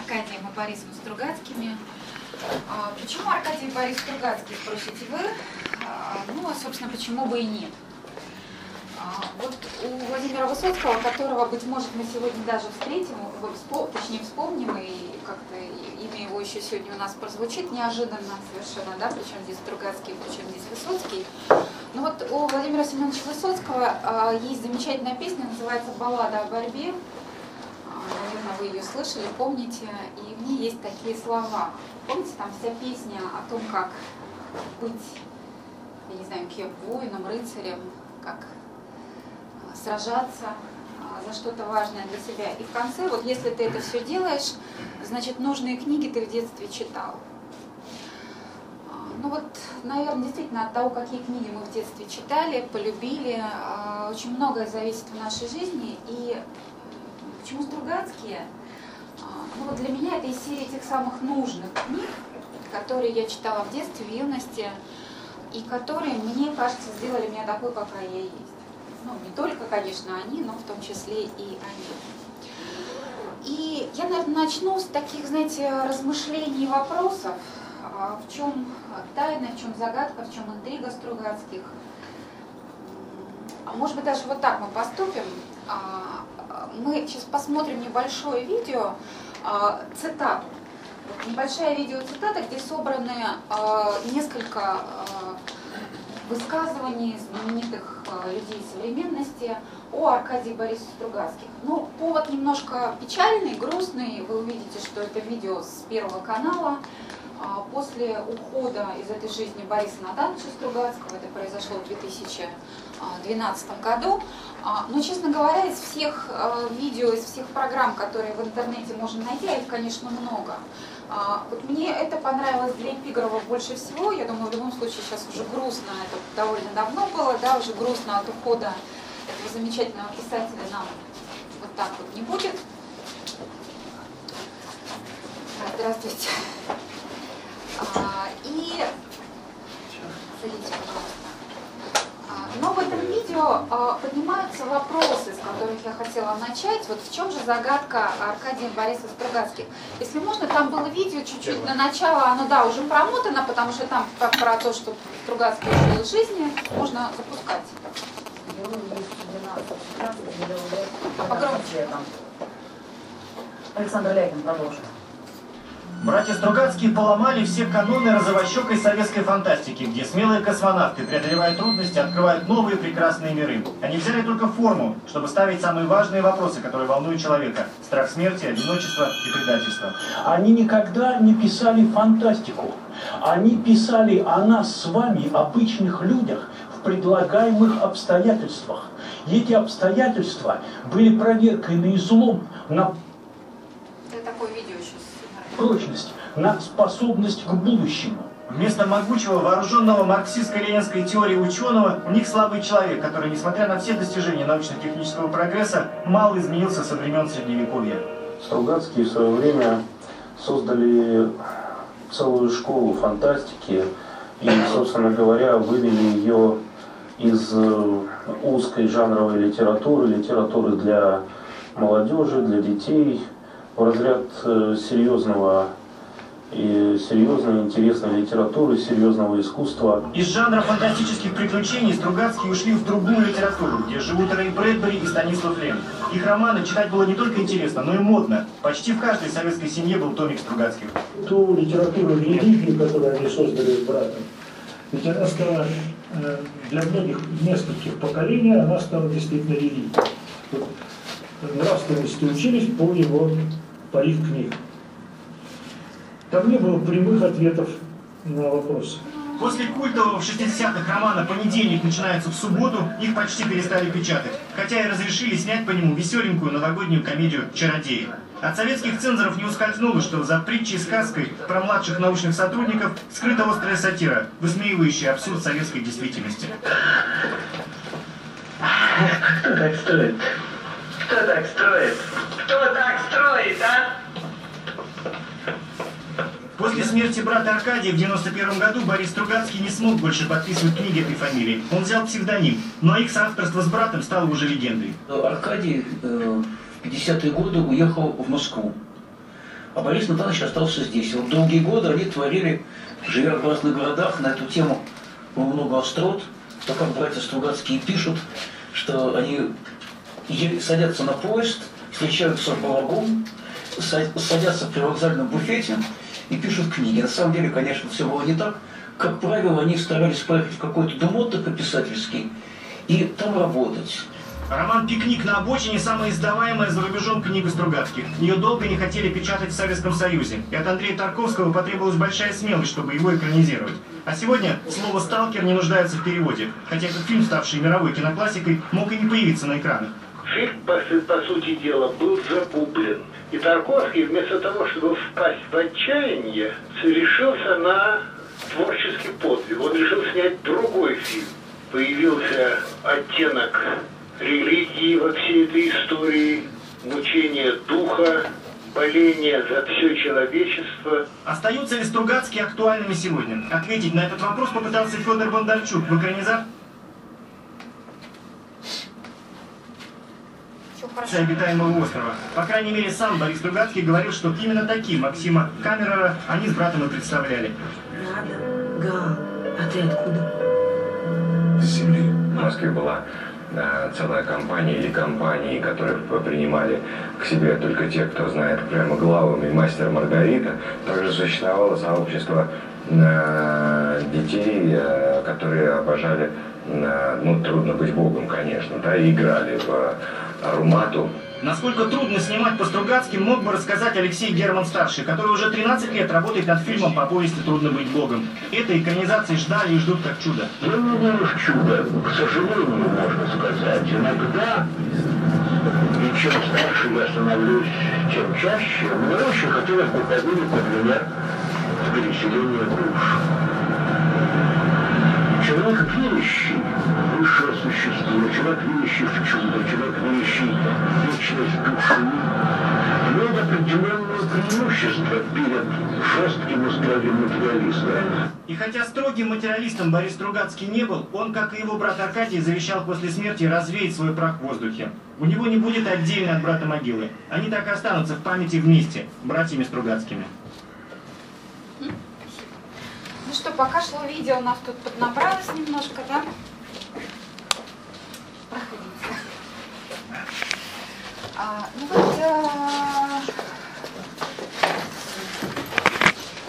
Аркадием и Борисом Стругацкими. А, почему Аркадий и Борис Стругацкий, спросите вы? А, ну, а, собственно, почему бы и нет. А, вот у Владимира Высоцкого, которого, быть может, мы сегодня даже встретим, точнее вспомним, и как-то имя его еще сегодня у нас прозвучит неожиданно совершенно, да, причем здесь Стругацкий, причем здесь Высоцкий. Ну вот у Владимира Семеновича Высоцкого есть замечательная песня, называется «Баллада о борьбе», вы ее слышали, помните, и в ней есть такие слова. Помните, там вся песня о том, как быть, я не знаю, кем, воином, рыцарем, как а, сражаться а, за что-то важное для себя. И в конце, вот если ты это все делаешь, значит, нужные книги ты в детстве читал. А, ну вот, наверное, действительно от того, какие книги мы в детстве читали, полюбили, очень многое зависит в нашей жизни. И Почему Стругацкие? Ну вот для меня это из серии тех самых нужных книг, которые я читала в детстве, в юности, и которые, мне кажется, сделали меня такой, какая я есть. Ну, не только, конечно, они, но в том числе и они. И я, наверное, начну с таких, знаете, размышлений и вопросов, а, в чем тайна, в чем загадка, в чем интрига Стругацких. А может быть, даже вот так мы поступим. А, мы сейчас посмотрим небольшое видео, цитату. Небольшая видео цитата, где собраны а, несколько а, высказываний знаменитых людей современности о Аркадии Борисовиче Стругацких. Ну, повод немножко печальный, грустный. Вы увидите, что это видео с Первого канала. После ухода из этой жизни Бориса Натановича Стругацкого, это произошло в 2012 году, а, Но, ну, честно говоря, из всех э, видео, из всех программ, которые в интернете можно найти, а их, конечно, много. А, вот мне это понравилось для эпиграфов больше всего. Я думаю, в любом случае сейчас уже грустно, это довольно давно было, да, уже грустно от ухода этого замечательного писателя нам вот так вот не будет. Здравствуйте. А, и садитесь, пожалуйста. Но в этом видео а, поднимаются вопросы, с которых я хотела начать. Вот в чем же загадка Аркадия Бориса Стругацких? Если можно, там было видео чуть-чуть на начало, оно, да, уже промотано, потому что там про, про то, что Стругацкий ушел из жизни, можно запускать. Погромче. Александр Лягин продолжит. Братья Стругацкие поломали все каноны розовощекой советской фантастики, где смелые космонавты, преодолевая трудности, открывают новые прекрасные миры. Они взяли только форму, чтобы ставить самые важные вопросы, которые волнуют человека. Страх смерти, одиночество и предательство. Они никогда не писали фантастику. Они писали о нас с вами, обычных людях, в предлагаемых обстоятельствах. И эти обстоятельства были проверкой на излом, на прочность, на способность к будущему. Вместо могучего, вооруженного марксистско-ленинской теории ученого, у них слабый человек, который, несмотря на все достижения научно-технического прогресса, мало изменился со времен Средневековья. Стругацкие в свое время создали целую школу фантастики и, собственно говоря, вывели ее из э, узкой жанровой литературы, литературы для молодежи, для детей, в разряд э, серьезного и серьезной, интересной литературы, серьезного искусства. Из жанра фантастических приключений Стругацкие ушли в другую литературу, где живут Рэй Брэдбери и Станислав Лем. Их романы читать было не только интересно, но и модно. Почти в каждой советской семье был томик Стругацких. Ту литературу религии, которую они создали с братом, ведь она стала для многих нескольких поколений, она стала действительно религией. Нравственности учились по его по их книгам. Там не было прямых ответов на вопросы. После культового в 60-х романа «Понедельник начинается в субботу» их почти перестали печатать, хотя и разрешили снять по нему веселенькую новогоднюю комедию «Чародеи». От советских цензоров не ускользнуло, что за притчей сказкой про младших научных сотрудников скрыта острая сатира, высмеивающая абсурд советской действительности. Кто так строит? Кто так строит? Кто так строит, а? После смерти брата Аркадия в 91 году Борис Стругацкий не смог больше подписывать книги этой фамилии. Он взял псевдоним, но их соавторство с братом стало уже легендой. Аркадий э, в 50-е годы уехал в Москву. а Борис Натанович остался здесь. И вот долгие годы они творили, живя в разных городах, на эту тему много острот. То, как братья Стругацкие пишут, что они садятся на поезд, встречаются по вагону, садятся в привокзальном буфете и пишут книги. На самом деле, конечно, все было не так. Как правило, они старались поехать в какой-то дом отдыха писательский и там работать. Роман «Пикник на обочине» – самая издаваемая за рубежом книга Стругацких. Ее долго не хотели печатать в Советском Союзе. И от Андрея Тарковского потребовалась большая смелость, чтобы его экранизировать. А сегодня слово «сталкер» не нуждается в переводе. Хотя этот фильм, ставший мировой киноклассикой, мог и не появиться на экранах. Фильм, по, по сути дела, был загублен. И Тарковский, вместо того, чтобы впасть в отчаяние, решился на творческий подвиг. Он решил снять другой фильм. Появился оттенок религии во всей этой истории, мучение духа, боление за все человечество. Остаются ли Стругацкие актуальными сегодня? Ответить на этот вопрос попытался Федор Бондарчук в экранизации обитаемого острова. По крайней мере, сам Борис Стругацкий говорил, что именно таким Максима Камерера они с братом и представляли. Надо. Гал, а ты откуда? С земли. В Москве была целая компания или компании, которые принимали к себе только те, кто знает прямо главами мастер Маргарита. Также существовало сообщество э, детей, э, которые обожали, э, ну, трудно быть богом, конечно, да, и играли в Арумату. Насколько трудно снимать по-стругацки, мог бы рассказать Алексей Герман-старший, который уже 13 лет работает над фильмом по повести «Трудно быть богом». Этой экранизации ждали и ждут как чудо. Я не верю в чудо. К сожалению, можно сказать. Иногда, и чем старше я становлюсь, тем чаще, мне очень хотелось бы поверить, например, в переселение душ. Человек верящий высшее существо, человек верящий в чудо, человек верящий в вечность души, имеет определенное преимущество перед жестким и строгим материалистом. И хотя строгим материалистом Борис Стругацкий не был, он, как и его брат Аркадий, завещал после смерти развеять свой прах в воздухе. У него не будет отдельно от брата могилы. Они так и останутся в памяти вместе, братьями Стругацкими. Ну что, пока шло видео, у нас тут поднабралось немножко, да? Проходите. А, ну вот, а,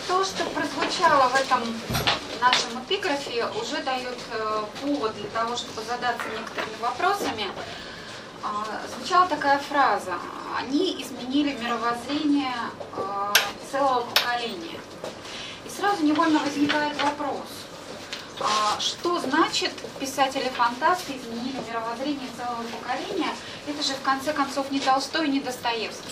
то, что прозвучало в этом нашем эпиграфе, уже дает а, повод для того, чтобы задаться некоторыми вопросами. А, звучала такая фраза. Они изменили мировоззрение а, целого поколения сразу невольно возникает вопрос, а что значит писатели-фантасты изменили мировоззрение целого поколения? Это же в конце концов не Толстой, не Достоевский.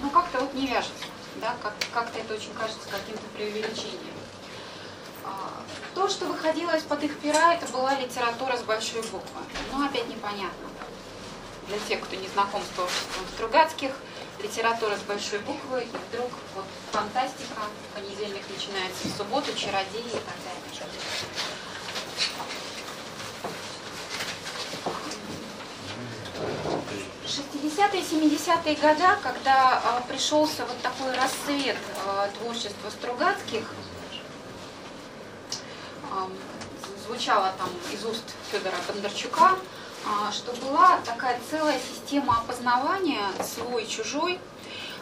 Ну как-то вот не вяжется, да, как- как-то это очень кажется каким-то преувеличением. А, то, что выходило из-под их пера, это была литература с большой буквы. Но опять непонятно. Для тех, кто не знаком с творчеством Стругацких – литература с большой буквы, и вдруг вот фантастика, понедельник начинается в субботу, чародеи и так далее. 60-е, 70-е годы, когда а, пришелся вот такой рассвет а, творчества Стругацких, а, звучало там из уст Федора Бондарчука, что была такая целая система опознавания свой-чужой.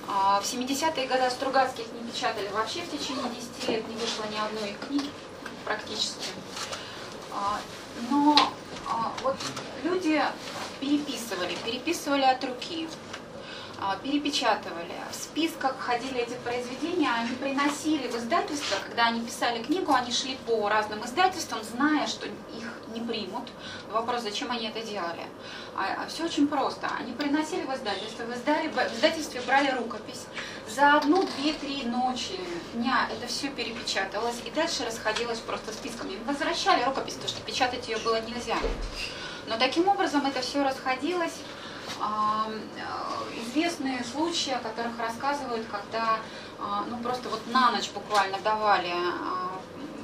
А, в 70-е годы Стругацких не печатали вообще в течение 10 лет, не вышло ни одной книги практически. А, но вот люди переписывали, переписывали от руки. А, перепечатывали. В списках ходили эти произведения, они приносили в издательство, когда они писали книгу, они шли по разным издательствам, зная, что их не примут. Вопрос, зачем они это делали? А, а все очень просто. Они приносили в издательство, в, издали, в издательстве брали рукопись. За одну, две, три ночи, дня это все перепечатывалось и дальше расходилось просто списками. Им возвращали рукопись, потому что печатать ее было нельзя. Но таким образом это все расходилось Э, известные случаи, о которых рассказывают, когда а, ну, просто вот на ночь буквально давали а,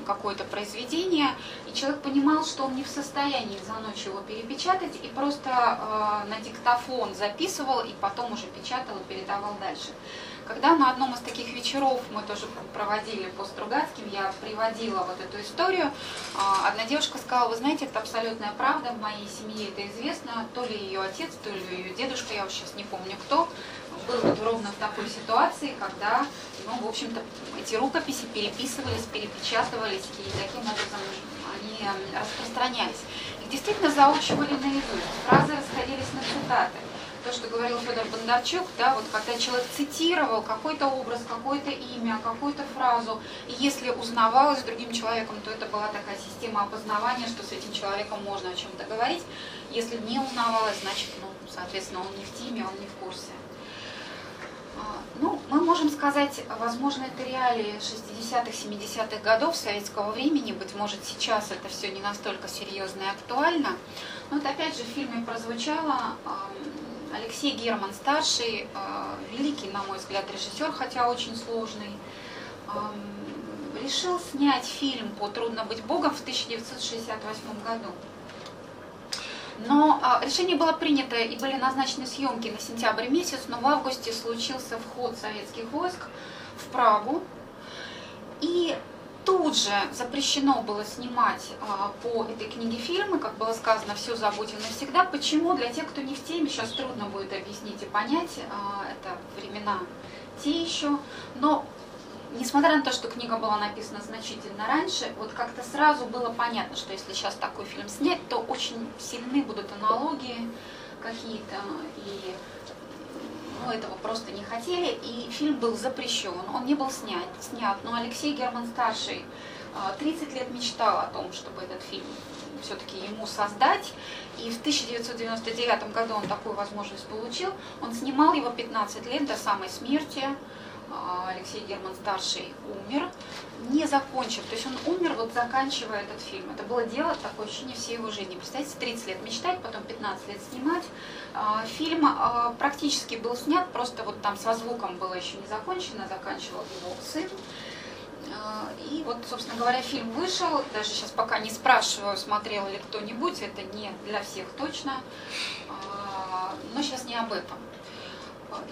какое-то произведение, и человек понимал, что он не в состоянии за ночь его перепечатать, и просто на диктофон записывал, и потом уже печатал и передавал дальше. Когда на одном из таких вечеров мы тоже проводили по Стругацким, я приводила вот эту историю, а, одна девушка сказала, вы знаете, это абсолютная правда, в моей семье это известно, то ли ее отец, то ли ее дедушка, я уж сейчас не помню кто, был вот ровно в такой ситуации, когда, ну, в общем-то, эти рукописи переписывались, перепечатывались, и таким образом они распространялись. Их действительно заучивали наизусть, фразы расходились на цитаты то, что говорил Федор Бондарчук, да, вот когда человек цитировал какой-то образ, какое-то имя, какую-то фразу, и если узнавалось другим человеком, то это была такая система опознавания, что с этим человеком можно о чем-то говорить. Если не узнавалось, значит, ну, соответственно, он не в теме, он не в курсе. А, ну, мы можем сказать, возможно, это реалии 60-х, 70-х годов советского времени, быть может, сейчас это все не настолько серьезно и актуально. Но вот опять же в фильме прозвучало, Алексей Герман старший, э, великий, на мой взгляд, режиссер, хотя очень сложный, решил снять фильм по «Трудно быть Богом» в 1968 году. Но а, решение было принято и были назначены съемки на сентябрь месяц, но в августе случился вход советских войск в Прагу. И тут же запрещено было снимать а, по этой книге фильмы, как было сказано, все забудем навсегда. Почему? Для тех, кто не в теме, сейчас трудно будет объяснить и понять. А, это времена те еще. Но несмотря на то, что книга была написана значительно раньше, вот как-то сразу было понятно, что если сейчас такой фильм снять, то очень сильны будут аналогии какие-то и ну, этого просто не хотели, и фильм был запрещен, он не был снят, снят. но Алексей Герман-старший 30 лет мечтал о том, чтобы этот фильм все-таки ему создать, и в 1999 году он такую возможность получил. Он снимал его 15 лет до самой смерти, а, Алексей Герман старший умер, не закончив. То есть он умер, вот заканчивая этот фильм. Это было дело, такое ощущение всей его жизни. Представьте, 30 лет мечтать, потом 15 лет снимать. А, фильм а, практически был снят, просто вот там со звуком было еще не закончено, заканчивал его сын. И вот, собственно говоря, фильм вышел. Даже сейчас пока не спрашиваю, смотрел ли кто-нибудь, это не для всех точно. Но сейчас не об этом.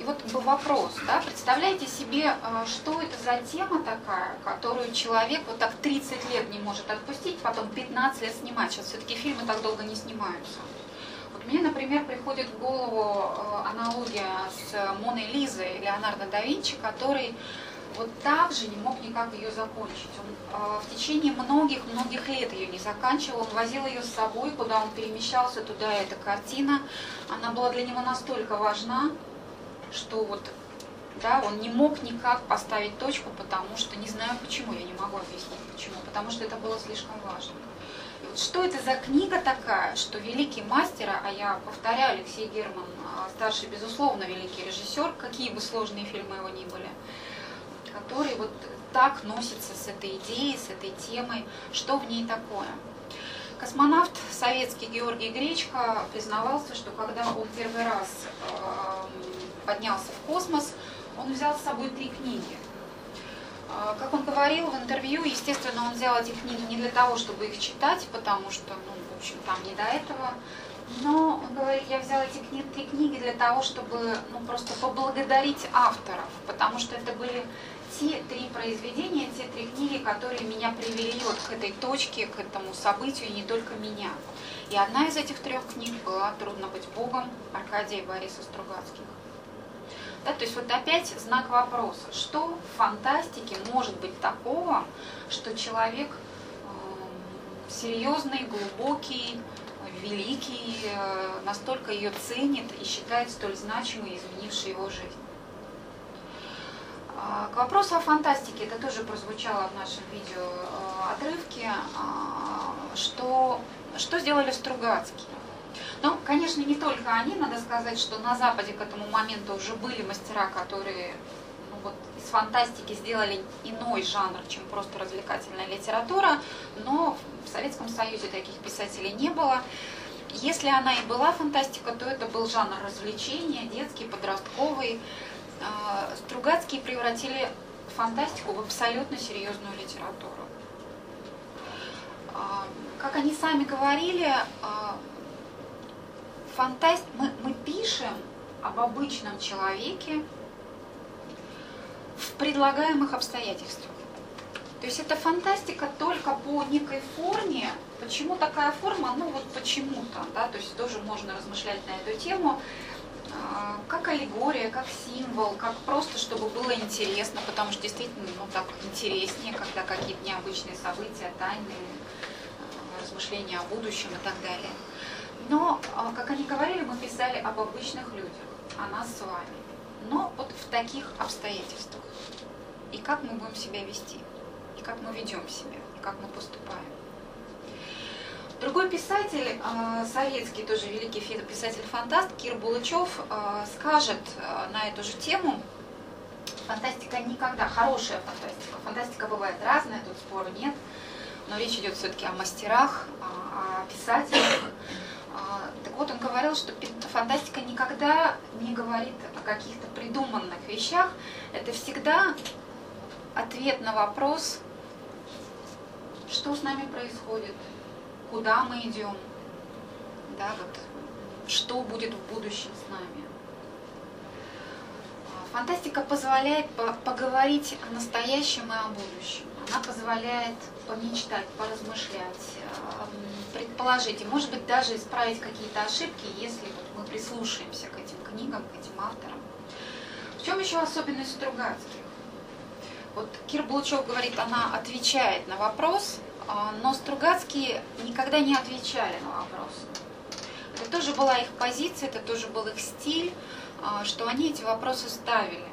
И вот был вопрос, да, представляете себе, э, что это за тема такая, которую человек вот так 30 лет не может отпустить, потом 15 лет снимать. Сейчас все-таки фильмы так долго не снимаются. Вот мне, например, приходит в голову э, аналогия с Моной Лизой Леонардо да Винчи, который вот так же не мог никак ее закончить. Он э, в течение многих-многих лет ее не заканчивал, он возил ее с собой, куда он перемещался, туда эта картина. Она была для него настолько важна, что вот да, он не мог никак поставить точку, потому что не знаю почему, я не могу объяснить почему, потому что это было слишком важно. И вот что это за книга такая, что великий мастер, а я повторяю, Алексей Герман, а, старший, безусловно, великий режиссер, какие бы сложные фильмы его ни были, который вот так носится с этой идеей, с этой темой, что в ней такое. Космонавт советский Георгий Гречко признавался, что когда он первый раз поднялся в космос, он взял с собой три книги. А, как он говорил в интервью, естественно, он взял эти книги не для того, чтобы их читать, потому что, ну, в общем, там не до этого. Но он говорит, я взял эти кни три книги для того, чтобы ну, просто поблагодарить авторов, потому что это были те три произведения, те три книги, которые меня привели вот к этой точке, к этому событию, и не только меня. И одна из этих трех книг была «Трудно быть Богом» Аркадия и Бориса Стругацких. Да, то есть вот опять знак вопроса, что в фантастике может быть такого, что человек э, серьезный, глубокий, великий, э, настолько ее ценит и считает столь значимой, изменившей его жизнь. А, к вопросу о фантастике, это тоже прозвучало в нашем видео э, отрывке, а, что, что сделали Стругацкие. Ну, конечно, не только они, надо сказать, что на Западе к этому моменту уже были мастера, которые ну, вот, из фантастики сделали иной жанр, чем просто развлекательная литература, но в Советском Союзе таких писателей не было. Если она и была фантастика, то это был жанр развлечения, детский, подростковый. А, Стругацкие превратили фантастику в абсолютно серьезную литературу. А, как они сами говорили, а, фантаст... мы, мы пишем об обычном человеке, в предлагаемых обстоятельствах. То есть это фантастика только по некой форме. Почему такая форма? Ну вот почему-то, да, то есть тоже можно размышлять на эту тему а, как аллегория, как символ, как просто, чтобы было интересно, потому что действительно ну, так интереснее, когда какие-то необычные события, тайные а, размышления о будущем и так далее. Но, а, как они говорили, мы писали об обычных людях, о нас с вами. Но вот в таких обстоятельствах. И как мы будем себя вести, и как мы ведем себя, и как мы поступаем. Другой писатель, э, советский, тоже великий писатель-фантаст Кир Булычев, э, скажет на эту же тему, фантастика никогда, хорошая фантастика, фантастика бывает разная, тут спора нет, но речь идет все-таки о мастерах, о писателях. Так вот, он говорил, что фантастика никогда не говорит о каких-то придуманных вещах, это всегда ответ на вопрос, что с нами происходит, куда мы идем, да, вот, что будет в будущем с нами. А, фантастика позволяет поговорить о настоящем и о будущем. Она позволяет помечтать, поразмышлять, а, предположить и, может быть, даже исправить какие-то ошибки, если вот мы прислушаемся к этим книгам, к этим авторам. В чем еще особенность Стругацких? Вот Кир Булычев говорит, она отвечает на вопрос, а, но Стругацкие никогда не отвечали на вопросы. Это тоже была их позиция, это тоже был их стиль, а, что они эти вопросы ставили.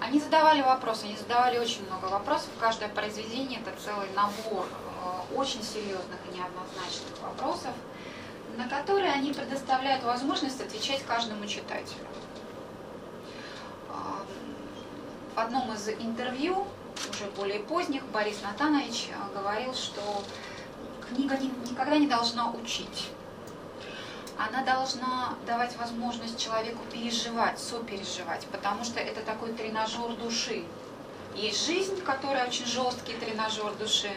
Они задавали вопросы, они задавали очень много вопросов. Каждое произведение это целый набор очень серьезных и неоднозначных вопросов, на которые они предоставляют возможность отвечать каждому читателю. В одном из интервью уже более поздних, Борис Натанович э, говорил, что книга никогда не должна учить. Она должна давать возможность человеку переживать, сопереживать, потому что это такой тренажер души. Есть жизнь, которая очень жесткий тренажер души,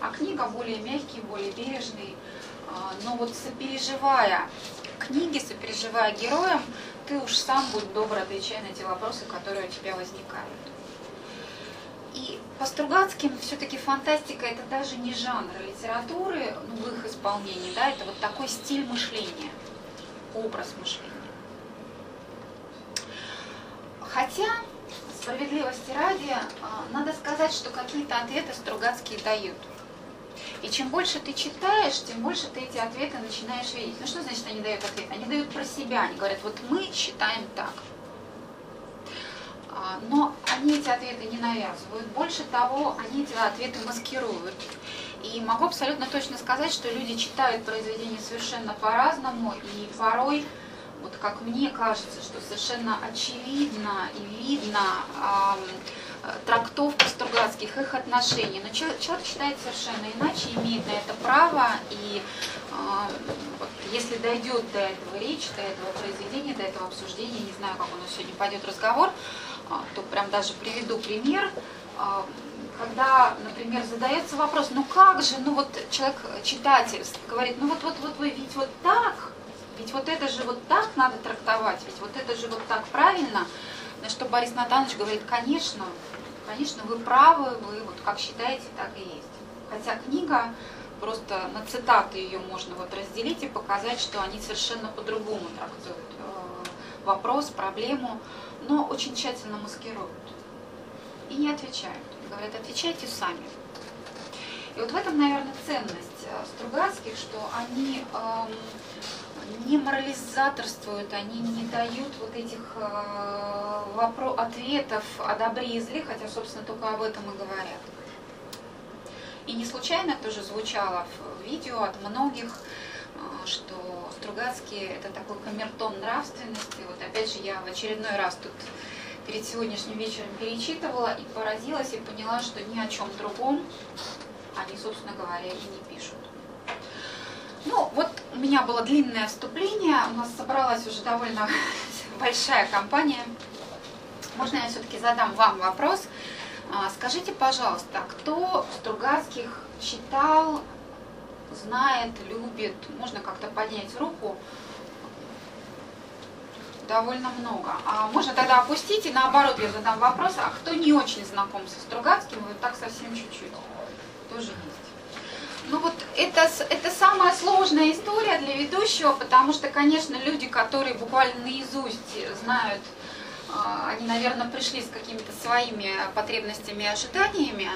а книга более мягкий, более бережный. А, но вот сопереживая книги, сопереживая героям, ты уж сам будь добр, отвечай на те вопросы, которые у тебя возникают. И по Стругацким все-таки фантастика это даже не жанр литературы ну, в их исполнении, да, это вот такой стиль мышления, образ мышления. Хотя, справедливости ради, а, надо сказать, что какие-то ответы Стругацкие дают. И чем больше ты читаешь, тем больше ты эти ответы начинаешь видеть. Ну что значит они дают ответ? Они дают про себя, они говорят, вот мы считаем так. А, но они эти ответы не навязывают. Больше того, они эти ответы маскируют. И могу абсолютно точно сказать, что люди читают произведения совершенно по-разному, и порой, вот как мне кажется, что совершенно очевидно и видно э, трактовка Стругацких, их отношений. Но человек, человек читает совершенно иначе, имеет на это право, и э, вот, если дойдет до этого речь, до этого произведения, до этого обсуждения, не знаю, как у нас сегодня пойдет разговор, а, то прям даже приведу пример, а, когда, например, задается вопрос, ну как же, ну вот человек, читатель, говорит, ну вот, вот, вот вы ведь вот так, ведь вот это же вот так надо трактовать, ведь вот это же вот так правильно, на что Борис Натанович говорит, конечно, конечно, вы правы, вы вот как считаете, так и есть. Хотя книга, просто на цитаты ее можно вот разделить и показать, что они совершенно по-другому трактуют э, вопрос, проблему но очень тщательно маскируют и не отвечают. Говорят, отвечайте сами. И вот в этом, наверное, ценность э, Стругацких, что они эм, не морализаторствуют, они не дают вот этих э, вопро- ответов о добре и зле, хотя, собственно, только об этом и говорят. И не случайно тоже звучало в видео от многих, э, что Стругацкий – это такой камертон нравственности. Вот опять же я в очередной раз тут перед сегодняшним вечером перечитывала и поразилась, и поняла, что ни о чем другом они, собственно говоря, и не пишут. Ну, вот у меня было длинное вступление, у нас собралась уже довольно большая компания. Можно я все-таки задам вам вопрос? А, скажите, пожалуйста, кто Стругацких читал, знает, любит, можно как-то поднять руку. довольно много. А можно тогда опустить и наоборот я задам вопрос, а кто не очень знаком со Стругацким, вот так совсем чуть-чуть, тоже есть. Ну вот это, это самая сложная история для ведущего, потому что, конечно, люди, которые буквально наизусть знают, а, они, наверное, пришли с какими-то своими потребностями и ожиданиями,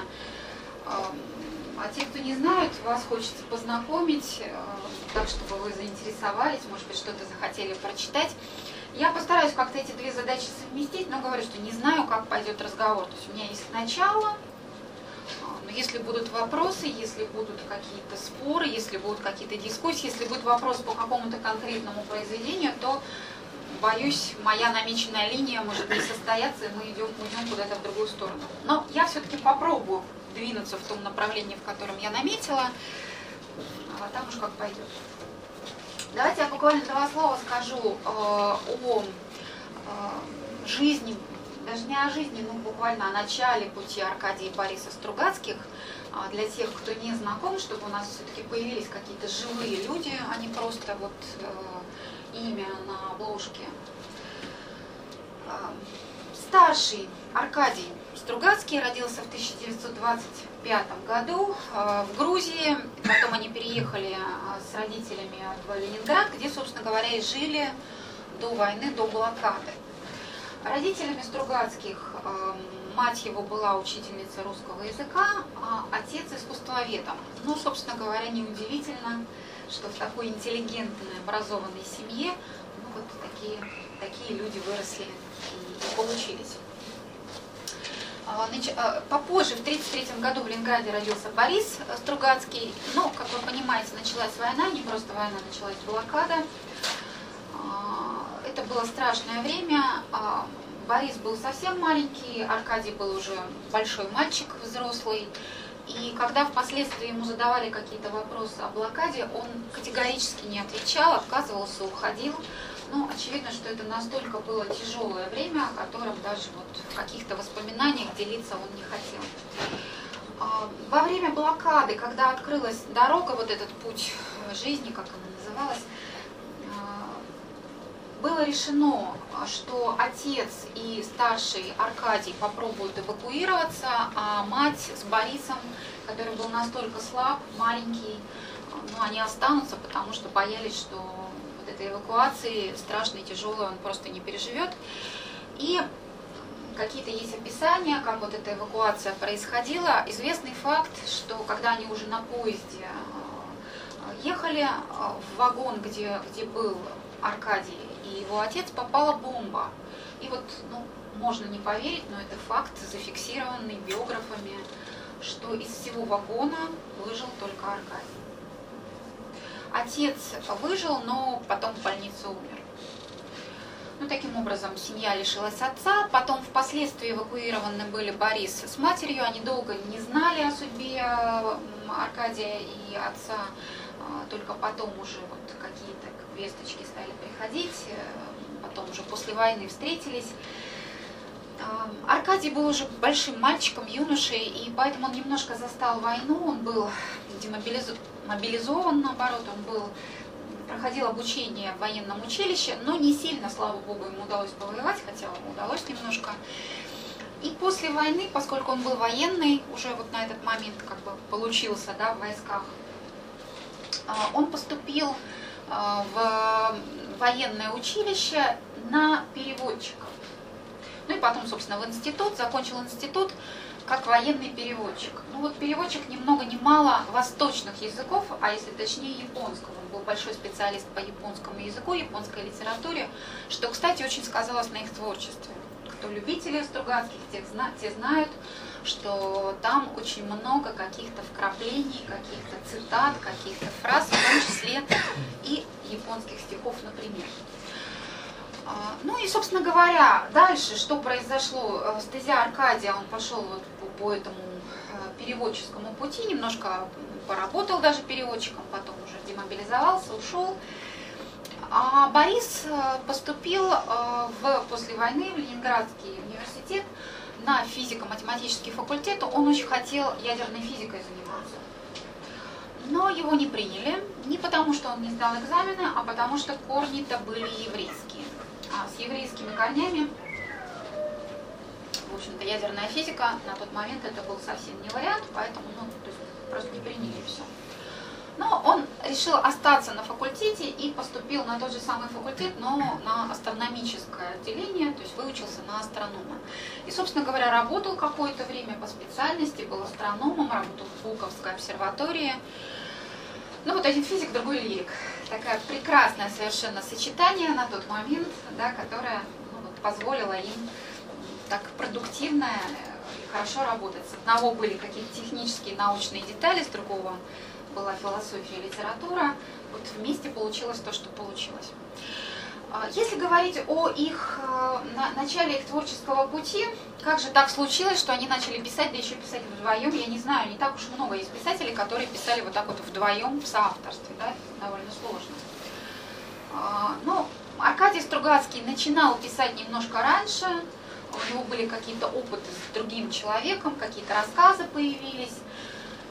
а те, кто не знают, вас хочется познакомить, э, так, чтобы вы заинтересовались, может быть, что-то захотели прочитать. Я постараюсь как-то эти две задачи совместить, но говорю, что не знаю, как пойдет разговор. То есть у меня есть начало, если будут вопросы, если будут какие-то споры, если будут какие-то дискуссии, если будет вопрос по какому-то конкретному произведению, то, боюсь, моя намеченная линия может не состояться, и мы идем, уйдем куда-то в другую сторону. Но я все-таки попробую двинуться в том направлении, в котором я наметила, а там уж как пойдет. Давайте я буквально два слова скажу э, о э, жизни, даже не о жизни, но буквально о начале пути Аркадия и Бориса Стругацких, э, для тех, кто не знаком, чтобы у нас все-таки появились какие-то живые люди, а не просто вот э, имя на обложке. Э, старший Аркадий Стругацкий родился в 1925 году э, в Грузии. Потом они переехали с родителями в Ленинград, где, собственно говоря, и жили до войны, до блокады. Родителями Стругацких э, мать его была учительница русского языка, а отец искусствоведом. Ну, собственно говоря, неудивительно, что в такой интеллигентной, образованной семье ну, вот такие, такие люди выросли и получились. А, а, попозже, в 1933 году в Ленинграде родился Борис Стругацкий. Ну, как вы понимаете, началась война, не просто война, началась блокада. А, это было страшное время. Борис был совсем маленький, Аркадий был уже большой мальчик, взрослый. И когда впоследствии ему задавали какие-то вопросы о блокаде, он категорически не отвечал, отказывался, уходил. Ну, очевидно, что это настолько было тяжелое время, о котором даже вот в каких-то воспоминаниях делиться он не хотел. А, во время блокады, когда открылась дорога, вот этот путь жизни, как она называлась, а, было решено, что отец и старший Аркадий попробуют эвакуироваться, а мать с Борисом, который был настолько слаб, маленький, ну, они останутся, потому что боялись, что этой эвакуации страшной, тяжелой, он просто не переживет. И какие-то есть описания, как вот эта эвакуация происходила. Известный факт, что когда они уже на поезде э, ехали э, в вагон, где, где был Аркадий и его отец, попала бомба. И вот, ну, можно не поверить, но это факт, зафиксированный биографами, что из всего вагона выжил только Аркадий. Отец выжил, но потом в больнице умер. Ну, таким образом, семья лишилась отца. Потом впоследствии эвакуированы были Борис с матерью. Они долго не знали о судьбе Аркадия и отца. А, только потом уже вот какие-то весточки стали приходить. Э, потом уже после войны встретились. Аркадий был уже большим мальчиком, юношей, и поэтому он немножко застал войну, он был демобилизован, наоборот, он был проходил обучение в военном училище, но не сильно, слава богу, ему удалось повоевать, хотя ему удалось немножко. И после войны, поскольку он был военный, уже вот на этот момент как бы получился да, в войсках, а, он поступил а, в военное училище на переводчика. Ну и потом, собственно, в институт, закончил институт как военный переводчик. Ну вот переводчик ни много ни мало восточных языков, а если точнее японского. Он был большой специалист по японскому языку, японской литературе, что, кстати, очень сказалось на их творчестве. Кто любители Стругацких, те, те знают, что там очень много каких-то вкраплений, каких-то цитат, каких-то фраз, в том числе и японских стихов, например. А, ну и, собственно говоря, дальше, что произошло, э, стезя Аркадия, он пошел вот по, этому э, переводческому пути, немножко поработал даже переводчиком, потом уже демобилизовался, ушел. А Борис э, поступил в, после войны в Ленинградский университет на физико-математический факультет. Он очень хотел ядерной физикой заниматься. Но его не приняли, не потому что он не сдал экзамены, а потому что корни-то были еврейские. а, с еврейскими корнями. В общем-то, ядерная физика на тот момент это был совсем не вариант, поэтому ну, просто не приняли все. Но он решил остаться на факультете и поступил на тот же самый факультет, но на астрономическое отделение, то есть выучился на астронома. И, собственно говоря, работал какое-то время по специальности, был астрономом, работал в Пулковской обсерватории. Ну вот один физик, другой лирик. Такая прекрасное совершенно сочетание на тот момент, да, которое ну, вот, позволило им так продуктивно и хорошо работать. С одного были какие-то технические научные детали, с другого была философия и литература. Вот вместе получилось то, что получилось. А, Если говорить о их э, на- начале их творческого пути, как же так случилось, что они начали писать, да еще писать вдвоем, я не знаю, не так уж много есть писателей, которые писали вот так вот вдвоем в соавторстве, да, довольно сложно. А, Ну, Аркадий Стругацкий начинал писать немножко раньше, у него были какие-то опыты с другим человеком, какие-то рассказы появились.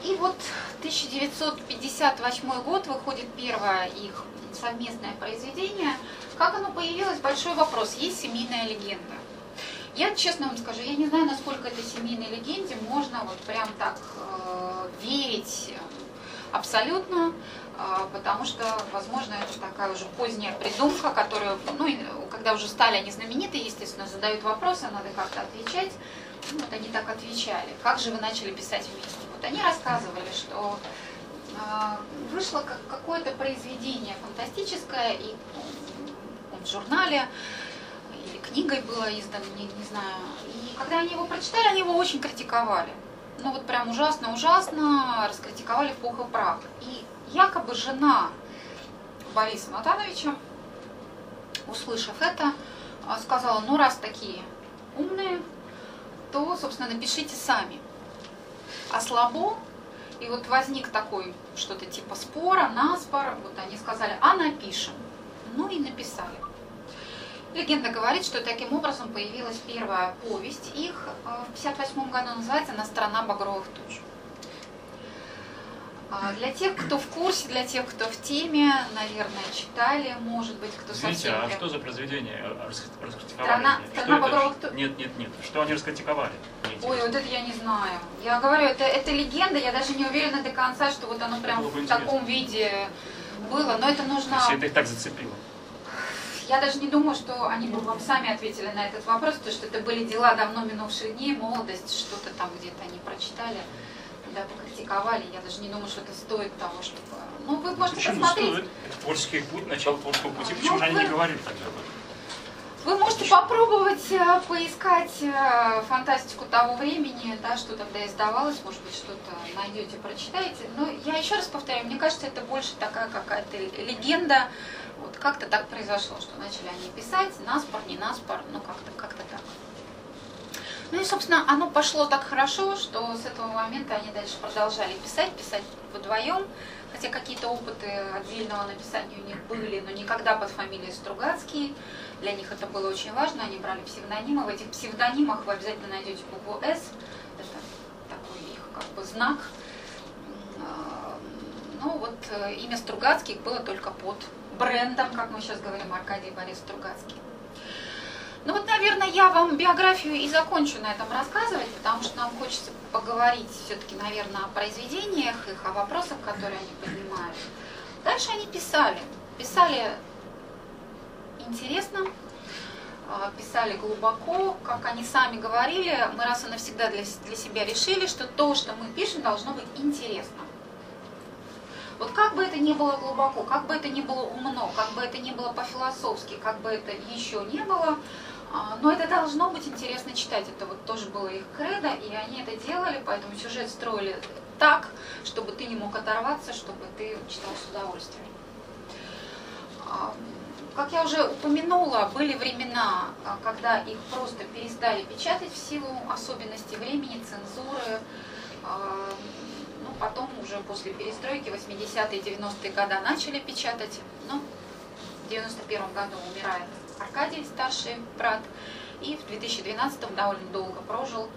И вот 1958 год выходит первое их совместное произведение. Как оно появилось, большой вопрос. Есть семейная легенда. Я честно вам скажу, я не знаю, насколько этой семейной легенде можно вот прям так э, верить абсолютно, э, потому что, возможно, это такая уже поздняя придумка, которую, ну, и когда уже стали они знамениты, естественно, задают вопросы, надо как-то отвечать. Ну, вот они так отвечали. Как же вы начали писать вместе? Вот они рассказывали, что э, вышло как какое-то произведение фантастическое, и м, в журнале или книгой было издано, не, не знаю. И когда они его прочитали, они его очень критиковали. Ну вот прям ужасно-ужасно раскритиковали в пух и прах. И якобы жена Бориса Натановича, услышав это, а, сказала, ну раз такие умные, то, собственно, напишите сами. А слабо, и вот возник такой что-то типа спора, наспор, вот они сказали, а напишем. Ну и написали. Легенда говорит, что таким образом появилась первая повесть их э, в 1958 году, называется «На страна багровых туч». А Для тех, кто в курсе, для тех, кто в теме, наверное, читали, может быть, кто Извините, совсем... а что за произведение рас- раскритиковали? Страна- страна это? багровых ту- Нет, нет, нет. Что они раскритиковали? Ой, вот это я не знаю. Я говорю, это, это легенда, я даже не уверена до конца, что вот оно прям в таком виде было, но это То нужно... есть это их так зацепило. Я даже не думаю, что они бы вам сами ответили на этот вопрос, потому что это были дела давно минувших дней, молодость, что-то там где-то они прочитали, да, покритиковали. Я даже не думаю, что это стоит того, чтобы... Ну, вы можете Почему посмотреть. стоит? Это творческий путь, начало творческого пути. Ну, Почему же они не вы- говорили тогда об этом? Вы можете попробовать э, поискать э, фантастику того времени, да, что тогда издавалось, может быть, что-то найдете, прочитаете. Но я еще раз повторяю, мне кажется, это больше такая какая-то легенда. Вот как-то так произошло, что начали они писать, наспор, не наспор, ну как-то как так. Ну и, собственно, оно пошло так хорошо, что с этого момента они дальше продолжали писать, писать вдвоем, хотя какие-то опыты отдельного написания у них были, но никогда под фамилией Стругацкий. Для них это было очень важно, они брали псевдонимы. В этих псевдонимах вы обязательно найдете букву «С», это такой их как бы знак. А, Ну вот э, имя Стругацких было только под брендом, как мы сейчас говорим, Аркадий Борис Стругацкий. Ну вот, наверное, я вам биографию и закончу на этом рассказывать, потому что нам хочется поговорить все-таки, наверное, о произведениях их, о вопросах, которые они поднимают. Дальше они писали. Писали интересно, а, писали глубоко, как они сами говорили, мы раз и навсегда для, для себя решили, что то, что мы пишем, должно быть интересно. Вот как бы это ни было глубоко, как бы это ни было умно, как бы это ни было по-философски, как бы это еще не было, но это должно быть интересно читать. Это вот тоже было их кредо, и они это делали, поэтому сюжет строили так, чтобы ты не мог оторваться, чтобы ты читал с удовольствием. А, Как я уже упомянула, были времена, а, когда их просто перестали печатать в силу особенностей времени, цензуры. А, Ну, потом уже после перестройки 80-е 90-е годы начали печатать. Ну, в 91 году умирает Аркадий, старший брат. И в 2012 довольно долго прожил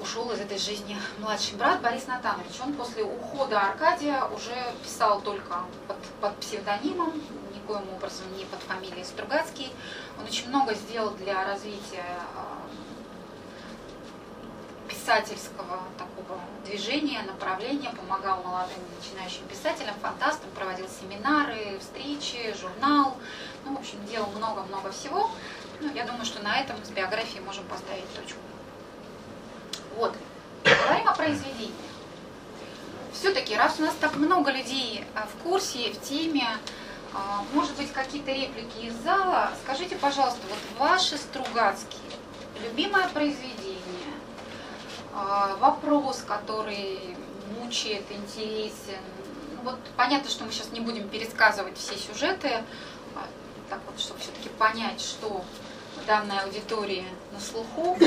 ушел из этой жизни младший брат Борис Натанович. Он после ухода Аркадия уже писал только под, под псевдонимом, никоим образом не под фамилией Стругацкий. Он очень много сделал для развития а, писательского такого движения, направления, помогал молодым начинающим писателям, фантастам, проводил семинары, встречи, журнал. Ну, в общем, делал много-много всего. Ну, я думаю, что на этом с биографией можем поставить точку. Вот. Говорим о произведении. Все-таки, раз у нас так много людей а, в курсе, в теме, а, может быть, какие-то реплики из зала, скажите, пожалуйста, вот ваши Стругацкие, любимое произведение, а, вопрос, который мучает, интересен. Ну, вот понятно, что мы сейчас не будем пересказывать все сюжеты, так вот, чтобы все-таки понять, что в данной аудитории на слуху,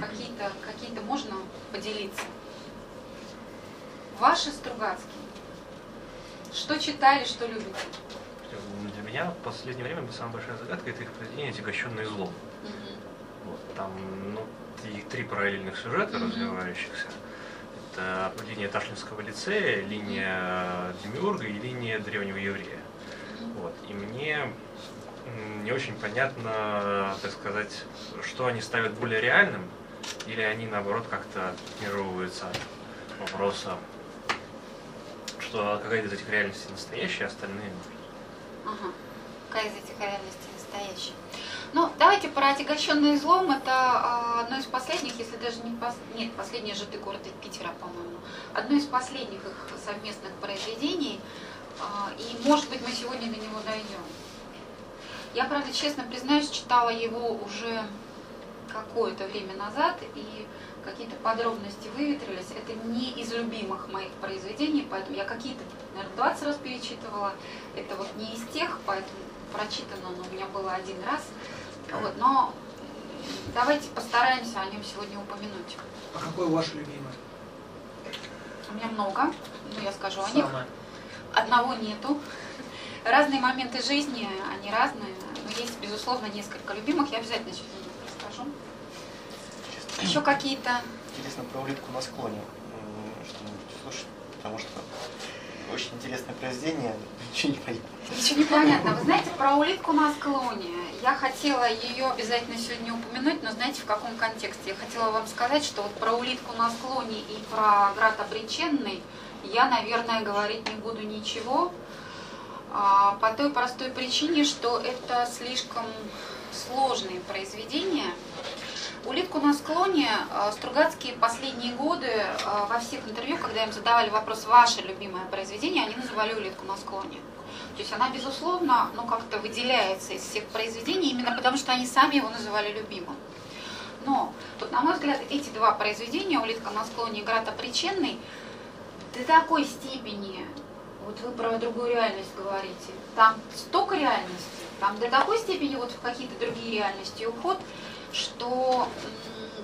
какие-то какие можно поделиться. Ваши Стругацкие. Что читали, что любите? Для меня в последнее время самая большая загадка это их произведение «Отягощенный злом». Угу. Вот, там ну, и три параллельных сюжета угу. развивающихся. Это линия Ташлинского лицея, линия Демиурга и линия древнего еврея. Угу. Вот. И мне не очень понятно, так сказать, что они ставят более реальным, или они наоборот как-то отмежевываются от вопроса что какая из этих реальностей настоящая, а остальные Ага. Какая из этих реальностей настоящая? Ну, давайте про отягощенный злом. Это а, одно из последних, если даже не пос... нет, последний же ты город Питера, по-моему. Одно из последних их совместных произведений. А, и, может быть, мы сегодня до него дойдем. Я, правда, честно признаюсь, читала его уже какое-то время назад, и какие-то подробности выветрились. Это не из любимых моих произведений, поэтому я какие-то, наверное, 20 раз перечитывала. Это вот не из тех, поэтому прочитано но у меня было один раз. Вот, но давайте постараемся о нем сегодня упомянуть. А какой ваш любимый? У меня много, ну я скажу о них. Одного нету. Разные моменты жизни, они разные, но есть, безусловно, несколько любимых. Я обязательно сейчас расскажу. Еще какие-то? Интересно про улитку на склоне что-нибудь слушать, потому что очень интересное произведение, ничего не понятно. Ничего не понятно. Вы знаете, про улитку на склоне. Я хотела ее обязательно сегодня упомянуть, но знаете, в каком контексте? Я хотела вам сказать, что вот про улитку на склоне и про град обреченный я, наверное, говорить не буду ничего, по той простой причине, что это слишком сложные произведения, Улитку на склоне э, Стругацкие последние годы э, во всех интервью, когда им задавали вопрос «Ваше любимое произведение», они называли «Улитку на склоне». То есть она, безусловно, ну, как-то выделяется из всех произведений, именно потому что они сами его называли любимым. Но, вот, на мой взгляд, эти два произведения «Улитка на склоне» и «Град оприченный» до такой степени, вот вы про другую реальность говорите, там столько реальности, там до такой степени вот в какие-то другие реальности уход – что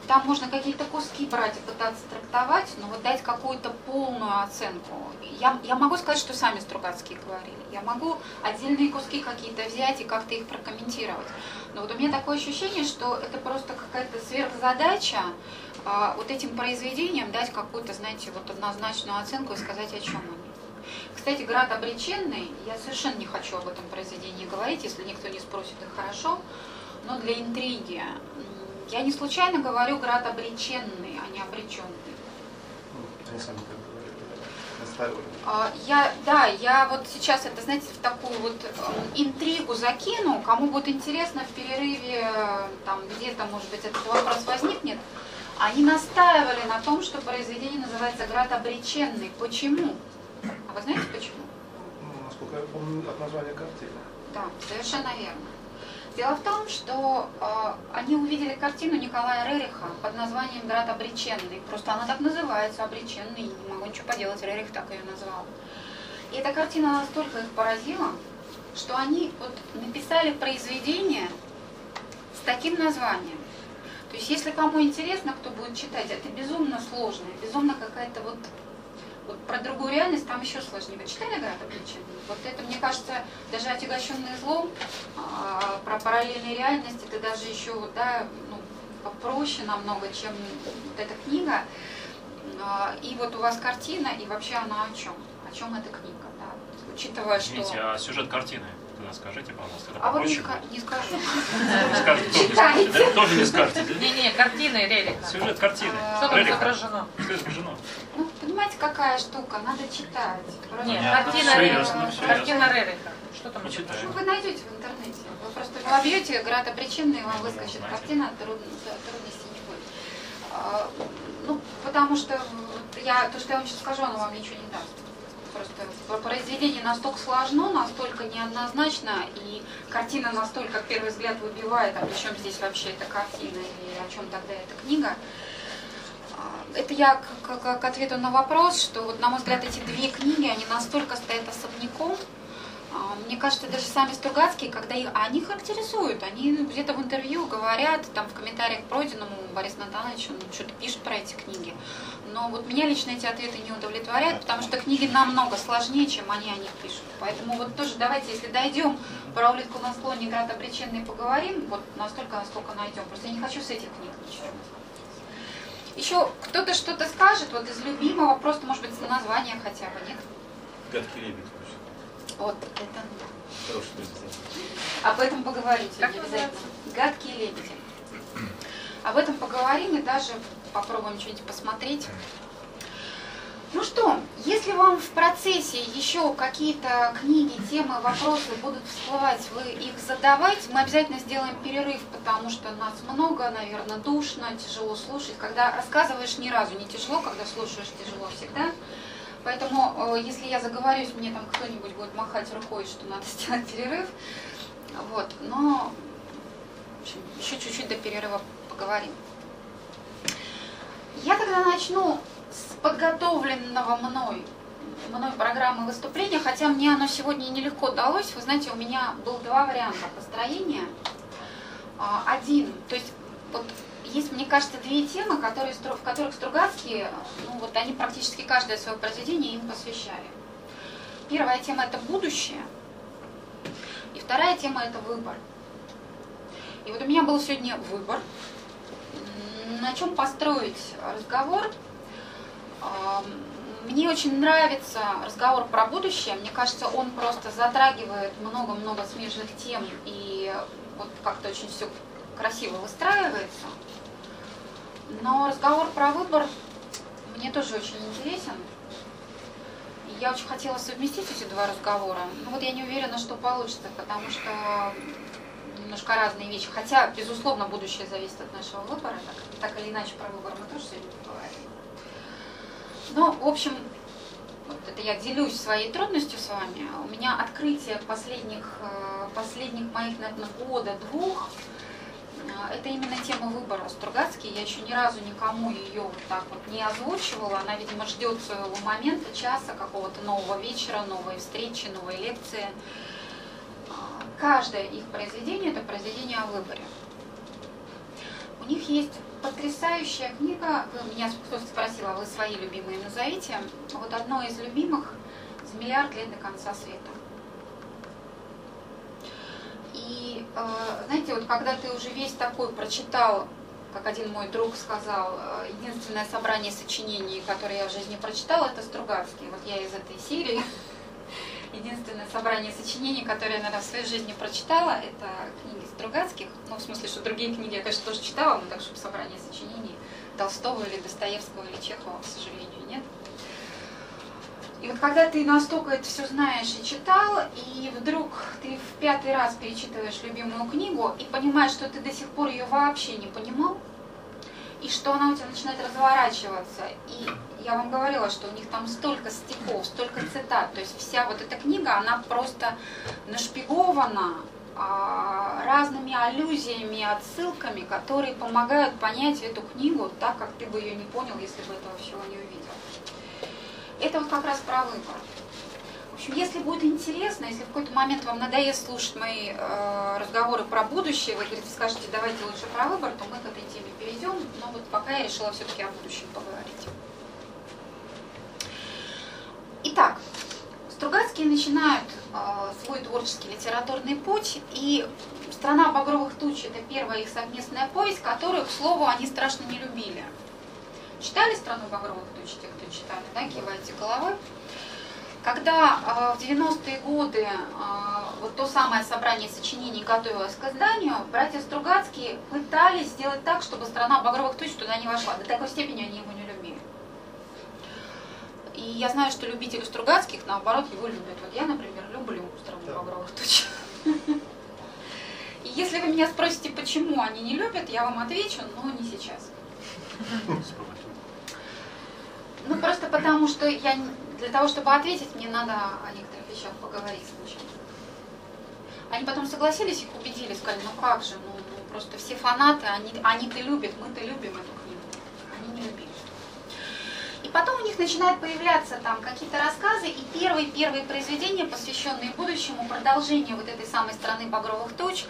там можно какие-то куски брать и пытаться трактовать, но вот дать какую-то полную оценку. Я, я могу сказать, что сами Стругацкие говорили. Я могу отдельные куски какие-то взять и как-то их прокомментировать. Но вот у меня такое ощущение, что это просто какая-то сверхзадача а, вот этим произведениям дать какую-то, знаете, вот однозначную оценку и сказать, о чем они. Кстати, «Град обреченный», я совершенно не хочу об этом произведении говорить, если никто не спросит, это хорошо но для интриги. Я не случайно говорю град обреченный, а не обреченный. Так а, Я, да, я вот сейчас это, знаете, в такую вот интригу закину. Кому будет интересно в перерыве, там где-то, может быть, этот вопрос возникнет. Они настаивали на том, что произведение называется «Град обреченный». Почему? А вы знаете почему? Ну, насколько я помню, от названия картины. Да, совершенно верно. Дело в том, что э, они увидели картину Николая Рериха под названием «Град обреченный». Просто она так называется, «Обреченный». Не могу ничего поделать, Рерих так ее назвал. И эта картина настолько их поразила, что они вот написали произведение с таким названием. То есть, если кому интересно, кто будет читать, это безумно сложная, безумно какая-то вот вот про другую реальность там еще сложнее. Вы читали «Град обреченный»? Вот это, мне кажется, даже отягощенный злом, а, про параллельные реальности, это даже еще да, ну, попроще намного, чем вот эта книга. А, и вот у вас картина, и вообще она о чем? О чем эта книга? Да? Учитывая, Извините, что... а сюжет картины? Тогда скажите, пожалуйста. Это А вот не, ска- не скажу. Скажете, тоже не Читайте. скажете, да? Тоже не скажете, да? Не-не, картины, Рерика. Сюжет картины. Что там изображено? Что изображено? Ну, понимаете, какая штука? Надо читать. Нет, картина Рерика. Картина Рерика. Что там читаю. Ну, вы найдете в интернете. Вы просто вобьете град причинный, вам выскочит картина, труд- трудностей не будет. А, Ну, потому что я, то, что я вам сейчас скажу, оно вам ничего не даст. Просто про- произведение настолько сложно, настолько неоднозначно, и картина настолько, в первый взгляд, выбивает, а причем здесь вообще эта картина, и о чем тогда эта книга. А, Это я к, к- к ответу на вопрос, что вот, на мой взгляд, эти две книги, они настолько стоят особняком, Мне кажется, даже сами Стругацкие, когда их, а они характеризуют, они где-то в интервью говорят, там в комментариях к пройденному Борис Натанович, он что-то пишет про эти книги. Но вот меня лично эти ответы не удовлетворяют, потому что книги намного сложнее, чем они о них пишут. Поэтому вот тоже давайте, если дойдем про улитку на склоне град обреченный поговорим, вот настолько, насколько найдем. Просто я не хочу с этих книг начинать. Еще кто-то что-то скажет, вот из любимого, просто, может быть, название хотя бы, нет? Гадкий лебедь. Вот, это Хороший. Об этом Как сегодня обязательно. Гадкие лебеди. Об этом поговорим и даже попробуем что-нибудь посмотреть. Ну что, если вам в процессе еще какие-то книги, темы, вопросы будут всплывать, вы их задавайте. Мы обязательно сделаем перерыв, потому что нас много, наверное, душно, тяжело слушать. Когда рассказываешь, ни разу не тяжело, когда слушаешь, тяжело всегда. Поэтому, э, если я заговорюсь, мне там кто-нибудь будет махать рукой, что надо сделать перерыв. Вот, но еще чуть-чуть до перерыва поговорим. Я тогда начну с подготовленного мной мной программы выступления, хотя мне оно сегодня нелегко далось. Вы знаете, у меня было два варианта построения. А, Один, то есть вот есть, мне кажется, две темы, которые, в которых Стругацкие, ну вот они практически каждое свое произведение им посвящали. Первая тема это будущее, и вторая тема это выбор. И вот у меня был сегодня выбор, на чем построить разговор. Мне очень нравится разговор про будущее. Мне кажется, он просто затрагивает много-много смежных тем и вот как-то очень все красиво выстраивается. Но разговор про выбор мне тоже очень интересен. Я очень хотела совместить эти два разговора. Но вот я не уверена, что получится, потому что немножко разные вещи. Хотя, безусловно, будущее зависит от нашего выбора. Так, так или иначе, про выбор мы тоже сегодня поговорим. Ну, в общем, вот это я делюсь своей трудностью с вами. У меня открытие последних, э, последних моих, наверное, года, двух, э, это именно тема выбора Стругацкий. Я еще ни разу никому ее вот так вот не озвучивала. Она, видимо, ждет своего момента, часа, какого-то нового вечера, новой встречи, новой лекции. А, Каждое их произведение – это произведение о выборе. У них есть потрясающая книга. Вы меня кто-то спросил, а вы свои любимые назовите. Вот одно из любимых «За миллиард лет до конца света». И э, знаете, вот когда ты уже весь такой прочитал, как один мой друг сказал, э, единственное собрание сочинений, которое я в жизни прочитала, это Стругацкий. Вот я из этой серии. Единственное собрание сочинений, которое я, наверное, в своей жизни прочитала, это книги Стругацких. Ну, в смысле, что другие книги я, конечно, тоже читала, но так, чтобы собрание сочинений Толстого или Достоевского или Чехова, к сожалению, нет. И вот когда ты настолько это все знаешь и читал, и вдруг ты в пятый раз перечитываешь любимую книгу и понимаешь, что ты до сих пор ее вообще не понимал, и что она у тебя начинает разворачиваться. И я вам говорила, что у них там столько стихов, столько цитат. То есть вся вот эта книга, она просто нашпигована а, разными аллюзиями, отсылками, которые помогают понять эту книгу так, как ты бы ее не понял, если бы этого всего не увидел. Это вот как раз про выбор. В общем, если будет интересно, если в какой-то момент вам надоест слушать мои э, разговоры про будущее, вы говорите, скажете, давайте лучше про выбор, то мы к этой теме перейдем. Но вот пока я решила все-таки о будущем поговорить. Итак, Стругацкие начинают э, свой творческий литературный путь, и «Страна багровых туч» — это первая их совместная повесть, которую, к слову, они страшно не любили. Читали «Страну багровых туч» те, кто читали, да, кивайте головой. Когда э, в 90-е годы э, вот то самое собрание сочинений готовилось к изданию, братья Стругацкие пытались сделать так, чтобы страна багровых туч туда не вошла. До такой степени они его не любили. И я знаю, что любители Стругацких, наоборот, его любят. Вот я, например, люблю страну багровых туч. И если вы меня спросите, почему они не любят, я вам отвечу, но не сейчас. Ну, просто потому что я для того, чтобы ответить, мне надо о некоторых вещах поговорить сначала. Они потом согласились, их убедили, сказали, ну как же, ну, ну просто все фанаты, они, они-то любят, мы-то любим эту книгу. Они не любили. И потом у них начинают появляться там какие-то рассказы, и первые-первые произведения, посвященные будущему, продолжению вот этой самой страны багровых туч,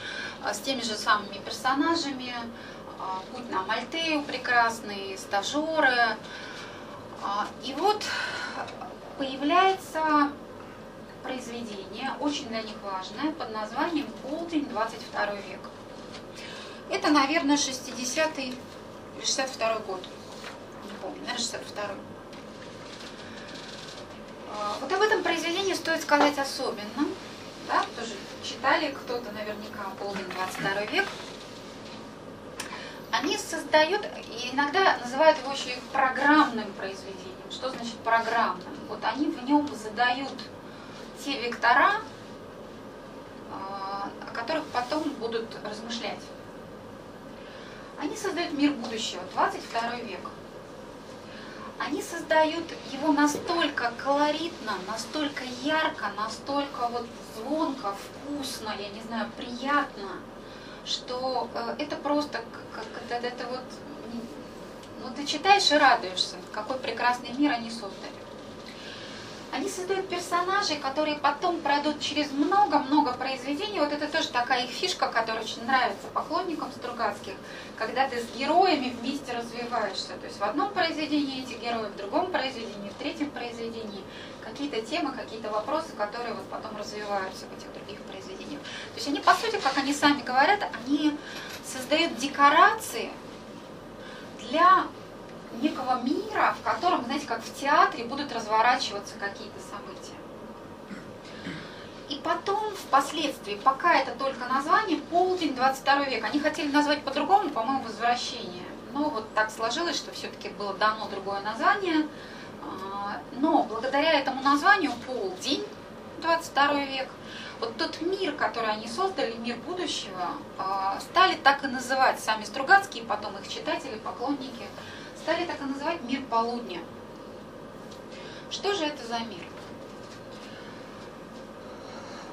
э, с теми же самыми персонажами, э, путь на Мальтею прекрасный, стажеры. Э, и вот появляется произведение, очень для них важное, под названием «Полдень, 22 век». Это, наверное, 60-й, 62 год. Не помню, наверное, 62 Вот об этом произведении стоит сказать особенно. Да, тоже читали кто-то наверняка «Полдень, 22 век». Они создают, иногда называют его еще и программным произведением. Что значит программным? Вот они в нем задают те вектора, а, о которых потом будут размышлять. Они создают мир будущего, 22 век. Они создают его настолько колоритно, настолько ярко, настолько вот звонко, вкусно, я не знаю, приятно, что э, это просто как это, это вот ну, ты читаешь и радуешься, какой прекрасный мир они создали. Они создают персонажей, которые потом пройдут через много-много произведений. Вот это тоже такая их фишка, которая очень нравится поклонникам Стругацких, когда ты с героями вместе развиваешься. То есть в одном произведении эти герои, в другом произведении, в третьем произведении какие-то темы, какие-то вопросы, которые вот потом развиваются в этих других произведениях. То есть они, по сути, как они сами говорят, они создают декорации для некого мира, в котором, знаете, как в театре будут разворачиваться какие-то события. И потом, впоследствии, пока это только название, полдень 22 век, они хотели назвать по-другому, по-моему, возвращение. Но вот так сложилось, что все-таки было дано другое название. А, но благодаря этому названию полдень 22 век, вот тот мир, который они создали, мир будущего, а, стали так и называть сами Стругацкие, потом их читатели, поклонники, стали так и называть мир полудня. Что же это за мир?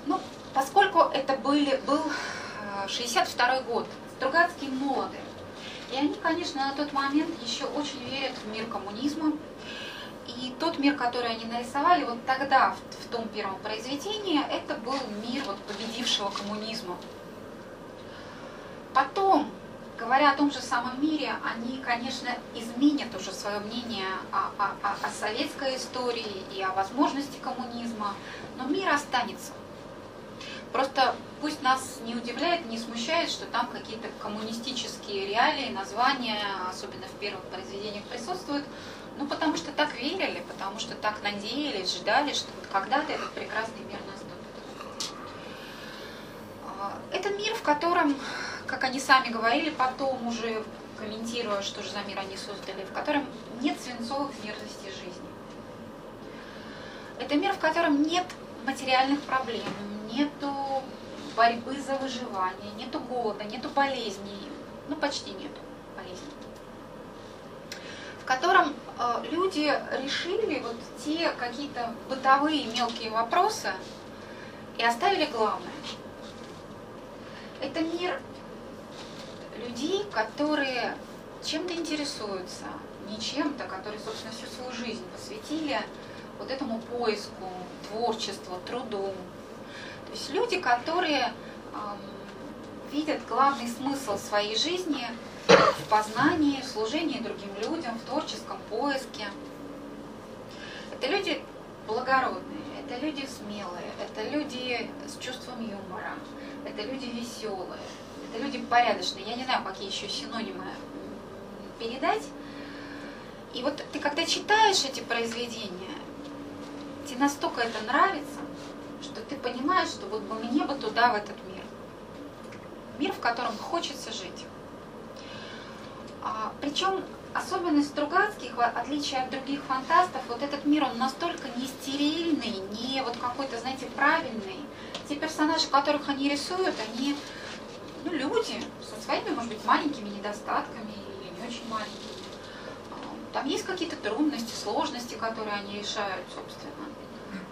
Ну, поскольку это были, был 62 э, год, Стругацкие молоды, и они, конечно, на тот момент еще очень верят в мир коммунизма. И тот мир, который они нарисовали вот тогда, в, в том первом произведении, это был мир вот победившего коммунизма. Потом говоря о том же самом мире, они, конечно, изменят уже свое мнение о, о, о, о советской истории и о возможности коммунизма, но мир останется. Просто пусть нас не удивляет, не смущает, что там какие-то коммунистические реалии, названия, особенно в первых произведениях, присутствуют, ну потому что так верили, потому что так надеялись, ждали, что вот когда-то этот прекрасный мир наступит. А, это мир, в котором как они сами говорили потом уже, комментируя, что же за мир они создали, в котором нет свинцовых мерзостей жизни. Это мир, в котором нет материальных проблем, нету борьбы за выживание, нету голода, нету болезней, ну почти нету болезней. В котором э, люди решили вот те какие-то бытовые мелкие вопросы и оставили главное. Это мир людей, которые чем-то интересуются, не чем-то, которые, собственно, всю свою жизнь посвятили вот этому поиску, творчеству, труду. То есть люди, которые эм, видят главный смысл своей жизни в познании, в служении другим людям, в творческом поиске. Это люди благородные, это люди смелые, это люди с чувством юмора, это люди веселые, это люди порядочные. Я не знаю, какие еще синонимы передать. И вот ты когда читаешь эти произведения, тебе настолько это нравится, что ты понимаешь, что вот бы мне бы туда, в этот мир. Мир, в котором хочется жить. А, причем особенность Стругацких, в отличие от других фантастов, вот этот мир, он настолько не стерильный, не вот какой-то, знаете, правильный. Те персонажи, которых они рисуют, они ну, люди со своими, может быть, маленькими недостатками или не очень маленькими. А, Там есть какие-то трудности, сложности, которые они решают, собственно.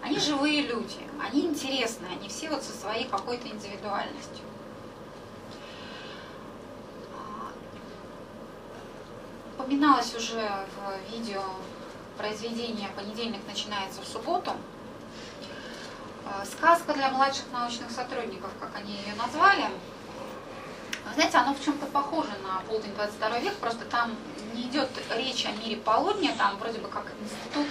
Они живые люди, они интересные, они все вот со своей какой-то индивидуальностью. Упоминалось уже в видео произведение «Понедельник начинается в субботу». Э, Сказка для младших научных сотрудников, как они ее назвали. Знаете, оно в чем-то похоже на полдень 22 век, просто там не идет речь о мире полудня, там вроде бы как институт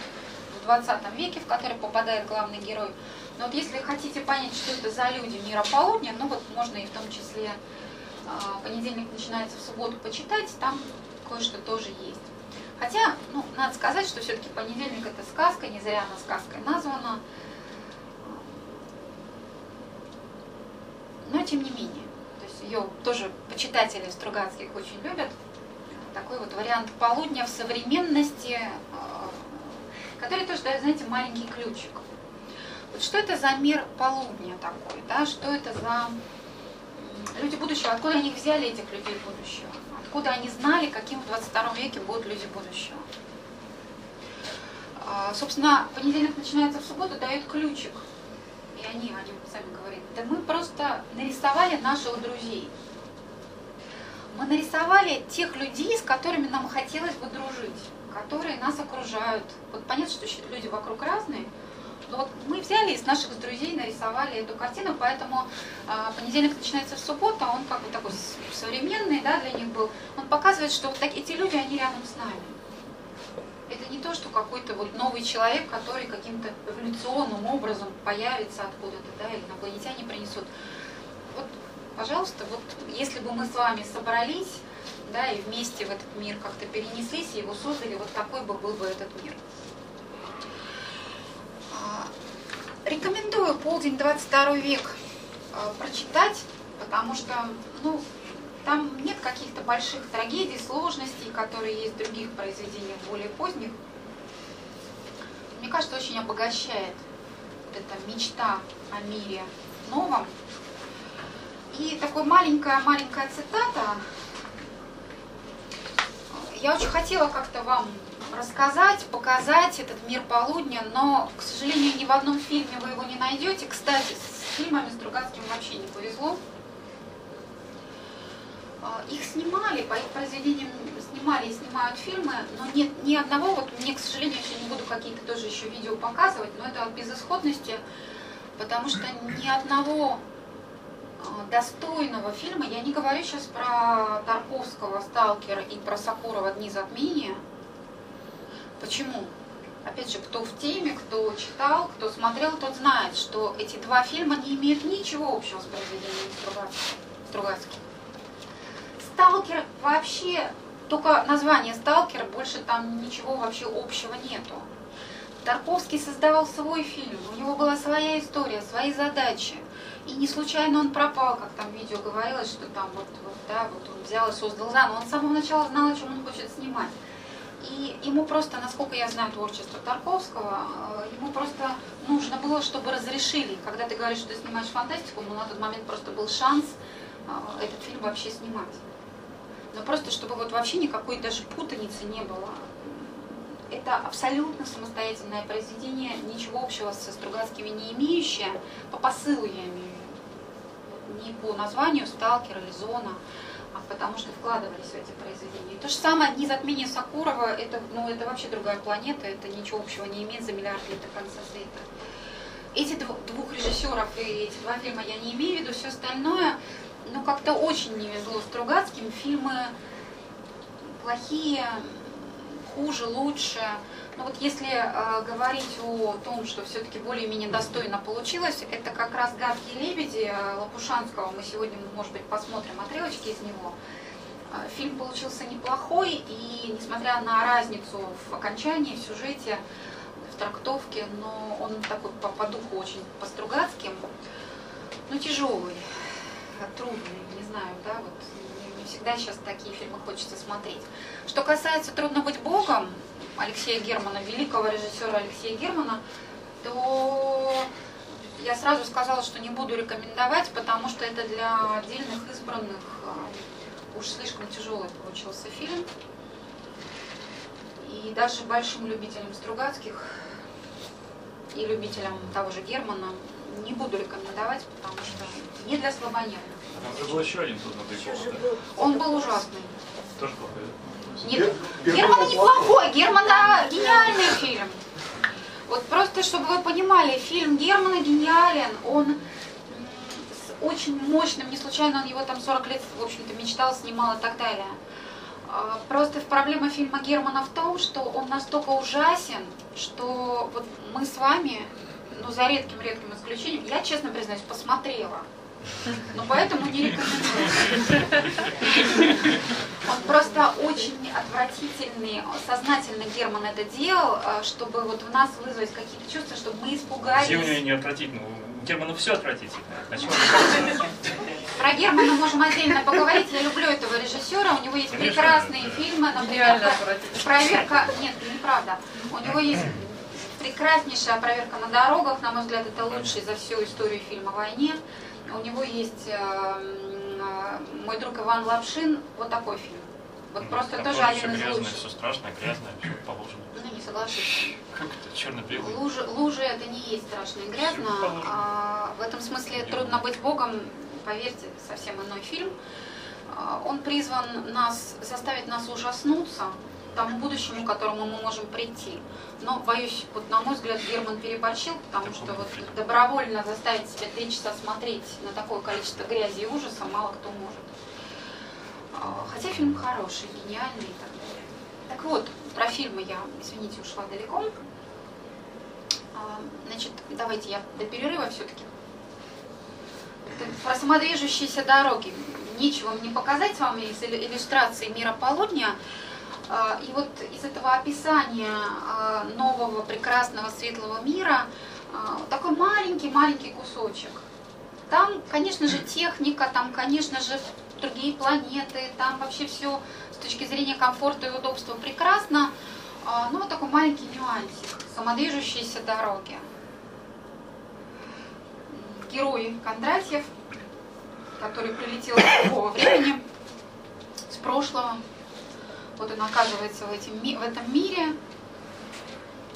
в 20 веке, в который попадает главный герой. Но вот если хотите понять, что это за люди мира полудня, ну вот можно и в том числе э, понедельник начинается в субботу почитать, там кое-что тоже есть. Хотя, ну, надо сказать, что все-таки понедельник это сказка, не зря она сказкой названа. Но тем не менее, ее тоже почитатели Стругацких очень любят. Такой вот вариант полудня в современности, который тоже дает, знаете, маленький ключик. Вот что это за мир полудня такой, да, что это за люди будущего, откуда они взяли этих людей будущего? откуда они знали, каким в 22 веке будут люди будущего. Собственно, понедельник начинается в субботу, дает ключик. Они, они сами говорят, да мы просто нарисовали наших друзей. Мы нарисовали тех людей, с которыми нам хотелось бы дружить, которые нас окружают. Вот понятно, что люди вокруг разные, но вот мы взяли из наших друзей, нарисовали эту картину, поэтому э, понедельник начинается в субботу, а он как бы такой современный, да, для них был. Он показывает, что вот так, эти люди, они рядом с нами. Это не то, что какой-то вот новый человек, который каким-то эволюционным образом появится откуда-то, да, или инопланетяне принесут. Вот, пожалуйста, вот если бы мы с вами собрались, да, и вместе в этот мир как-то перенеслись, и его создали, вот такой бы был бы этот мир. Рекомендую «Полдень 22 век» а, прочитать, потому что ну, там нет каких-то больших трагедий, сложностей, которые есть в других произведениях более поздних. Мне кажется, очень обогащает вот эта мечта о мире новом. И такая маленькая-маленькая цитата. Я очень хотела как-то вам рассказать, показать этот мир полудня, но, к сожалению, ни в одном фильме вы его не найдете. Кстати, с фильмами Стругацким вообще не повезло. А, их снимали, по их произведениям снимали и снимают фильмы, но нет ни одного, вот мне, к сожалению, еще не буду какие-то тоже еще видео показывать, но это от безысходности, потому что ни одного а, достойного фильма, я не говорю сейчас про Тарковского «Сталкера» и про Сакурова «Дни затмения», Почему? Опять же, кто в теме, кто читал, кто смотрел, тот знает, что эти два фильма не имеют ничего общего с произведением Стругацких. Сталкер вообще, только название Сталкер, больше там ничего вообще общего нету. Тарковский создавал свой фильм, у него была своя история, свои задачи. И не случайно он пропал, как там в видео говорилось, что там вот, вот, да, вот он взял и создал заново. Он с самого начала знал, о чем он хочет снимать. И ему просто, насколько я знаю творчество Тарковского, э, ему просто нужно было, чтобы разрешили. Когда ты говоришь, что ты снимаешь фантастику, ну на тот момент просто был шанс э, этот фильм вообще снимать. Но просто, чтобы вот вообще никакой даже путаницы не было. Это абсолютно самостоятельное произведение, ничего общего со Стругацкими не имеющее, по посылу я имею не по названию «Сталкер» или «Зона», а потому что вкладывались в эти произведения. И то же самое «Дни затмения Сакурова» это, ну, это вообще другая планета, это ничего общего не имеет за миллиард лет до конца света. Эти двух режиссеров и эти два фильма я не имею в виду, все остальное, ну как-то очень не везло Стругацким, фильмы плохие, хуже, лучше. Но вот если э, говорить о том, что все-таки более-менее достойно получилось, это как раз «Гадкие лебеди» Лопушанского. Мы сегодня, может быть, посмотрим отрывочки из него. Э, фильм получился неплохой, и несмотря на разницу в окончании, в сюжете, в трактовке, но он такой по, по духу очень по-стругацким, ну тяжелый, трудный, не знаю, да, вот не, не всегда сейчас такие фильмы хочется смотреть. Что касается «Трудно быть Богом» Алексея Германа, великого режиссера Алексея Германа, то я сразу сказала, что не буду рекомендовать, потому что это для отдельных избранных а, уж слишком тяжелый получился фильм. И даже большим любителям Стругацких и любителям того же Германа не буду рекомендовать, потому что не для слабонервных. Там же был еще один быть Богом, Он был ужасный. Тоже плохой, да? Нет, Германа неплохой, Германа гениальный фильм. Вот просто, чтобы вы понимали, фильм Германа гениален, он с очень мощным, не случайно он его там 40 лет, в общем-то, мечтал, снимал и так далее. А, Просто проблема фильма Германа в том, что он настолько ужасен, что вот мы с вами, ну за редким-редким исключением, я, честно признаюсь, посмотрела. Но поэтому не рекомендую. Он просто очень отвратительный, сознательно Герман это делал, а, чтобы вот в нас вызвать какие-то чувства, чтобы мы Где у него испугались. не отвратительно? У Германа все отвратительно. А Про Германа можем отдельно поговорить. Я люблю этого режиссера. У него есть Конечно, прекрасные фильмы, например, проверка. Нет, неправда. У него есть прекраснейшая проверка на дорогах. На мой взгляд, это лучший за всю историю фильма о войне. У него есть э, э, мой друг Иван Лапшин. Вот такой фильм. Вот просто тоже один из грязное, лучших. все страшное, грязное, все положено. Ну, не соглашусь. Как это черно-белый? Лужи, лужи это не есть страшно и грязно. А, в этом смысле трудно быть Богом, поверьте, совсем иной фильм. А, он призван нас, заставить нас ужаснуться тому будущему, к которому мы можем прийти. Но, боюсь, вот на мой взгляд, Герман переборщил, потому что вот добровольно заставить себя три часа смотреть на такое количество грязи и ужаса мало кто может. А, Хотя фильм хороший, гениальный и так далее. Так вот, про фильмы я, извините, ушла далеко. А, Значит, давайте я до перерыва все-таки. Про самодвижущиеся дороги. Нечего мне показать вам из иллю- иллюстрации мира полудня. А, И вот из этого описания а, нового прекрасного светлого мира а, такой маленький-маленький кусочек. Там, конечно же, техника, там, конечно же, другие планеты, там вообще все с точки зрения комфорта и удобства прекрасно. Ну, вот такой маленький нюансик. Самодвижущиеся дороги. Герой Кондратьев, который прилетел из другого времени, с прошлого. Вот он оказывается в, этим, в этом мире.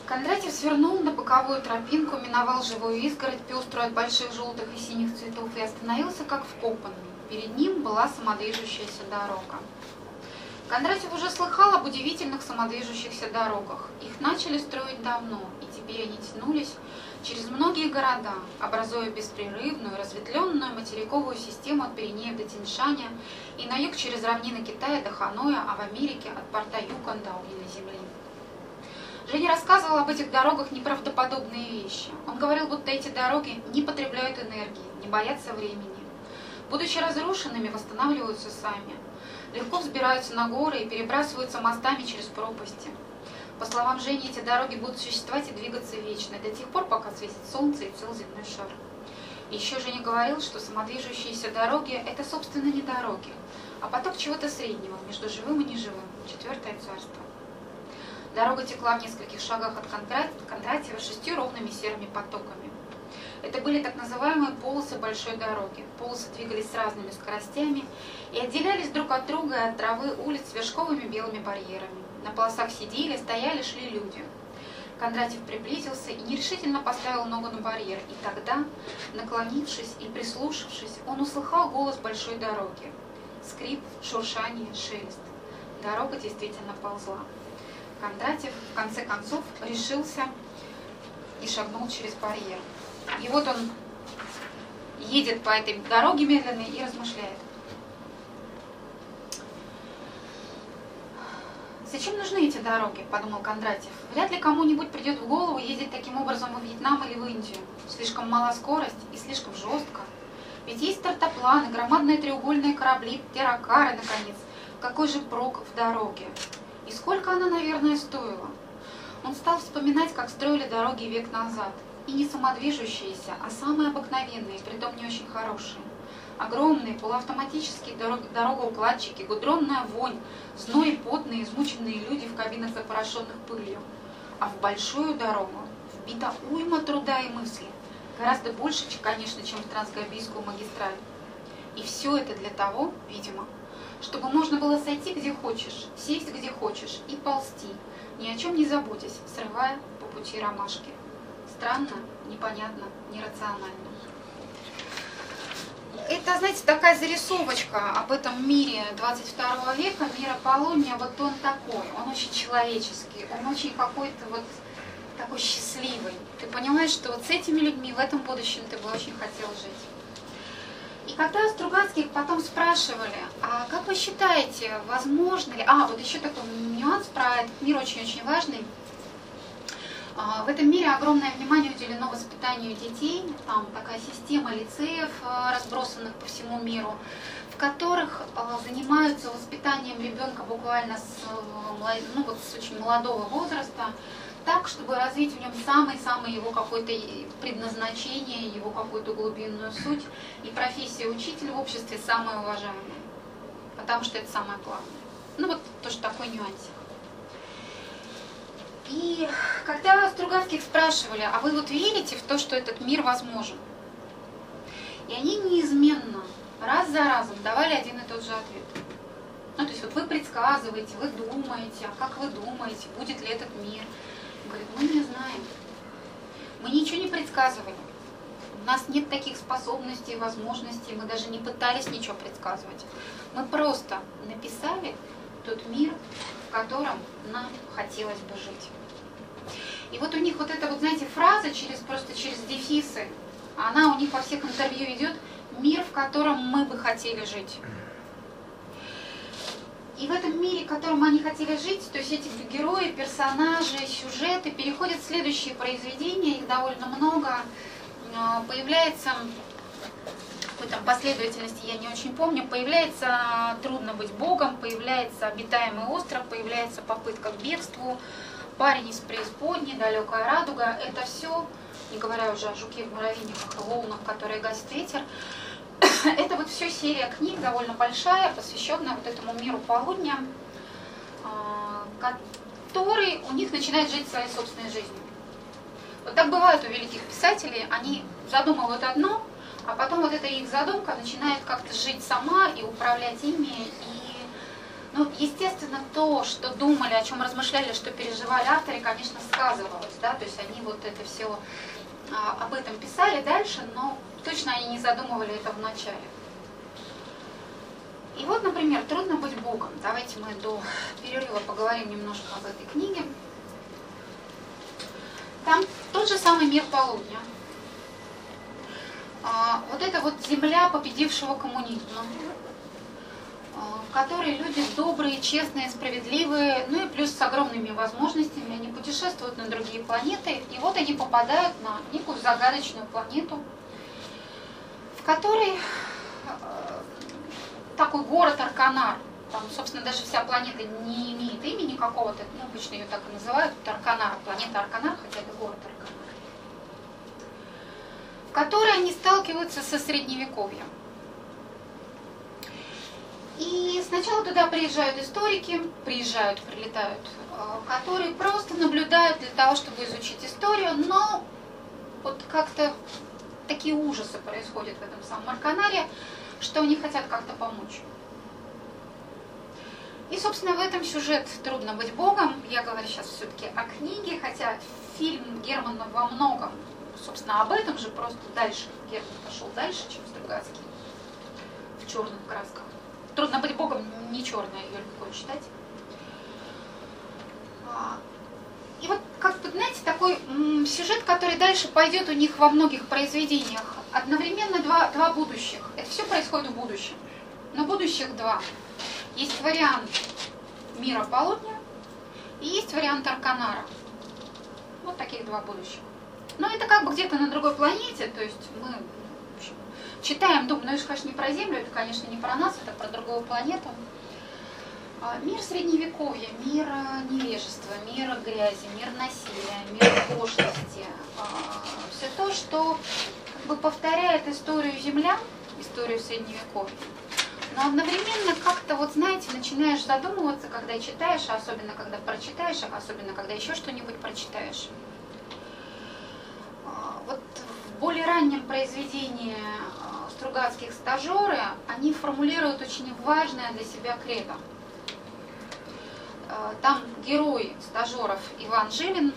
Кондратьев свернул на боковую тропинку, миновал живую изгородь, пеструю от больших желтых и синих цветов, и остановился как вкопанный. Перед ним была самодвижущаяся дорога. Кондратьев уже слыхал об удивительных самодвижущихся дорогах. Их начали строить давно, и теперь они тянулись через многие города, образуя беспрерывную, разветвленную материковую систему от Пиренеев до Тиньшаня и на юг через равнины Китая до Ханоя, а в Америке от порта Юкон до Уильной земли. Женя рассказывал об этих дорогах неправдоподобные вещи. Он говорил, будто эти дороги не потребляют энергии, не боятся времени. Будучи разрушенными, восстанавливаются сами. Легко взбираются на горы и перебрасываются мостами через пропасти. По словам Жени, эти дороги будут существовать и двигаться вечно, до тех пор, пока светит солнце и цел земной шар. Еще Женя говорил, что самодвижущиеся дороги – это, собственно, не дороги, а поток чего-то среднего между живым и неживым, четвертое царство. Дорога текла в нескольких шагах от Кондрат- Кондратьева шестью ровными серыми потоками. Это были так называемые полосы большой дороги. Полосы двигались с разными скоростями и отделялись друг от друга от травы улиц вершковыми белыми барьерами. На полосах сидели, стояли, шли люди. Кондратьев приблизился и нерешительно поставил ногу на барьер, и тогда, наклонившись и прислушавшись, он услыхал голос большой дороги. Скрип, шуршание, шелест. Дорога действительно ползла. Кондратьев в конце концов решился и шагнул через барьер. И вот он едет по этой дороге медленно и размышляет. Зачем нужны эти дороги, подумал Кондратьев. Вряд ли кому-нибудь придет в голову ездить таким образом во Вьетнам или в Индию. Слишком мала скорость и слишком жестко. Ведь есть стартопланы, громадные треугольные корабли, терракары, наконец. Какой же прок в дороге? И сколько она, наверное, стоила? Он стал вспоминать, как строили дороги век назад. И не самодвижущиеся, а самые обыкновенные, притом не очень хорошие. Огромные полуавтоматические дорог, дорогоукладчики, гудронная вонь, зной, потные, измученные люди в кабинах, запорошенных пылью. А в большую дорогу вбита уйма труда и мысли. Гораздо больше, конечно, чем в Трансгабийскую магистраль. И все это для того, видимо, чтобы можно было сойти где хочешь, сесть где хочешь и ползти, ни о чем не заботясь, срывая по пути ромашки. Странно, непонятно, нерационально. Это, знаете, такая зарисовочка об этом мире 22 века, мир Аполлония, вот он такой, он очень человеческий, он очень какой-то вот такой счастливый. Ты понимаешь, что вот с этими людьми в этом будущем ты бы очень хотел жить. И когда Стругацких потом спрашивали, а как вы считаете, возможно ли... А, вот еще такой нюанс про этот мир очень-очень важный. А, в этом мире огромное внимание уделено воспитанию детей. Там такая система лицеев, а, разбросанных по всему миру, в которых а, занимаются воспитанием ребенка буквально с, ну, вот с очень молодого возраста так, чтобы развить в нем самый-самый его какое-то предназначение, его какую-то глубинную суть. И профессия учителя в обществе самая уважаемая, потому что это самое главное. Ну вот тоже такой нюансик. И когда Стругацких спрашивали, а вы вот верите в то, что этот мир возможен? И они неизменно, раз за разом давали один и тот же ответ. Ну, то есть вот вы предсказываете, вы думаете, а как вы думаете, будет ли этот мир? Говорит, мы не знаем. Мы ничего не предсказывали. У нас нет таких способностей, возможностей, мы даже не пытались ничего предсказывать. Мы просто написали тот мир, в котором нам хотелось бы жить. И вот у них вот эта вот, знаете, фраза через просто через дефисы, она у них во всех интервью идет «мир, в котором мы бы хотели жить». И в этом мире, в котором они хотели жить, то есть эти герои, персонажи, сюжеты переходят в следующие произведения, их довольно много. А, появляется, какой там последовательности я не очень помню, появляется «Трудно быть Богом», появляется «Обитаемый остров», появляется «Попытка к бегству», «Парень из преисподней», «Далекая радуга». Это все, не говоря уже о жуке в муравейниках и волнах, которые гасит ветер, это вот все серия книг, довольно большая, посвященная вот этому миру полудня, а, который у них начинает жить своей собственной жизнью. Вот так бывает у великих писателей, они задумывают одно, а потом вот эта их задумка начинает как-то жить сама и управлять ими. И, ну, естественно, то, что думали, о чем размышляли, что переживали авторы, конечно, сказывалось, да, то есть они вот это все а, об этом писали дальше, но точно они не задумывали это в начале. И вот, например, «Трудно быть Богом». Давайте мы до перерыва поговорим немножко об этой книге. Там тот же самый мир полудня. А, вот это вот земля победившего коммунизма, в которой люди добрые, честные, справедливые, ну и плюс с огромными возможностями, они путешествуют на другие планеты, и вот они попадают на некую загадочную планету, в которой э, такой город Арканар. Там, собственно, даже вся планета не имеет имени какого-то, ну, обычно ее так и называют, Арканар, планета Арканар, хотя это город Арканар. В которой они сталкиваются со средневековьем. И сначала туда приезжают историки, приезжают, прилетают, э, которые просто наблюдают для того, чтобы изучить историю, но вот как-то такие ужасы происходят в этом самом Арканаре, что они хотят как-то помочь. И, собственно, в этом сюжет «Трудно быть Богом». Я говорю сейчас все-таки о книге, хотя фильм Германа во многом, собственно, об этом же, просто дальше. Герман пошел дальше, чем Стругацкий, в черных красках. «Трудно быть Богом» не черная, ее легко читать. А, и вот, как бы, знаете, такой сюжет, который дальше пойдет у них во многих произведениях. Одновременно два, два будущих. Это все происходит в будущем. Но будущих два. Есть вариант мира полудня и есть вариант Арканара. Вот таких два будущих. Но это как бы где-то на другой планете, то есть мы читаем, думаем, ну это, конечно, не про Землю, это, конечно, не про нас, это про другую планету. А, Мир средневековья, мир а, невежества, мир грязи, мир насилия, мир пошлости. Все то, что как бы повторяет историю землян, историю средневековья. Но одновременно как-то, вот знаете, начинаешь задумываться, когда читаешь, а особенно когда прочитаешь, а особенно когда еще что-нибудь прочитаешь. А, Вот в более раннем произведении а, Стругацких стажеры, они формулируют очень важное для себя кредо. А, Там герой стажеров Иван Жилин,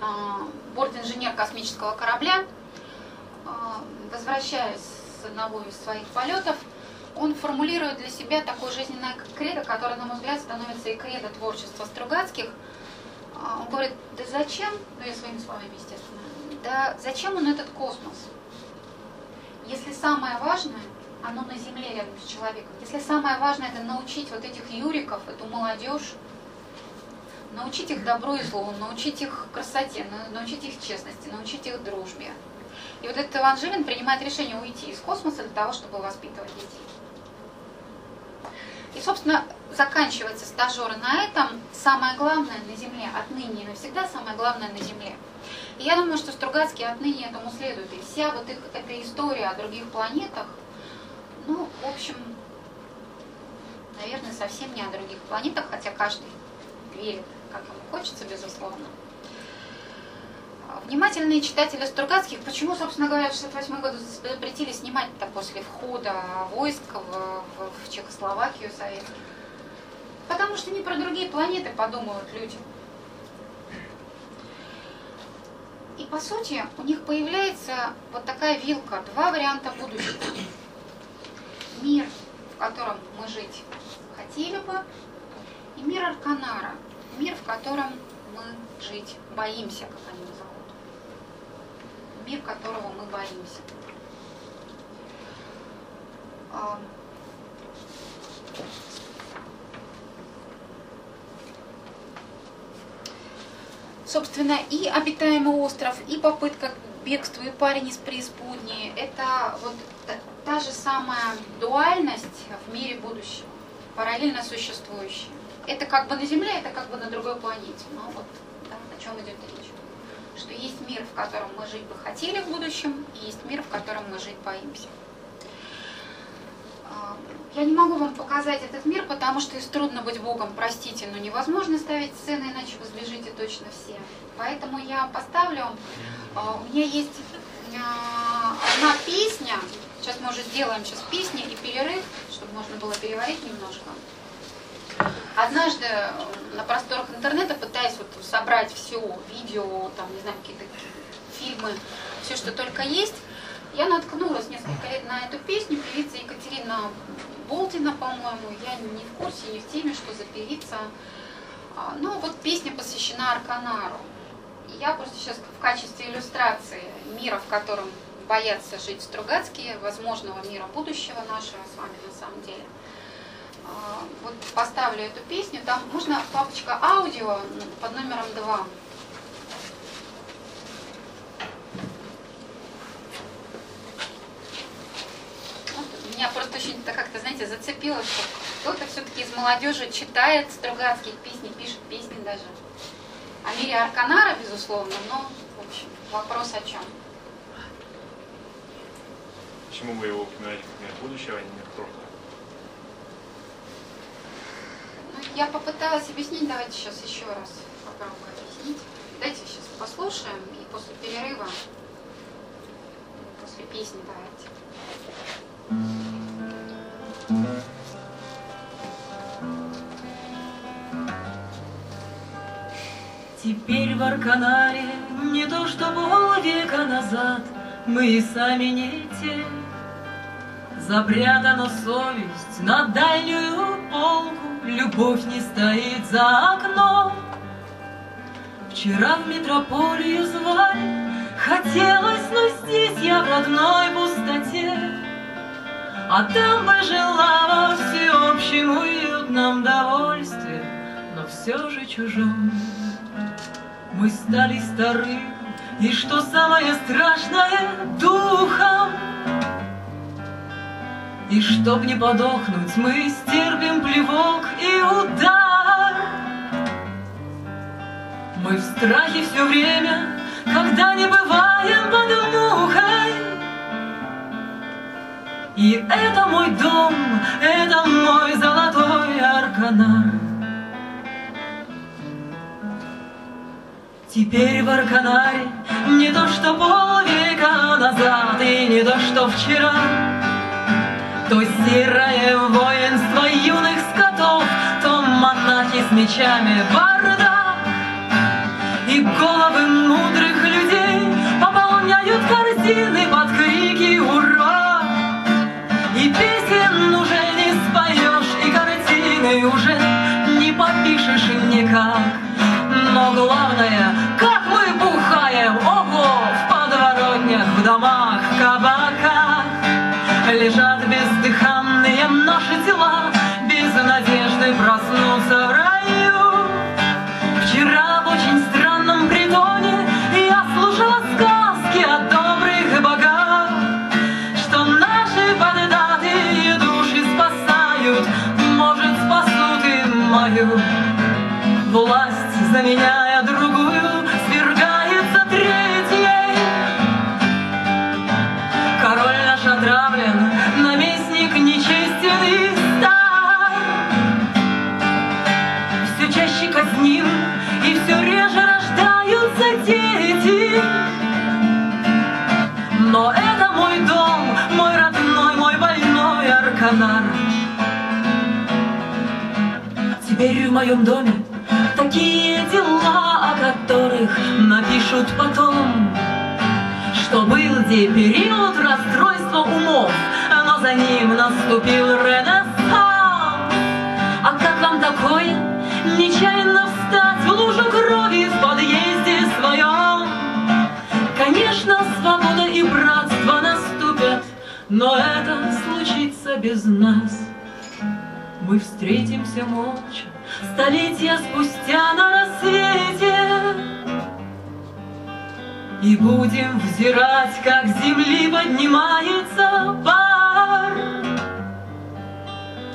а, бортинженер космического корабля, а, возвращаясь с одного из своих полетов, он формулирует для себя такое жизненное кредо, которое, на мой взгляд, становится и кредо творчества Стругацких. Он говорит, да зачем, ну я своими словами, естественно, да зачем он этот космос? Если самое важное, оно на Земле рядом с человеком. Если самое важное это научить вот этих юриков, эту молодежь, научить их добру и злу, научить их красоте, на- научить их честности, научить их дружбе. И вот этот Иван Жилин принимает решение уйти из космоса для того, чтобы воспитывать детей. И, собственно, заканчивается стажеры на этом. Самое главное на Земле, отныне и навсегда самое главное на Земле. И я думаю, что Стругацкие отныне этому следует. И вся вот их, эта история о других планетах, ну, в общем, наверное, совсем не о других планетах, хотя каждый верит, как ему хочется, безусловно. А, Внимательные читатели Стругацких, почему, собственно говоря, в 68 году запретили снимать-то после входа войск в, в- в Чехословакию советских? Потому что не про другие планеты подумают люди. И по сути у них появляется вот такая вилка, два варианта будущего. Мир, в котором мы жить хотели бы, и мир Арканара, мир, в котором мы жить боимся, как они назовут. Мир, которого мы боимся. А, Собственно, и обитаемый остров, и попытка к бегству, и парень из преисподней, это вот та- же самая дуальность в мире будущего, параллельно существующая. Это как бы на Земле, это как бы на другой планете. Но вот да, о чем идет речь. Что есть мир, в котором мы жить бы хотели в будущем, и есть мир, в котором мы жить боимся. А, Я не могу вам показать этот мир, потому что из трудно быть Богом, простите, но невозможно ставить сцены, иначе вы сбежите точно все. Поэтому я поставлю, а, у меня есть а, одна песня, сейчас мы уже сделаем сейчас песни и перерыв, чтобы можно было переварить немножко. Однажды э, на просторах интернета, пытаясь вот собрать все, видео, там, не знаю, какие-то фильмы, все, что только есть, я наткнулась несколько лет на эту песню, певица Екатерина Болтина, по-моему, я не в курсе, не в теме, что за певица. А, Ну, вот песня посвящена Арканару. Я просто сейчас в качестве иллюстрации мира, в котором боятся жить Стругацкие, возможного мира будущего нашего с вами на самом деле. А, Вот поставлю эту песню. Там можно, папочка, аудио под номером 2. Меня просто очень как-то, знаете, зацепило, что кто-то все-таки из молодежи читает Стругацких песни, пишет песни даже. О мире Арканара, безусловно, но, в общем, вопрос о чем. Почему вы его упоминаете как мир будущего, а не мир прошлого? Ну, я попыталась объяснить, давайте сейчас еще раз попробую объяснить. Дайте сейчас послушаем, и после перерыва, после песни давайте. Теперь в Арканаре не то что полвека назад Мы и сами не те. Запрятана совесть на дальнюю полку, Любовь не стоит за окном. Вчера в метрополию звали, Хотелось, но здесь я в родной пустоте. А там бы жила во всеобщем уютном довольстве, Но все же чужом. Мы стали стары, и что самое страшное, духом И чтоб не подохнуть, мы стерпим плевок и удар. Мы в страхе все время, когда не бываем под мухой. И это мой дом, это мой золотой арканар. Теперь в Арканаре не то, что полвека назад И не то, что вчера То серое воинство юных скотов То монахи с мечами бардак И головы мудрых людей Пополняют корзины в моем доме такие дела, о которых напишут потом, что был где период расстройства умов, но за ним наступил ренессанс. А как вам такое? Нечаянно встать в лужу крови в подъезде своем? Конечно, свобода и братство наступят, но это случится без нас. Мы встретимся молча, столетия спустя на рассвете. И будем взирать, как с земли поднимается пар.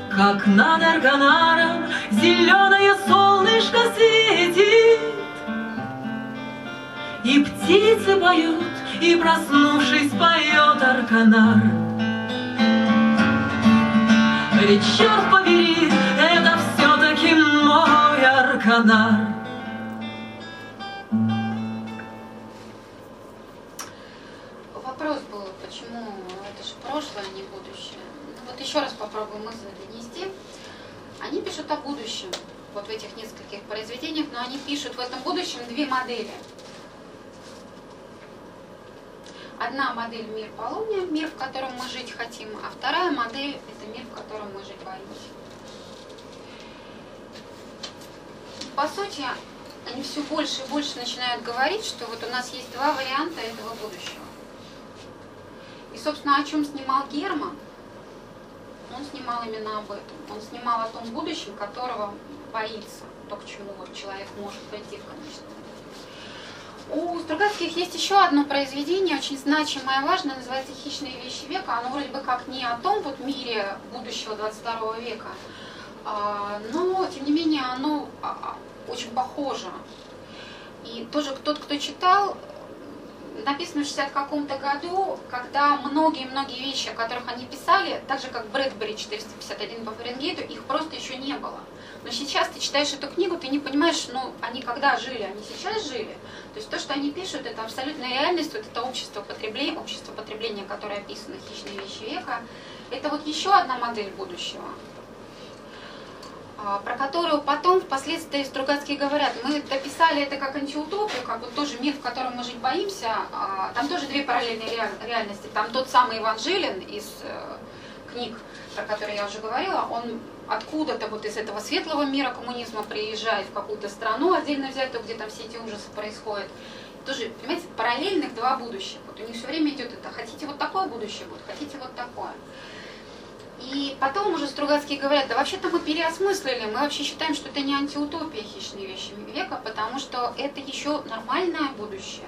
Как над Арканаром зеленое солнышко светит. И птицы поют, и проснувшись поет Арканар Ведь черт побери, это мой Арканар. Вопрос был, почему это же прошлое, а не будущее. Ну, вот еще раз попробуем мысль донести. Они пишут о будущем, вот в этих нескольких произведениях, но они пишут в этом будущем две модели. Одна модель мир полуния, мир, в котором мы жить хотим, а вторая модель это мир, в котором мы жить боимся. По сути, они все больше и больше начинают говорить, что вот у нас есть два варианта этого будущего. И, собственно, о чем снимал Герман? Он снимал именно об этом. Он снимал о том будущем, которого боится, то, к чему вот человек может пойти в конечном у Стругацких есть еще одно произведение, очень значимое и важное, называется «Хищные вещи века». Оно вроде бы как не о том вот мире будущего 22 века, а, но, тем не менее, оно а, очень похоже. И тоже тот, кто читал, написано в 60 каком-то году, когда многие-многие вещи, о которых они писали, так же как Брэдбери 451 по Фаренгейту, их просто еще не было. Но сейчас ты читаешь эту книгу, ты не понимаешь, ну, они когда жили, они сейчас жили. То есть то, что они пишут, это абсолютная реальность, вот это общество потребления, общество потребления, которое описано «Хищные вещи века», это вот еще одна модель будущего, про которую потом впоследствии Стругацкие говорят, мы дописали это как антиутопию, как вот тоже мир, в котором мы жить боимся, а, там тоже две параллельные реальности, там тот самый Иван Жилин из э, книг, про которые я уже говорила, он откуда-то вот из этого светлого мира коммунизма приезжает в какую-то страну отдельно взятую, где там все эти ужасы происходят. Тоже, понимаете, параллельных два будущих. Вот у них все время идет это, хотите вот такое будущее будет, хотите вот такое. И потом уже Стругацкие говорят, да вообще-то мы переосмыслили, мы вообще считаем, что это не антиутопия хищные вещи века, потому что это еще нормальное будущее.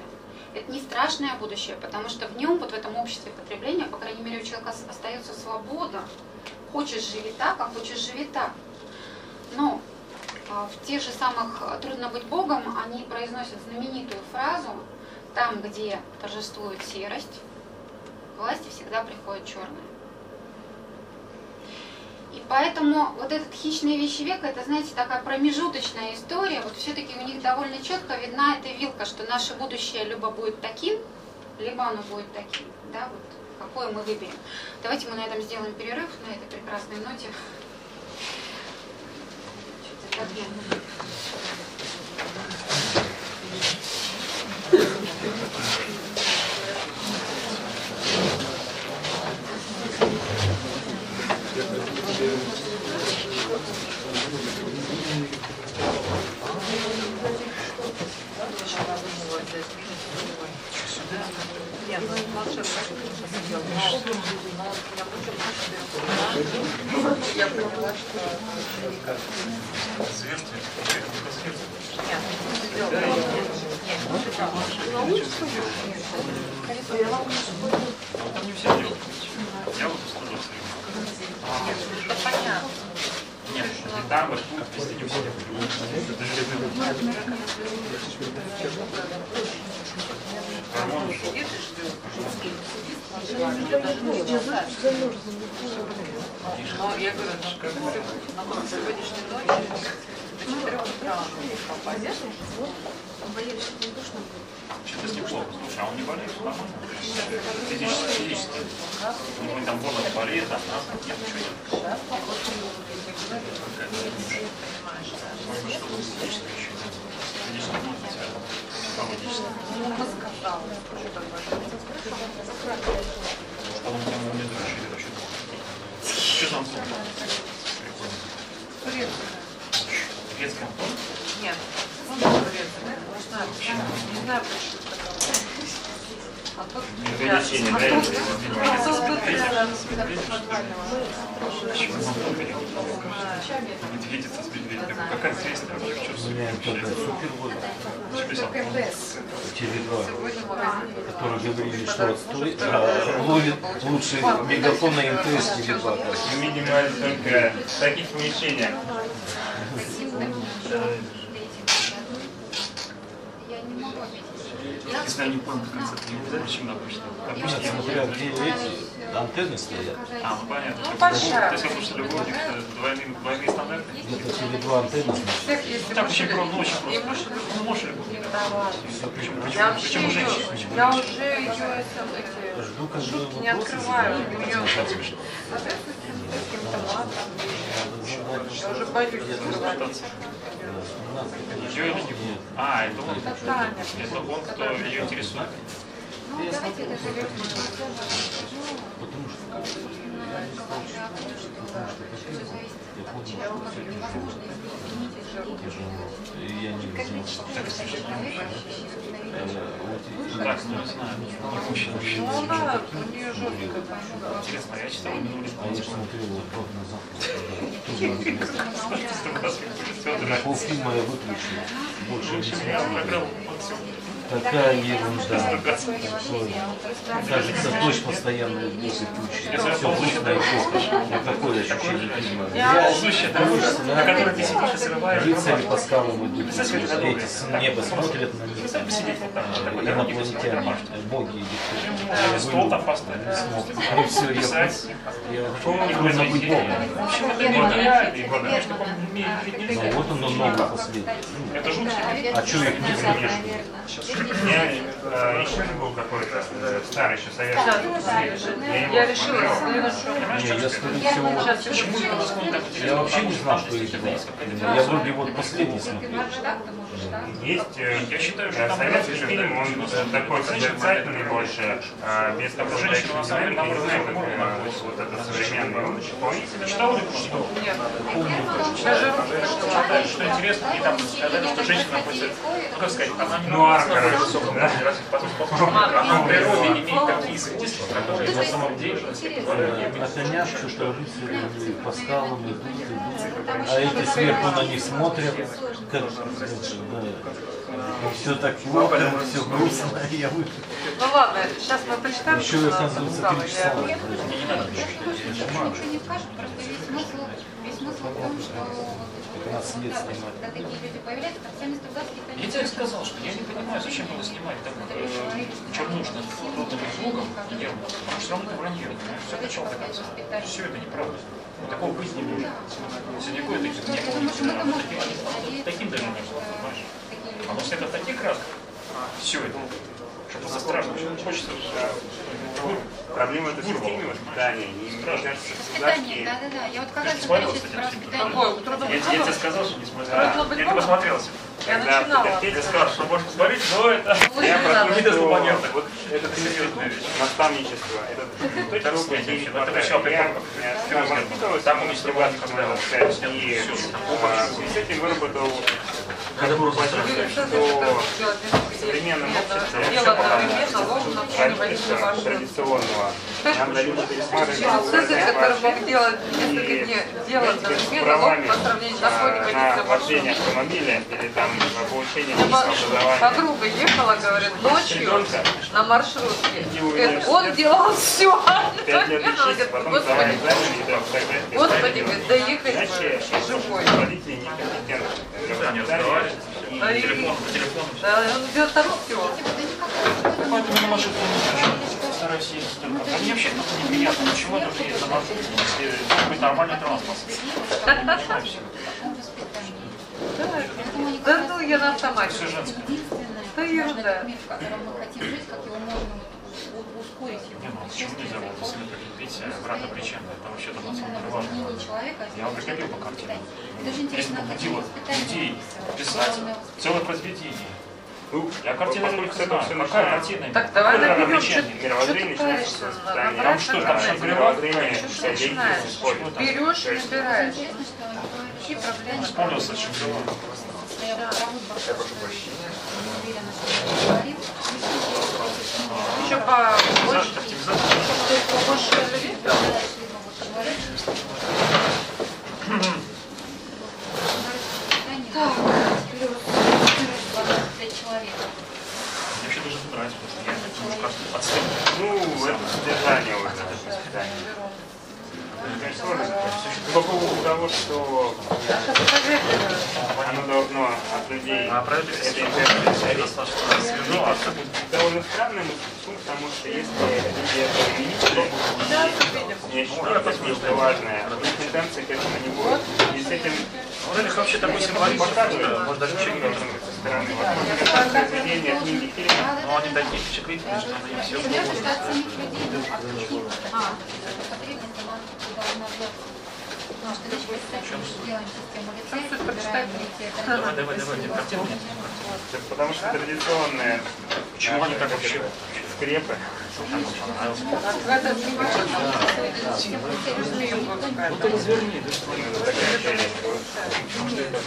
Это не страшное будущее, потому что в нем, вот в этом обществе потребления, по крайней мере, у человека ос- остается свобода. Хочешь живи так, а хочешь живи так. Но а, в тех же самых «Трудно быть Богом» они произносят знаменитую фразу «Там, где торжествует серость, к власти всегда приходит черное». И поэтому вот этот хищный вещевек, это, знаете, такая промежуточная история. Вот все-таки у них довольно четко видна эта вилка, что наше будущее либо будет таким, либо оно будет таким. Да, вот какое мы выберем. Давайте мы на этом сделаем перерыв, на этой прекрасной ноте. Чуть отодвинем. Нет, ну планшет посидел. Я поняла, что Нет, не все делают. Я вот услужил это понятно. Нет, там вот тут везде не все. Это железный Гормоны? Но я говорю, на сегодняшней ночи до 4 утра попадешь. Что-то неплохо. Слушай, а он не болеет? Физически, физически. У него там горло не болеет, а нас нет, ничего нет. Можно что-то физическое еще. Физически может Ну, такое. Что он у тебя не души или вообще Что там? Турецкая. Турецкая? Нет, ну, турецкая. Не знаю, почему. Не знаю, почему. А тут... Или- А тут тут Медведица с медведем. Какая интересная вообще, в чем суть? Теле2, которые говорили, что а ловит лучше мегафона МТС Теле2. Мы минимально только в таких помещениях. Я не могу ответить. Если я не понял до конца, ты не знаешь, почему обычно? Обычно я Смотря где эти антенны стоят. А, ну понятно. Ну, То большая. есть, потому что любой у них э, двойные, двойные стандарты. Где-то Теле2 антенны, значит. Всех, если Так, очень или- про- ну, очень и просто. Ну, муж или- Давай. Причем, причем, Я вообще причем у ее, женщин. я уже ее эти шутки не открываю. Каким-то матом. Я уже боюсь открывать. Ее или не А, это он. Это Таня. Это он, кто ее интересует. Ну, давайте это зовем. Потому что мечты человека, Э, вот Так, ну, не знаю. Не мужчина, Ну, мужчина. она, у нее жестко там. Интересно, а я читал минулый А я смотрел год назад. На полфильма я выключил. Больше не я смотрел. Такая ерунда. Кажется, дождь постоянно будет включен. Все слышно и плохо. Никакое ощущение фильма. И. Рыцари по скалам идут. Эти с неба смотрят на них. Вот вот дороги, Инопланетяне, боги кто. Стол там поставить. Ну все, я, трудно быть богом. Ну вот оно новое последнее. Это жутко. А что их не конечно? Я э, еще был какой-то э, старый еще советский. Я решила следующую. Не, я скорее всего, Почему я я вообще не знал, что их два. Я вроде вот последний смотрел. Есть, э, я считаю, что советский фильм, он э, такой созерцательный больше, э, без такой женщины, на самом деле, нам знает, как э, вот это современный. Читал что? Даже Читаю, что интересно, и там сказали, что женщина находится, ну как сказать, нуар, короче, да? Она в природе имеет такие свидетельства, которые на самом деле На конях что-то рыцари по скалам идут, идут. А эти сверху на них смотрят, как, Все так плохо, все грустно, я вы... Ну ладно, сейчас мы почитаем. Еще, нам оказывается, написала. три часа. Я- ничего не скажет, просто весь смысл, весь смысл в том, что нас когда, нет снимать. когда такие люди появляются, как сами Стругацкие, они Я тебе сказал, что я не понимаю, зачем было снимать так э, чернушным ротным звуком, я, потому что все равно это вранье, все до конца. Все это неправда. Такого быть не может. Сидякова таких не было никогда, оно таким, даже не было, понимаешь? Оно снято в таких красках, все это, что просто страшно, хочется Проблема это воспитания. И мне кажется, Воспитание, да, да, да. Я вот как раз сейчас кстати, воспитание. Я, тебе сказал, что не смотрел. Я не дома? посмотрелся. Я Когда начинала. Федя сказал, что можно посмотреть, но это... Я не про надо. то, Не даже что понятно. вот этот Серьезная вещь. наставничество, это то, чего Второй не это вообще Я я воспитывался, Там сказать, да. и с этим выработал что в современном обществе маршрут. традиционного. нам дали пересматривать делать И несколько дней, делать с мог по сравнению на водителя на вождение автомобиля или там получение меня медицинского по- образования. Подруга ехала, говорит, ночью Ребенка. на маршрутке. Говорит, он делал все. Пять лет учись, потом сдавай экзамен и так далее. Господи, говорит, доехать живой. Да, Да Телефон по телефону. Да, он там все. Поэтому на маршрутке не стараюсь ездить только. А мне вообще как-то неприятно, почему должен ездить на маршрутке, если быть нормальный транспорт. всего. Да ну, я на автомате. Да ерунда. мир, в котором мы хотим жить, как его можно вот у- ускорить его Не, ну почему нельзя было если прикрепить обратно причину? Это вообще именно важно. Я вот прикрепил по картине. Интересно, побудило людей писать целое произведение. Ну, Я картина не знаю, все какая картина? Так, давай наберем, что- ты паришься? Там что, там набрать что, набрать. мировоззрение, Что ты начинаешь? Берешь и набираешь. Интересно, что вообще проблема Вспомнился, о чем было. я говорил. Еще побольше. Побольше людей. Так, плюс 25 человек. Мне вообще даже не нравится, потому что я немножко отстаю. Ну, это содержание уже. Это, конечно, сложно. По поводу того, что оно должно от людей А про это я свежо, а довольно странная мысль, потому что если люди этого не видели, и я считаю, это важное, их тенденции к этому не будет. И с этим Ну, это вообще такой символизм, может даже быть со стороны. Возможно, это произведение книги, фильма, Но они такие впечатлительные, что они все ну, а, Давай, давай, давай, потому что традиционные Почему они так вообще? Скрепы. В этом ты разверни, да что Это часть.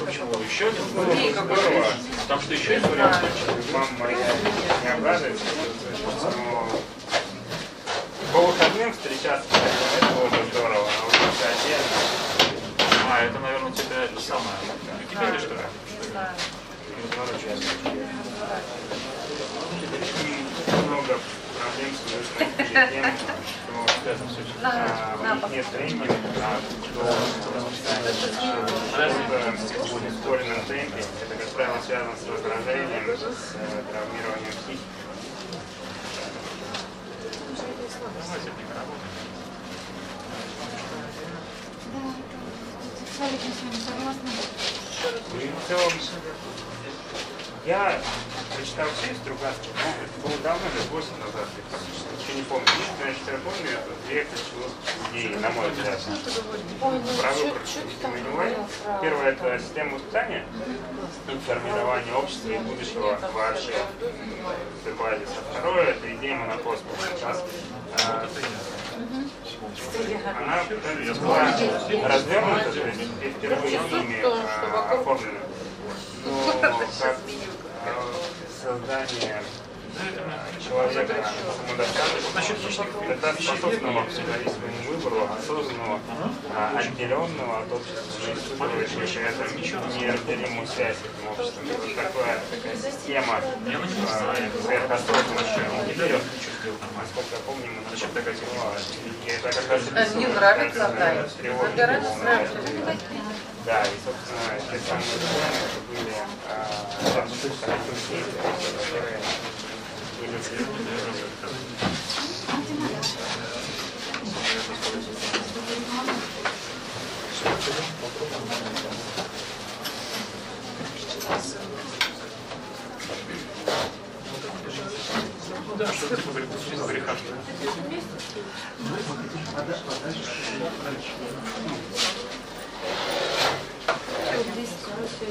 Почему? Еще один здорово. Там что еще история? Мама моя не обрадуется, но по выходным встречаться, это было бы здорово, а вот если отдельно, А, это, наверное, тебя это самое. Или что ли? очень много проблем связанных с тем, что а, у них нет времени на то, что в ускоренном темпе, это, как правило, связано с раздражением, с э, травмированием психики. Абсолютно с вами согласна. В целом, я прочитал все из Стругацких, ну, это было давно, лет 8 назад, я еще не помню. Единственное, что я помню, это две ключевых идеи, на мой взгляд. Про выбор Первое – это система воспитания и формирование общества и будущего вообще в базиса. Второе – это идея монопольства. Сейчас, она была развернута, то есть впервые ими а, оформлена. Но как создание человека самодостаточного, тогда способного к выбору, осознанного, отделенного от общества, испытывающего это неразделимую связь с этим обществом. И вот такая, такая система сверхосознанности идет. Насколько я помню, мы насчет такая тема, я это как раз Не нравится тревоги Выбирать нравится. Да, и, собственно, те самые законы это были а, там, действия, которые были Ну да, что говорит, что греха, что Да,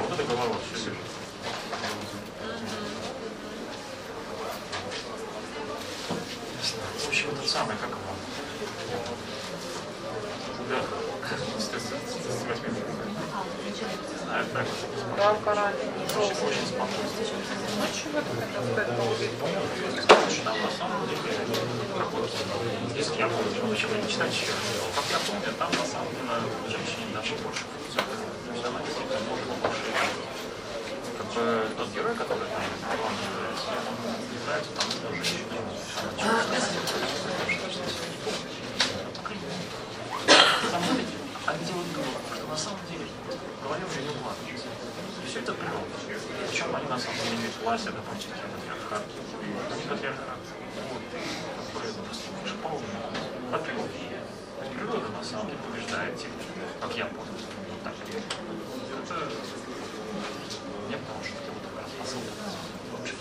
вот это голова, все сижу. В общем, этот самый, как его? Да. Знаю, так вот. Да, карали. Очень, спокойно. Ну чего ты хотел сказать? Что там на самом деле. Если я помню, ну почему не читать еще? Как я помню, там на самом деле женщине даже больше функций. То есть она действительно может больше как бы тот герой, который там является, он является там женщиной. А где вот голову? Что на самом деле в голове уже не укладывается. Все это природа. Причем они на самом деле имеют власть, это типа патриархат. Но не патриархат. Вот, бы, просто полный от природы. То природа на самом деле побеждает тех, как я понял. Вот так. Это я потому что это вот такая посылка. Вообще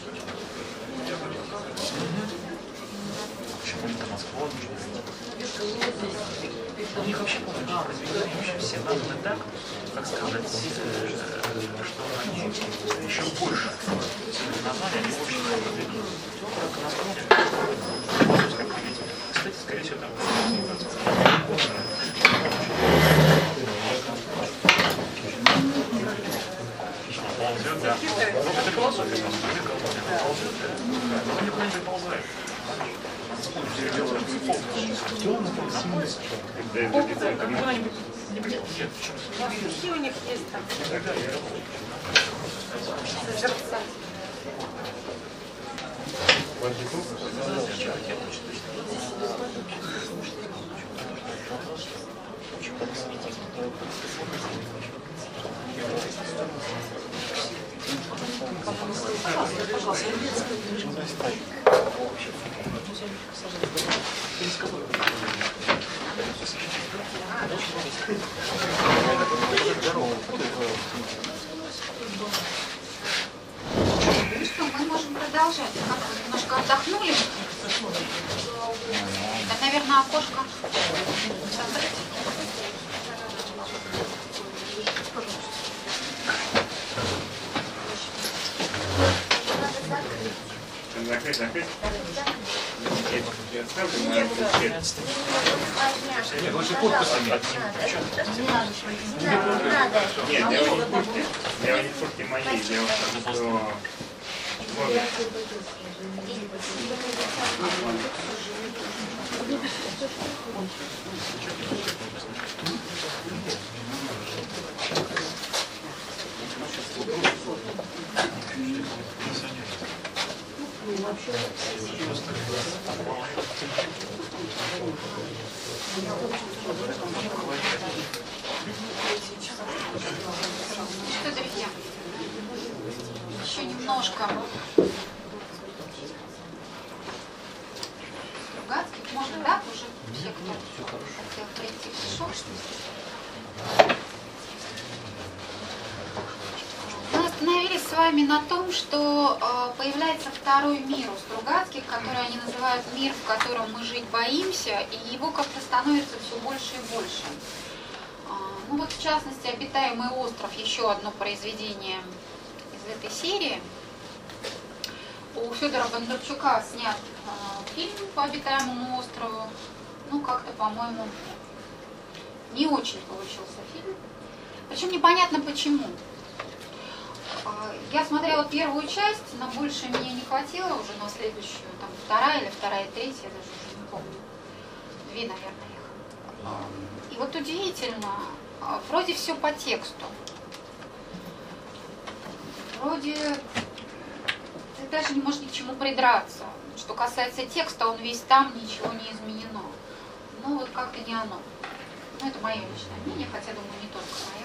Почему они там Москва у них вообще полностью произведения вообще все названы так, как сказать, э, что они еще больше назвали, они очень выглядят. Только на самом деле, как кстати, скорее всего, там ползет, да. Вот это философия, она ползет, она никуда не приползает. Какие у них есть там? Созерцать. Ну что, мы можем продолжать. Как немножко отдохнули? Так, наверное, окошко закрыть. Закрыть, закрыть. Нет, лучше сними. Нет, дело не в куртке. Дело не в куртке моей. Дело в том, что... Вот. Что, друзья, еще немножко. Стругацких можно, да, уже все, кто хотел прийти, пришел. Мы остановились с вами на том, что э, появляется второй мир у Стругацких, который они называют мир, в котором мы жить боимся, и его как-то становится все больше и больше. А, Ну вот, в частности, «Обитаемый остров» еще одно произведение из этой серии. У Федора Бондарчука снят а, фильм по «Обитаемому острову». Ну, как-то, по-моему, Не очень получился фильм. Причем непонятно почему. Я смотрела первую часть, но больше мне не хватило уже на следующую, там вторая или вторая, третья, я даже уже не помню. Две, наверное, их. И вот удивительно, а, вроде все по тексту. Вроде ты даже не можешь ни к чему придраться. Что касается текста, он весь там, ничего не изменено. Ну вот как-то не оно. Ну это мое личное мнение, хотя думаю не только мое.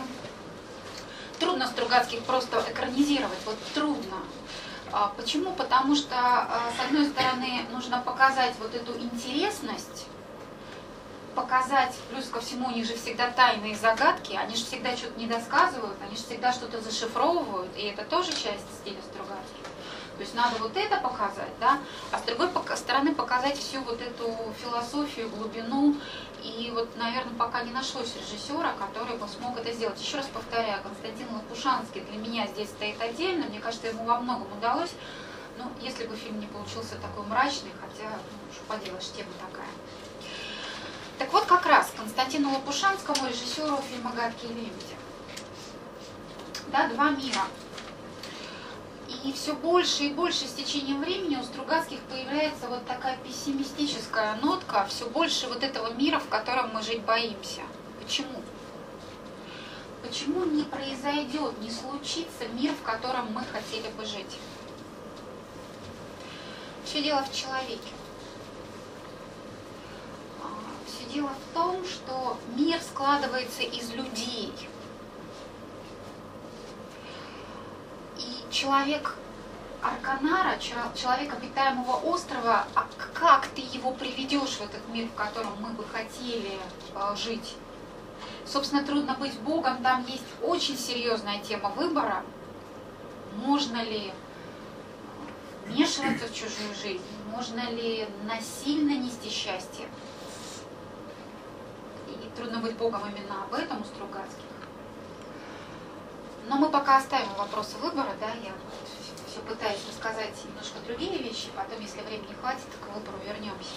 Трудно Стругацких просто экранизировать, вот трудно. А, Почему? Потому что, а, с одной стороны, нужно показать вот эту интересность, показать, плюс ко всему, у них же всегда тайные загадки, они же всегда что-то не досказывают, они же всегда что-то зашифровывают, и это тоже часть стиля Стругацких. То есть надо вот это показать, да, а с другой стороны показать всю вот эту философию, глубину. И вот, наверное, пока не нашлось режиссера, который бы смог это сделать. Еще раз повторяю, Константин Лопушанский для меня здесь стоит отдельно. Мне кажется, ему во многом удалось. Ну, если бы фильм не получился такой мрачный, хотя, ну, что поделаешь, тема такая. Так вот, как раз Константину Лопушанскому, режиссеру фильма «Гадкие лебеди». Да, два мира. И все больше и больше с течением времени у Стругацких появляется вот такая пессимистическая нотка, все больше вот этого мира, в котором мы жить боимся. Почему? Почему не произойдет, не случится мир, в котором мы хотели бы жить? Все дело в человеке. Все дело в том, что мир складывается из людей. И человек Арканара, ча- человек обитаемого острова, а как ты его приведешь в этот мир, в котором мы бы хотели э, жить? Собственно, трудно быть Богом, там есть очень серьезная тема выбора. Можно ли вмешиваться в чужую жизнь? Можно ли насильно нести счастье? И трудно быть Богом именно об этом у Стругацких. Но мы пока оставим вопросы выбора, да, я все пытаюсь рассказать немножко другие вещи, потом, если времени хватит, к выбору вернемся.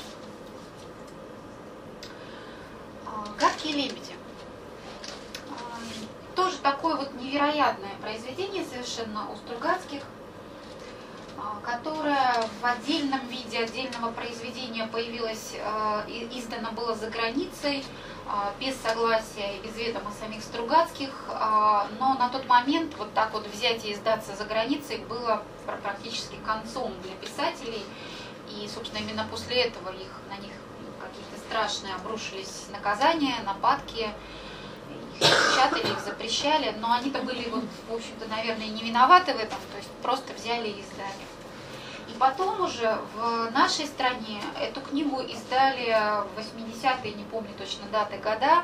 А, Гадкие лебеди. А, Тоже такое вот невероятное произведение совершенно у Стругацких, а, которое в отдельном виде отдельного произведения появилось, э, издано было за границей, без согласия без ведома самих Стругацких, а, но на тот момент вот так вот взять и издаться за границей было пр- практически концом для писателей, и, собственно, именно после этого их, на них какие-то страшные обрушились наказания, нападки, их печатали, их запрещали, но они-то были, вот, в общем-то, наверное, не виноваты в этом, то есть просто взяли и издали. Потом уже в нашей стране эту книгу издали в 80-е, не помню точно даты, года,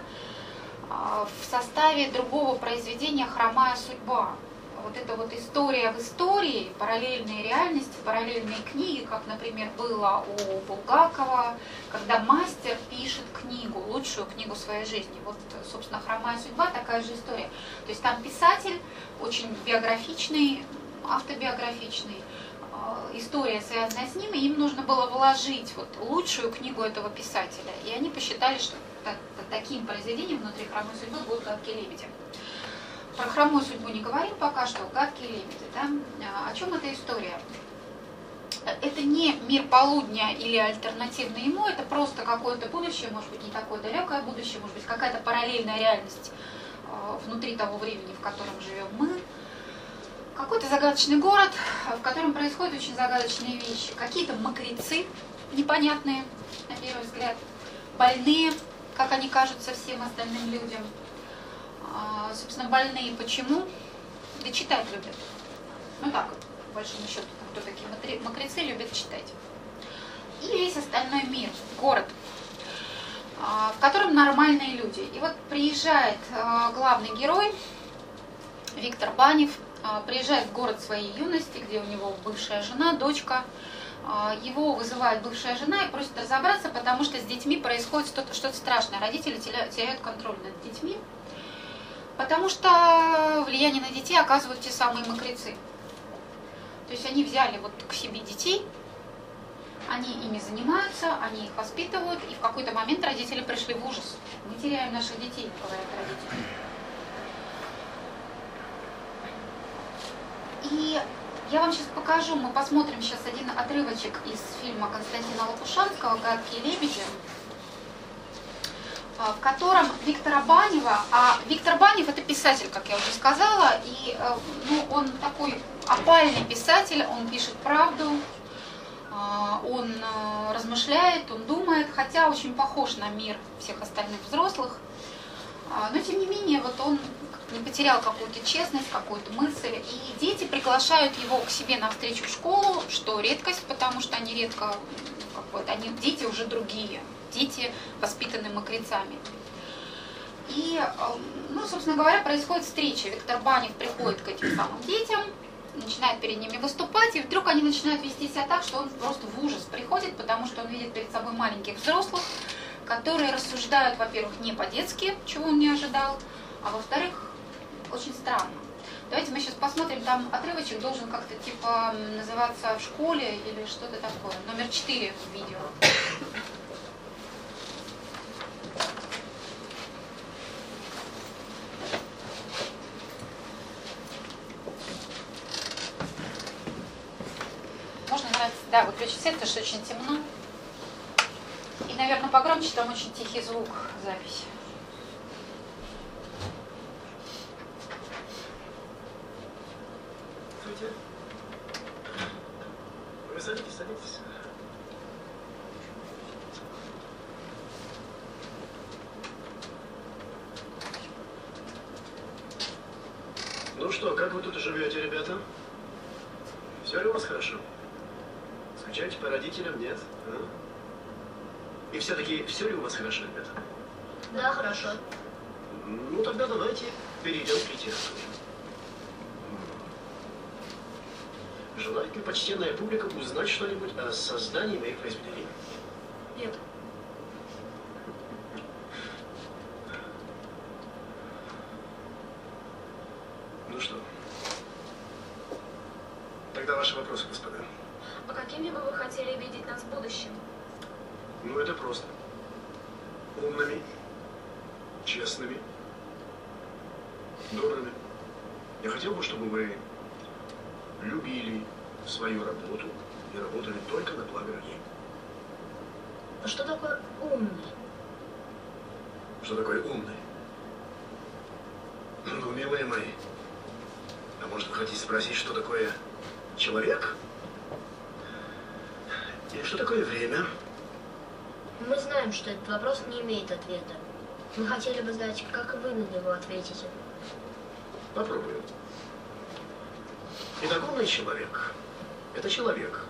а, в составе другого произведения «Хромая судьба». Вот эта вот история в истории, параллельные реальности, параллельные книги, как, например, было у Булгакова, когда мастер пишет книгу, лучшую книгу своей жизни. Вот, собственно, «Хромая судьба» такая же история. То есть там писатель очень биографичный, автобиографичный, история, связанная с ним, и им нужно было вложить вот лучшую книгу этого писателя. И они посчитали, что та- та- таким произведением внутри хромой судьбы будут гадкие лебеди. Про хромую судьбу не говорим пока что, гадкие лебеди. Да? А, О чем эта история? Это не мир полудня или альтернативный ему, это просто какое-то будущее, может быть, не такое далекое будущее, может быть, какая-то параллельная реальность э, внутри того времени, в котором живем мы. Какой-то загадочный город, в котором происходят очень загадочные вещи. Какие-то мокрецы непонятные, на первый взгляд, больные, как они кажутся всем остальным людям. А, Собственно, больные почему? Да читать любят. Ну так, по большому счету, кто такие мокре- мокрецы, любят читать. И весь остальной мир, город, а, в котором нормальные люди. И вот приезжает а, главный герой, Виктор Банев, приезжает в город своей юности, где у него бывшая жена, дочка. А, Его вызывает бывшая жена и просит разобраться, потому что с детьми происходит что-то что страшное. Родители теря- теряют контроль над детьми, потому что влияние на детей оказывают те самые мокрецы. То есть они взяли вот к себе детей, они ими занимаются, они их воспитывают, и в какой-то момент родители пришли в ужас. Мы теряем наших детей, говорят родители. И я вам сейчас покажу, мы посмотрим сейчас один отрывочек из фильма Константина Лопушанского «Гадкие лебеди», а, в котором Виктора Банева, а Виктор Банев это писатель, как я уже сказала, и э, ну, он такой опальный писатель, он пишет правду, а, он э, размышляет, он думает, хотя очень похож на мир всех остальных взрослых, а, но тем не менее вот он не потерял какую-то честность, какую-то мысль. И дети приглашают его к себе на встречу в школу, что редкость, потому что они редко, как вот, они дети уже другие, дети воспитаны мокрецами. И, ну, собственно говоря, происходит встреча. Виктор Банев приходит к этим самым детям, начинает перед ними выступать, и вдруг они начинают вести себя так, что он просто в ужас приходит, потому что он видит перед собой маленьких взрослых, которые рассуждают, во-первых, не по-детски, чего он не ожидал, а во-вторых, очень странно. Давайте мы сейчас посмотрим, там отрывочек должен как-то типа называться в школе или что-то такое. Номер 4 в видео. Можно, да, выключить свет, потому что очень темно. И, наверное, погромче, там очень тихий звук записи. Здравствуйте. Вы садитесь, садитесь. Ну что, как вы тут живете, ребята? Все ли у вас хорошо? Скучаете по родителям, нет? А? И все-таки все ли у вас хорошо, ребята? Да, хорошо. Ну, тогда давайте перейдем к литературе. Желает ли почтенная публика узнать что-нибудь о создании моих произведений? Нет. Ну что? Тогда ваши вопросы, господа. А какими бы вы хотели видеть нас в будущем? Ну, это просто. Умными, честными, добрыми. Я хотел бы, чтобы вы любили свою работу и работали только на благо людей. А что такое умный? Что такое умный? Ну, милые мои, а может вы хотите спросить, что такое человек? Или что такое время? Мы знаем, что этот вопрос не имеет ответа. Мы хотели бы знать, как вы на него ответите. Попробуем. Итак, умный человек – это человек,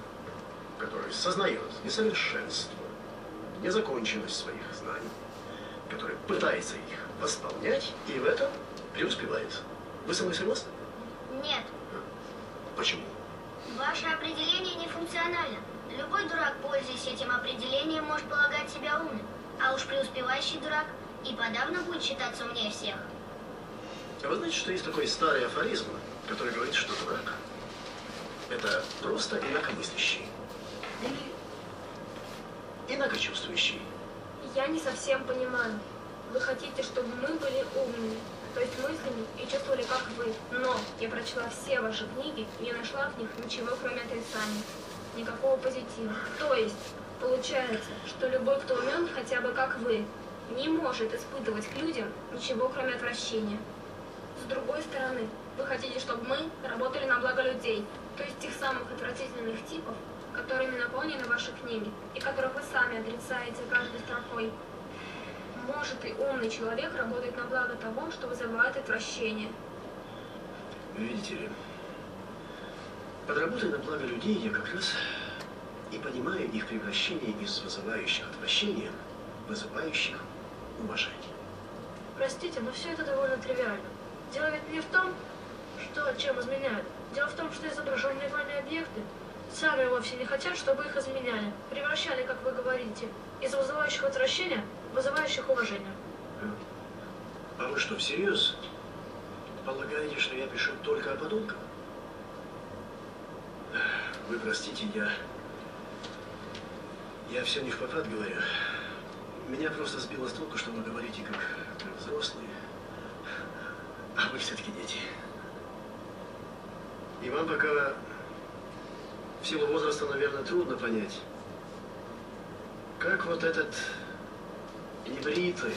который сознает несовершенство, незаконченность своих знаний, который пытается их восполнять и в этом преуспевает. Вы со мной согласны? Нет. Почему? Ваше определение нефункционально. Любой дурак, пользуясь этим определением, может полагать себя умным. А уж преуспевающий дурак и подавно будет считаться умнее всех. А вы знаете, что есть такой старый афоризм, который говорит, что дурак – это просто инакомыслящий или инакочувствующий. Я не совсем понимаю. Вы хотите, чтобы мы были умными, то есть мыслями и чувствовали, как вы. Но я прочла все ваши книги и не нашла в них ничего, кроме отрицания. Никакого позитива. То есть, получается, что любой, кто умен, хотя бы как вы, не может испытывать к людям ничего, кроме отвращения. С другой стороны, вы хотите, чтобы мы работали на благо людей, то есть тех самых отвратительных типов, которыми наполнены ваши книги, и которых вы сами отрицаете каждой строкой. Может и умный человек работать на благо того, что вызывает отвращение. Видите ли, под работой на благо людей я как раз и понимаю их превращение из вызывающих отвращение, вызывающих уважение. Простите, но все это довольно тривиально. Дело ведь не в том, что чем изменяют. Дело в том, что изображенные вами объекты сами вовсе не хотят, чтобы их изменяли. Превращали, как вы говорите, из вызывающих отвращения вызывающих уважение. А вы что, всерьез полагаете, что я пишу только о подонках? Вы простите, я... Я все не в попад говорю. Меня просто сбило с толку, что вы говорите как, как взрослые, а вы все-таки дети. И вам пока в силу возраста, наверное, трудно понять, как вот этот небритый,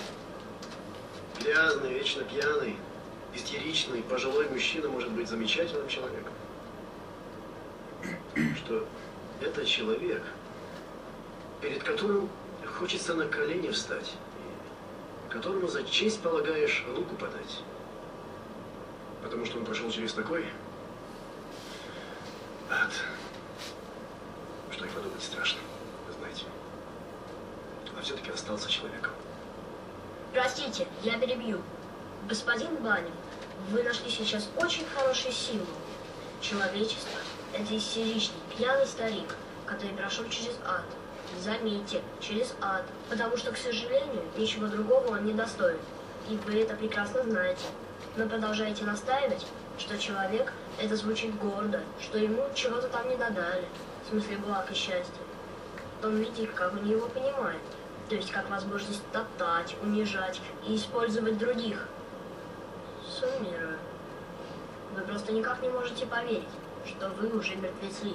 грязный, вечно пьяный, истеричный, пожилой мужчина может быть замечательным человеком. Что это человек, перед которым хочется на колени встать, которому за честь полагаешь руку подать. Потому что он прошел через такой ад, что и подумать страшно, вы знаете. А все-таки остался человеком. Простите, я перебью. Господин Банин, вы нашли сейчас очень хороший символ. Человечество – это истеричный, пьяный старик, который прошел через ад. Заметьте, через ад, потому что, к сожалению, ничего другого он не достоин. И вы это прекрасно знаете. Но продолжаете настаивать, что человек – это звучит гордо, что ему чего-то там не додали, в смысле благ и счастья. В том виде, как он его понимает, то есть как возможность топтать, унижать и использовать других. Суммирую. Вы просто никак не можете поверить, что вы уже мертвецы,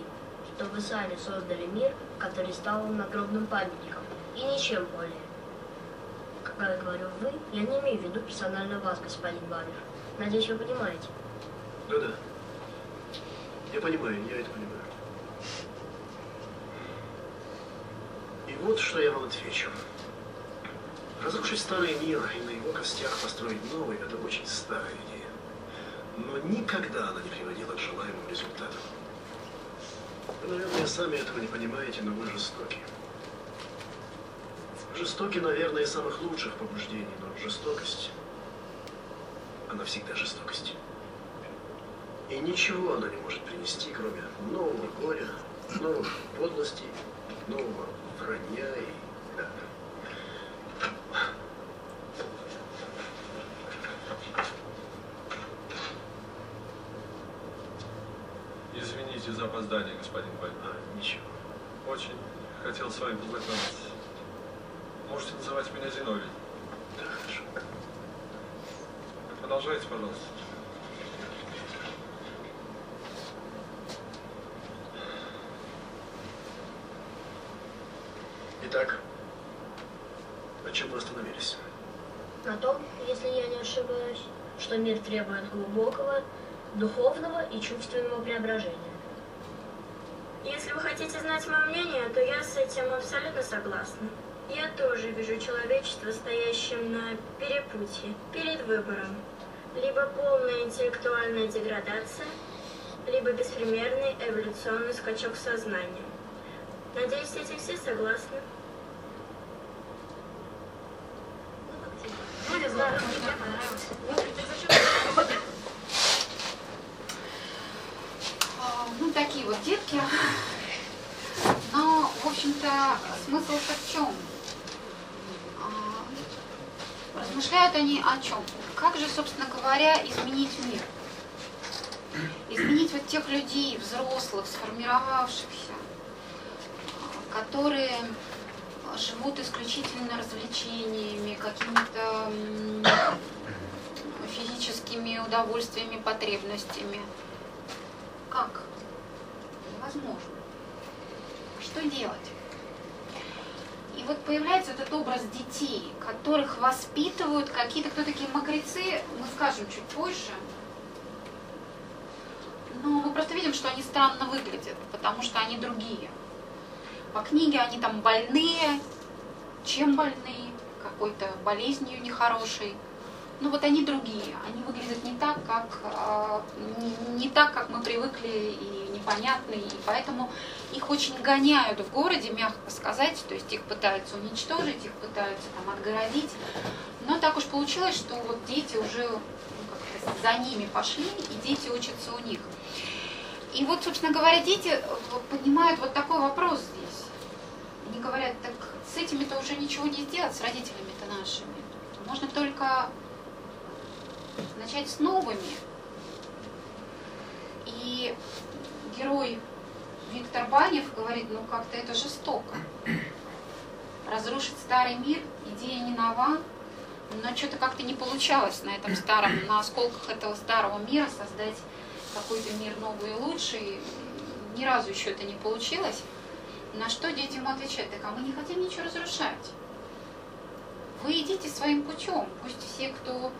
что вы сами создали мир, который стал вам нагробным памятником, и ничем более. Когда я говорю «вы», я не имею в виду персонально вас, господин Баннер. Надеюсь, вы понимаете. Да-да. Я понимаю, я это понимаю. И вот что я вам отвечу. Разрушить старый мир и на его костях построить новый – это очень старая идея. Но никогда она не приводила к желаемым результатам. Вы, наверное, сами этого не понимаете, но вы жестоки. Жестоки, наверное, из самых лучших побуждений, но жестокость, она всегда жестокость. И ничего она не может принести, кроме нового горя, новых подлостей, нового вранья и... Извините за опоздание, господин Вальд. А, ничего. Очень хотел с вами познакомиться. Можете называть меня Зиновий. Да, хорошо. Продолжайте, пожалуйста. Итак, на чем мы остановились? На том, если я не ошибаюсь, что мир требует глубокого, духовного и чувственного преображения. Если вы хотите знать мое мнение, то я с этим абсолютно согласна. Я тоже вижу человечество, стоящим на перепутье, перед выбором. Либо полная интеллектуальная деградация, либо беспримерный эволюционный скачок сознания. Надеюсь, с этим все согласны. А, Ну, такие вот детки. Но, в общем-то, смысл-то в чем? А, Размышляют они о чем? Как же, собственно говоря, изменить мир? Изменить вот тех людей, взрослых, сформировавшихся, которые живут исключительно развлечениями, какими-то физическими удовольствиями, потребностями. Как? Невозможно. Что делать? И вот появляется этот образ детей, которых воспитывают какие-то, кто такие мокрецы, мы скажем чуть позже. Но мы просто видим, что они странно выглядят, потому что они другие. По книге они там больные, чем больные, какой-то болезнью нехорошей. Ну вот они другие, они выглядят не так, как а, не, так, как мы привыкли и непонятные, и поэтому их очень гоняют в городе, мягко сказать, то есть их пытаются уничтожить, их пытаются там отгородить. Но так уж получилось, что вот дети уже ну, за ними пошли, и дети учатся у них. И вот, собственно говоря, дети э, поднимают вот такой вопрос. Они говорят, так с этими-то уже ничего не сделать, с родителями-то нашими. Можно только начать с новыми. И герой Виктор Банев говорит, ну как-то это жестоко. разрушить старый мир, идея не нова, но что-то как-то не получалось на этом старом, на осколках этого старого мира создать какой-то мир новый и лучший. Ни разу еще это не получилось. На что дети ему отвечают, так а мы не хотим ничего разрушать. Вы идите своим путем. Пусть все, кто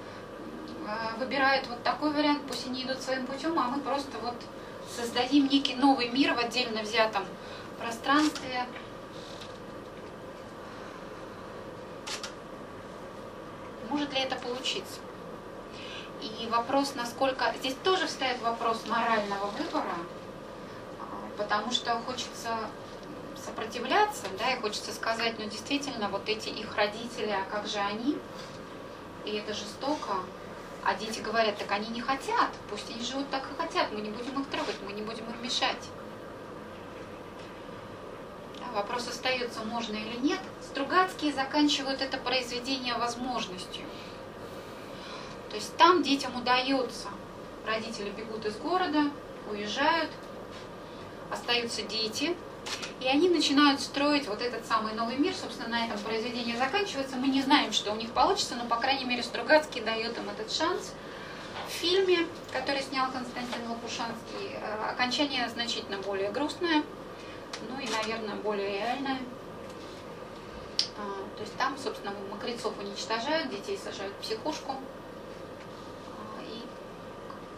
э, выбирает вот такой вариант, пусть они идут своим путем, а мы просто вот создадим некий новый мир в отдельно взятом пространстве. Может ли это получиться? И вопрос, насколько... Здесь тоже встает вопрос морального выбора, а, потому что хочется сопротивляться, да, и хочется сказать, ну действительно, вот эти их родители, а как же они? И это жестоко. А дети говорят, так они не хотят, пусть они живут так и хотят, мы не будем их трогать, мы не будем им мешать. Да, вопрос остается, можно или нет. Стругацкие заканчивают это произведение возможностью. То есть там детям удается. Родители бегут из города, уезжают, остаются дети, и они начинают строить вот этот самый новый мир. Собственно, на этом произведение заканчивается. Мы не знаем, что у них получится, но, по крайней мере, Стругацкий дает им этот шанс. В фильме, который снял Константин Лопушанский, э, окончание значительно более грустное, ну и, наверное, более реальное. А, то есть там, собственно, мокрецов уничтожают, детей сажают в психушку, а, и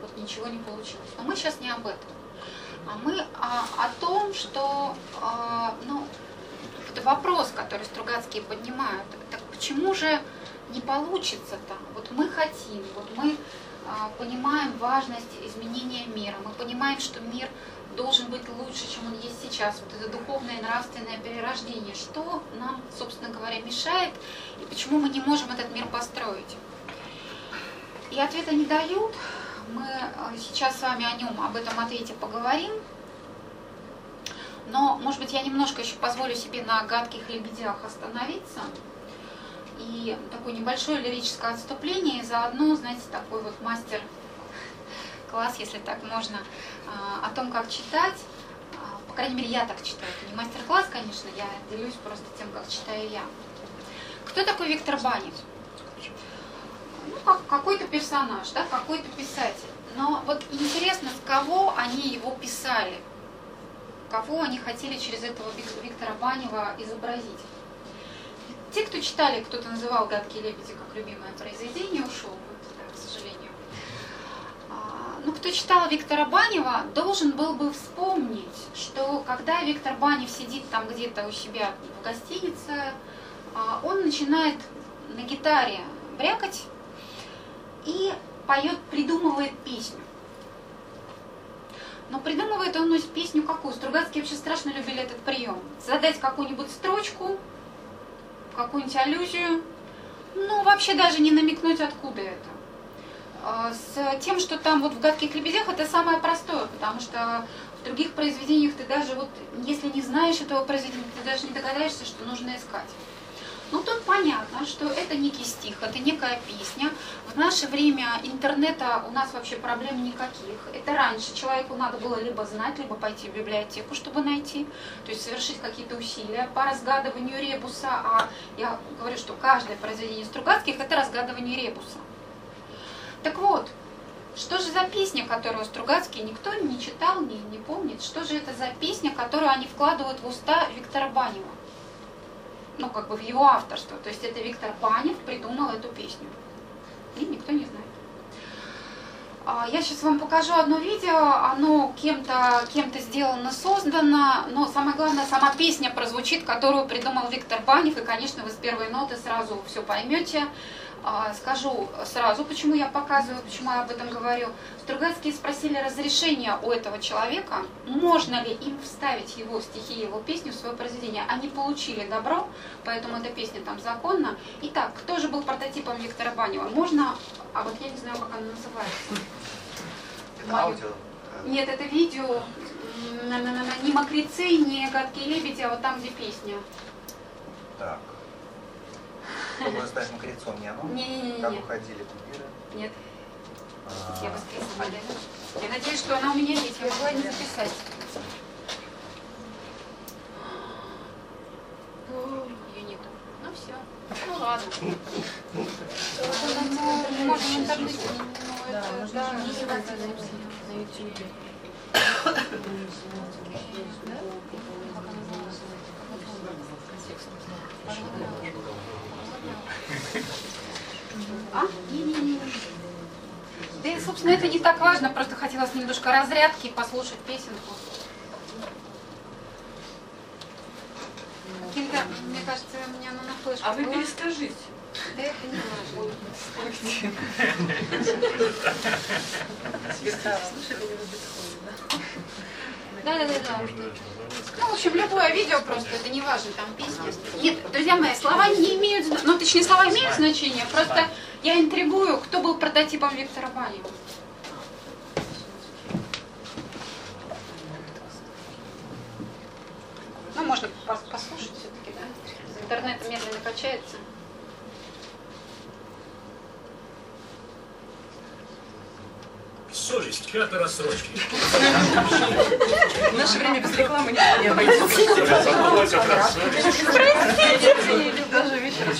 вот ничего не получилось. Но мы сейчас не об этом. А мы о, о том, что, э, ну, это вопрос, который Стругацкие поднимают. Так почему же не получится-то? Вот мы хотим, вот мы э, понимаем важность изменения мира, мы понимаем, что мир должен быть лучше, чем он есть сейчас. Вот это духовное и нравственное перерождение. Что нам, собственно говоря, мешает и почему мы не можем этот мир построить? И ответа не дают, мы э, сейчас с вами о нем, об этом ответе поговорим. Но, может быть, я немножко еще позволю себе на гадких лебедях остановиться. И такое небольшое лирическое отступление, и заодно, знаете, такой вот мастер-класс, если так можно, э, о том, как читать. Э, по крайней мере, я так читаю. Это не мастер-класс, конечно, я делюсь просто тем, как читаю я. Кто такой Виктор Банев? Как, какой-то персонаж, да, какой-то писатель. Но вот интересно, с кого они его писали, кого они хотели через этого Виктора Банева изобразить. Те, кто читали, кто-то называл «Гадкие лебеди» как любимое произведение, ушел, вот, к сожалению. А, ну, кто читал Виктора Банева, должен был бы вспомнить, что когда Виктор Банев сидит там где-то у себя в гостинице, а, он начинает на гитаре брякать, и поет, придумывает песню. Но придумывает он песню какую? Стругацкие вообще страшно любили этот прием. Задать какую-нибудь строчку, какую-нибудь аллюзию, ну, вообще даже не намекнуть, откуда это. А, с тем, что там вот в «Гадких лебедях» это самое простое, потому что в других произведениях ты даже вот, если не знаешь этого произведения, ты даже не догадаешься, что нужно искать. Ну, тут понятно, что это некий стих, это некая песня. В наше время интернета у нас вообще проблем никаких. Это раньше человеку надо было либо знать, либо пойти в библиотеку, чтобы найти, то есть совершить какие-то усилия по разгадыванию ребуса. А я говорю, что каждое произведение Стругацких – это разгадывание ребуса. Так вот, что же за песня, которую Стругацкий никто не читал, не, не помнит? Что же это за песня, которую они вкладывают в уста Виктора Банева? ну, как бы в его авторство. То есть это Виктор Панев придумал эту песню. И никто не знает. А, я сейчас вам покажу одно видео, оно кем-то кем сделано, создано, но самое главное, сама песня прозвучит, которую придумал Виктор Банев, и, конечно, вы с первой ноты сразу все поймете. А, скажу сразу, почему я показываю, почему я об этом говорю. Стругацкие спросили разрешения у этого человека, можно ли им вставить его стихи, его песню в свое произведение. Они получили добро, поэтому эта песня там законна. Итак, кто же был прототипом Виктора Банева? Можно, а вот я не знаю, как она называется. Аудио. Нет, это видео, не мокрецы, не гадкие лебеди, а вот там, где песня. Так. Чтобы стать мокрецом, не оно? Не-не-не. Как уходили кумиры? Нет. А, Я воскресенье, Я надеюсь, что она у меня есть. Я могла не записать. Ее нет. ладно. Ну, можно в интернете. Ну, это, да, на ютубе. А? Да, и, собственно, это не так важно, просто хотелось немножко разрядки, послушать песенку. Каким-то, мне кажется, у меня она на флешке А вы была. перескажите. Да это не важно. Бетховена? Да, да, да, да. Ну, в общем, любое видео просто, это не важно, там песня. Нет, друзья мои, слова не имеют, зна- ну, точнее, слова имеют значение, просто я интригую, кто был прототипом Виктора Банева. Ну, можно пос- послушать все-таки, да? Интернет медленно качается. Совесть, карта рассрочки. В наше время без рекламы не не обойдется. Даже вечером.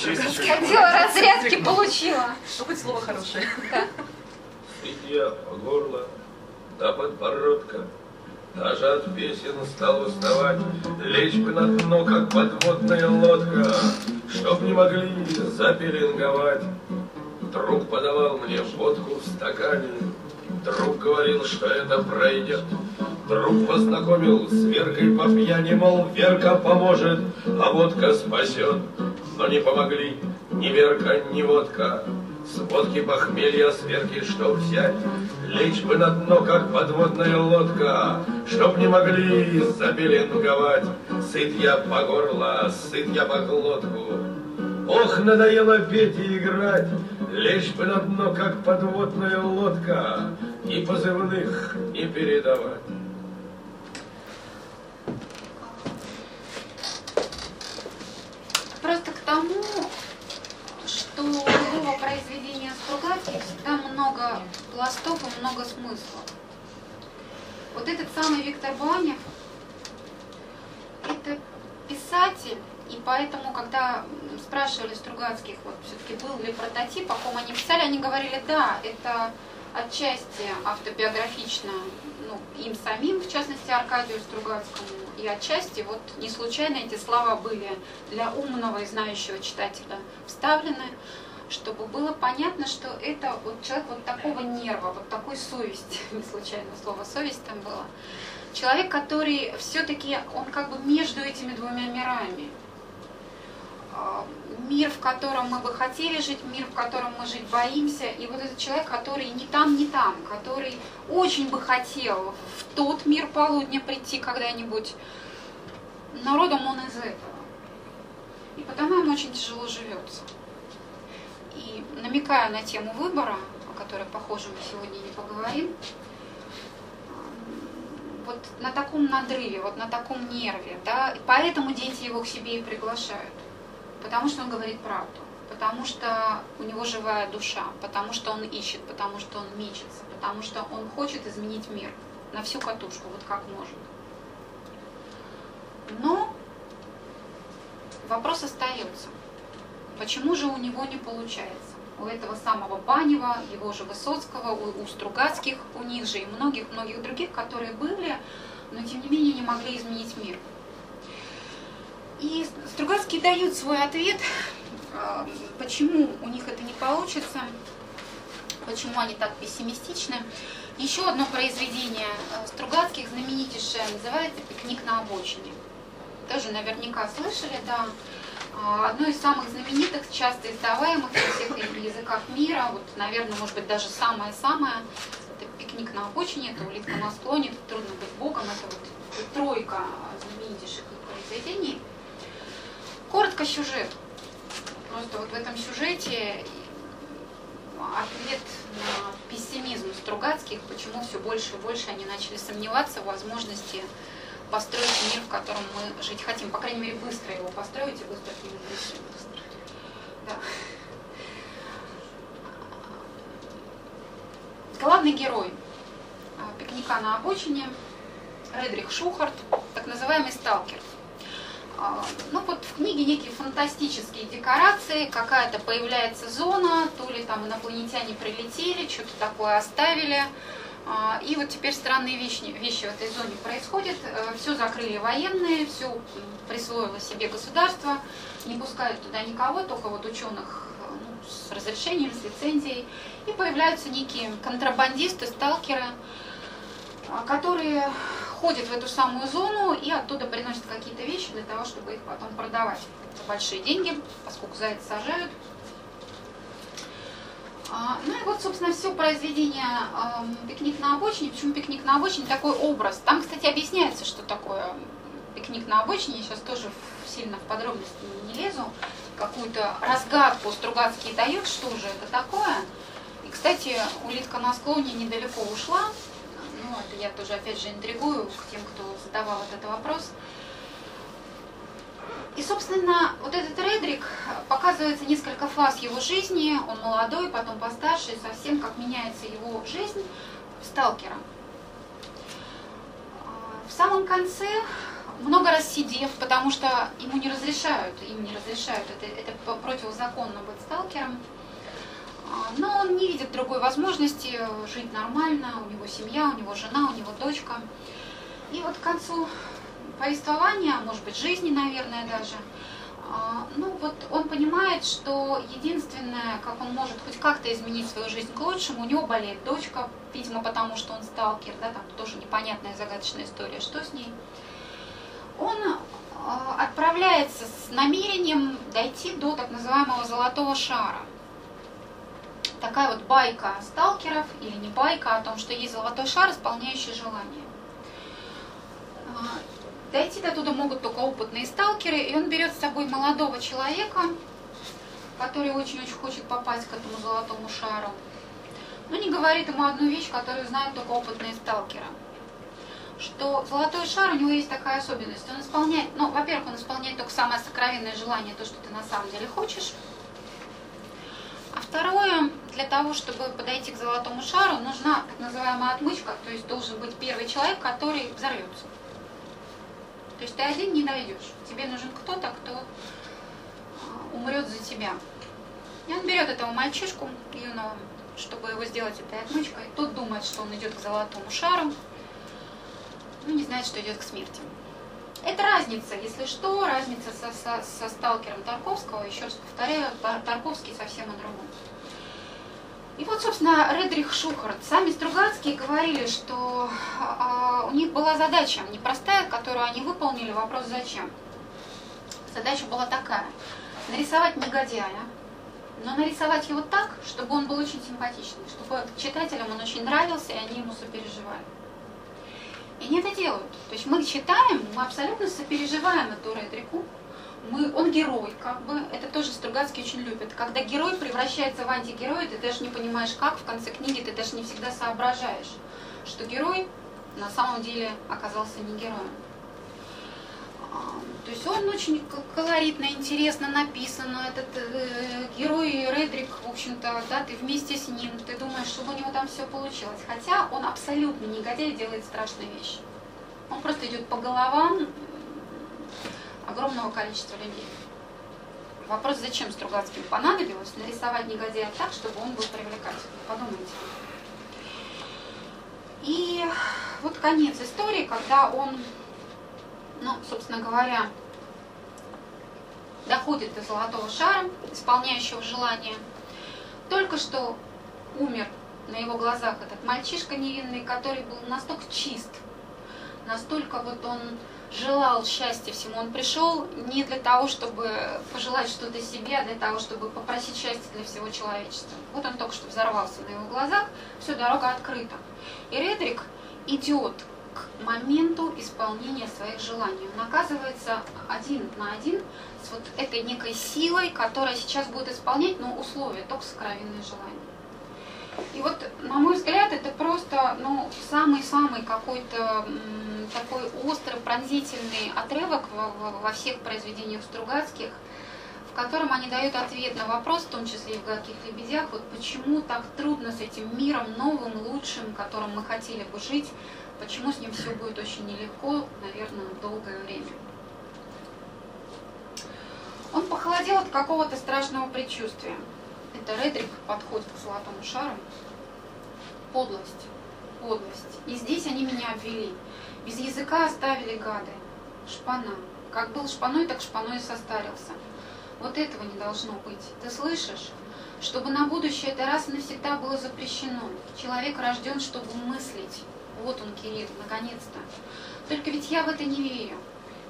Хотела разрядки, получила. Ну, хоть слово хорошее. Сидя по горло до подбородка, даже от песен стал уставать, лечь бы на дно, как подводная лодка, чтоб не могли запеленговать. Друг подавал мне водку в стакане, друг говорил, что это пройдет. Друг познакомил с Веркой по пьяни, мол, Верка поможет, а водка спасет. Но не помогли ни Верка, ни водка. С водки похмелья, с Верки что взять? Лечь бы на дно, как подводная лодка, Чтоб не могли запеленговать. Сыт я по горло, сыт я по глотку. Ох, надоело петь и играть, Лечь бы на дно, как подводная лодка, И позывных не передавать. Просто к тому, что у любого произведения Стругацких всегда много пластов и много смыслов. Вот этот самый Виктор Банев, это писатель, и поэтому, когда спрашивали Стругацких, вот все-таки был ли прототип, о ком они писали, они говорили, да, это отчасти автобиографично ну, им самим, в частности Аркадию Стругацкому, и отчасти вот не случайно эти слова были для умного и знающего читателя вставлены, чтобы было понятно, что это вот человек вот такого нерва, вот такой совести, не случайно слово совесть там было. Человек, который все-таки, он как бы между этими двумя мирами. А, Мир, в котором мы бы хотели жить, мир, в котором мы жить боимся. И вот этот человек, который ни там, ни там, который очень бы хотел в тот мир полудня прийти когда-нибудь, но родом он из этого. И потому ему очень тяжело живется. И намекая на тему выбора, о которой, похоже, мы сегодня не поговорим, вот на таком надрыве, вот на таком нерве, да, и поэтому дети его к себе и приглашают. Потому что он говорит правду, потому что у него живая душа, потому что он ищет, потому что он мечется, потому что он хочет изменить мир на всю катушку, вот как может. Но вопрос остается. Почему же у него не получается? У этого самого Банева, его же Высоцкого, у, у Стругацких, у них же и многих-многих других, которые были, но тем не менее не могли изменить мир. И Стругацкие дают свой ответ, э, почему у них это не получится, почему они так пессимистичны. Еще одно произведение э, Стругацких, знаменитейшее, называется «Пикник на обочине». Тоже наверняка слышали, да. А, Одно из самых знаменитых, часто издаваемых на всех языках мира, вот, наверное, может быть, даже самое-самое, это «Пикник на обочине», это «Улитка на склоне», это «Трудно быть Богом», это вот тройка знаменитейших их произведений. Коротко сюжет. Просто вот в этом сюжете ответ на пессимизм Стругацких, почему все больше и больше они начали сомневаться в возможности построить мир, в котором мы жить хотим. По крайней мере, быстро его построить и быстро к нему прийти. Да. Главный герой а, пикника на обочине Редрих Шухарт, так называемый сталкер. А, Ну вот в книге некие фантастические декорации, какая-то появляется зона, то ли там инопланетяне прилетели, что-то такое оставили. А, И вот теперь странные вещи, вещи в этой зоне происходят. Все закрыли военные, все присвоило себе государство, не пускают туда никого, только вот ученых э, ну, с разрешением, с лицензией. И появляются некие контрабандисты, сталкеры, а, которые ходят в эту самую зону и оттуда приносят какие-то вещи для того, чтобы их потом продавать за большие деньги, поскольку за это сажают. А, Ну и вот, собственно, все произведение эм, «Пикник на обочине». Почему «Пикник на обочине» такой образ? Там, кстати, объясняется, что такое «Пикник на обочине». Я сейчас тоже сильно в подробности не лезу. Какую-то разгадку Стругацкий дает, что же это такое. И, кстати, улитка на склоне недалеко ушла. Ну, это я тоже, опять же, интригую к тем, кто задавал этот вопрос. И, собственно, вот этот Редрик показывается несколько фаз его жизни. Он молодой, потом постарше, совсем как меняется его жизнь сталкера. А, В самом конце, много раз сидев, потому что ему не разрешают, им не разрешают, это, это противозаконно быть сталкером, но он не видит другой возможности жить нормально, у него семья, у него жена, у него дочка. И вот к концу повествования, а может быть жизни, наверное, даже, а, ну вот он понимает, что единственное, как он может хоть как-то изменить свою жизнь к лучшему, у него болеет дочка, видимо, потому что он сталкер, да, там тоже непонятная загадочная история, что с ней. Он а, отправляется с намерением дойти до так называемого золотого шара. Такая вот байка сталкеров, или не байка, о том, что есть золотой шар, исполняющий желание. А, Дойти до туда могут только опытные сталкеры, и он берет с собой молодого человека, который очень-очень хочет попасть к этому золотому шару. Но не говорит ему одну вещь, которую знают только опытные сталкеры. Что золотой шар, у него есть такая особенность. Он исполняет, ну, во-первых, он исполняет только самое сокровенное желание, то, что ты на самом деле хочешь. А второе, для того, чтобы подойти к золотому шару, нужна так называемая отмычка, то есть должен быть первый человек, который взорвется. То есть ты один не дойдешь. Тебе нужен кто-то, кто а, умрет за тебя. И он берет этого мальчишку юного, чтобы его сделать этой отмычкой. Тот думает, что он идет к золотому шару, но не знает, что идет к смерти. Это разница, если что, разница со, со, со сталкером Тарковского. Еще раз повторяю, Тар- Тарковский совсем о другом. И вот, собственно, Редрих Шухарт. Сами Стругацкие говорили, что а, у них была задача непростая, которую они выполнили. Вопрос зачем? Задача была такая. Нарисовать негодяя, но нарисовать его так, чтобы он был очень симпатичный, чтобы читателям он очень нравился, и они ему сопереживали. И они это делают. То есть мы читаем, мы абсолютно сопереживаем эту Редрику. Мы, он герой, как бы. Это тоже Стругацкий очень любит. Когда герой превращается в антигероя, ты даже не понимаешь, как в конце книги, ты даже не всегда соображаешь, что герой на самом деле оказался не героем. То есть он очень колоритно, интересно написан. Этот э, герой Редрик, в общем-то, да, ты вместе с ним, ты думаешь, чтобы у него там все получилось. Хотя он абсолютно негодяй, делает страшные вещи. Он просто идет по головам м, огромного количества людей. Вопрос, зачем Стругацким понадобилось нарисовать негодяя так, чтобы он был привлекательным. Подумайте. И вот конец истории, когда он ну, собственно говоря, доходит до золотого шара, исполняющего желание. Только что умер на его глазах этот мальчишка невинный, который был настолько чист, настолько вот он желал счастья всему. Он пришел не для того, чтобы пожелать что-то себе, а для того, чтобы попросить счастья для всего человечества. Вот он только что взорвался на его глазах, все, дорога открыта. И Редрик идет к моменту исполнения своих желаний. Он оказывается один на один с вот этой некой силой, которая сейчас будет исполнять, но условия, только сокровенные желания. И вот, на мой взгляд, это просто ну, самый-самый какой-то такой острый, пронзительный отрывок во, во- во всех произведениях Стругацких, в котором они дают ответ на вопрос, в том числе и в «Гадких лебедях», вот почему так трудно с этим миром новым, лучшим, которым мы хотели бы жить, почему с ним все будет очень нелегко, наверное, долгое время. Он похолодел от какого-то страшного предчувствия. Это Редрик подходит к золотому шару. Подлость, подлость. И здесь они меня обвели. Без языка оставили гады. Шпана. Как был шпаной, так шпаной и состарился. Вот этого не должно быть. Ты слышишь? Чтобы на будущее это раз и навсегда было запрещено. Человек рожден, чтобы мыслить. Вот он, Кирилл, наконец-то. Только ведь я в это не верю.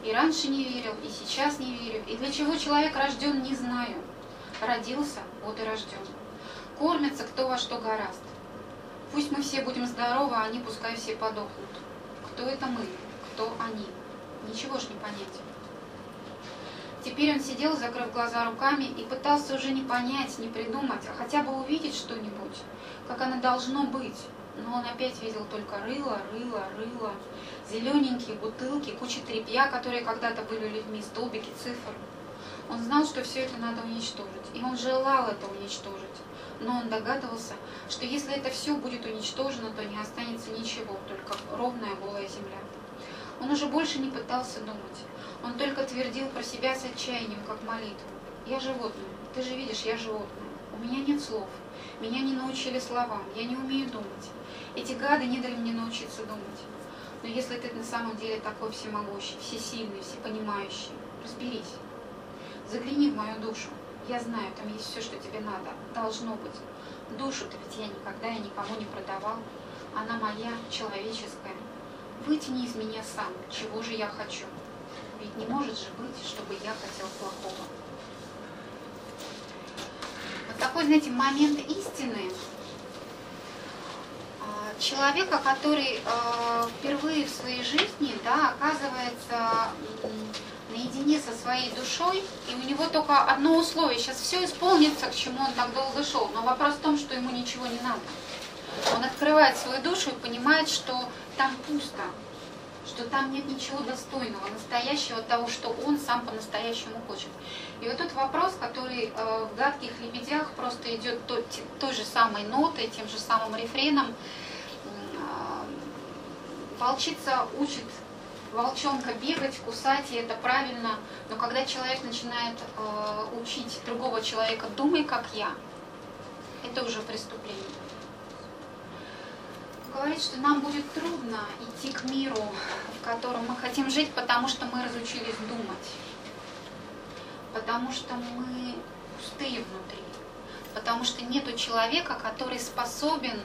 И раньше не верил, и сейчас не верю. И для чего человек рожден, не знаю. Родился, вот и рожден. Кормится кто во что гораст. Пусть мы все будем здоровы, а они пускай все подохнут. Кто это мы? Кто они? Ничего ж не понять. Теперь он сидел, закрыв глаза руками, и пытался уже не понять, не придумать, а хотя бы увидеть что-нибудь, как оно должно быть. Но он опять видел только рыло, рыло, рыло, зелененькие бутылки, куча тряпья, которые когда-то были людьми, столбики цифр. Он знал, что все это надо уничтожить, и он желал это уничтожить. Но он догадывался, что если это все будет уничтожено, то не останется ничего, только ровная голая земля. Он уже больше не пытался думать. Он только твердил про себя с отчаянием, как молитву. «Я животное. Ты же видишь, я животное. У меня нет слов. Меня не научили словам. Я не умею думать. Эти гады не дали мне научиться думать. Но если ты на самом деле такой всемогущий, всесильный, всепонимающий, разберись. Загляни в мою душу. Я знаю, там есть все, что тебе надо. Должно быть. Душу-то ведь я никогда и никому не продавал. Она моя, человеческая. Вытяни из меня сам, чего же я хочу. Ведь не может же быть, чтобы я хотел плохого. Вот такой, знаете, момент истины человека, который э, впервые в своей жизни да, оказывается наедине со своей душой, и у него только одно условие. Сейчас все исполнится, к чему он так долго шел. Но вопрос в том, что ему ничего не надо. Он открывает свою душу и понимает, что там пусто, что там нет ничего достойного, настоящего того, что он сам по-настоящему хочет. И вот тот вопрос, который э, в «Гадких лебедях» просто идет той, той же самой нотой, тем же самым рефреном. Волчица учит волчонка бегать, кусать, и это правильно. Но когда человек начинает э, учить другого человека «думай, как я», это уже преступление говорит, что нам будет трудно идти к миру, в котором мы хотим жить, потому что мы разучились думать, потому что мы пустые внутри, потому что нету человека, который способен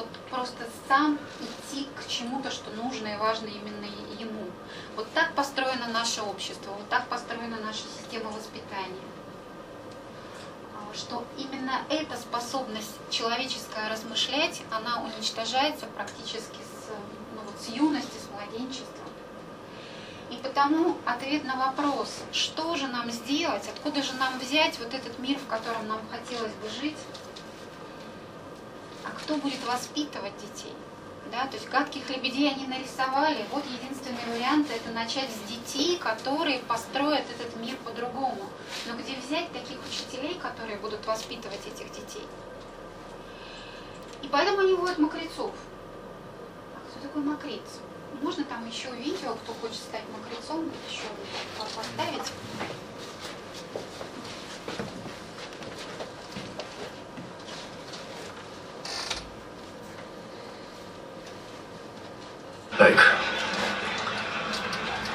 вот просто сам идти к чему-то, что нужно и важно именно ему. Вот так построено наше общество, вот так построена наша система воспитания что именно эта способность человеческая размышлять, она уничтожается практически с, ну, вот, с юности, с младенчества. И потому ответ на вопрос, что же нам сделать, откуда же нам взять вот этот мир, в котором нам хотелось бы жить, а кто будет воспитывать детей? Да, то есть гадких лебедей они нарисовали. Вот единственный вариант это начать с детей, которые построят этот мир по-другому. Но где взять таких учителей, которые будут воспитывать этих детей? И поэтому они вводят мокрецов. А кто такой мокрец? Можно там еще видео, кто хочет стать мокрецом, еще поставить. Айк,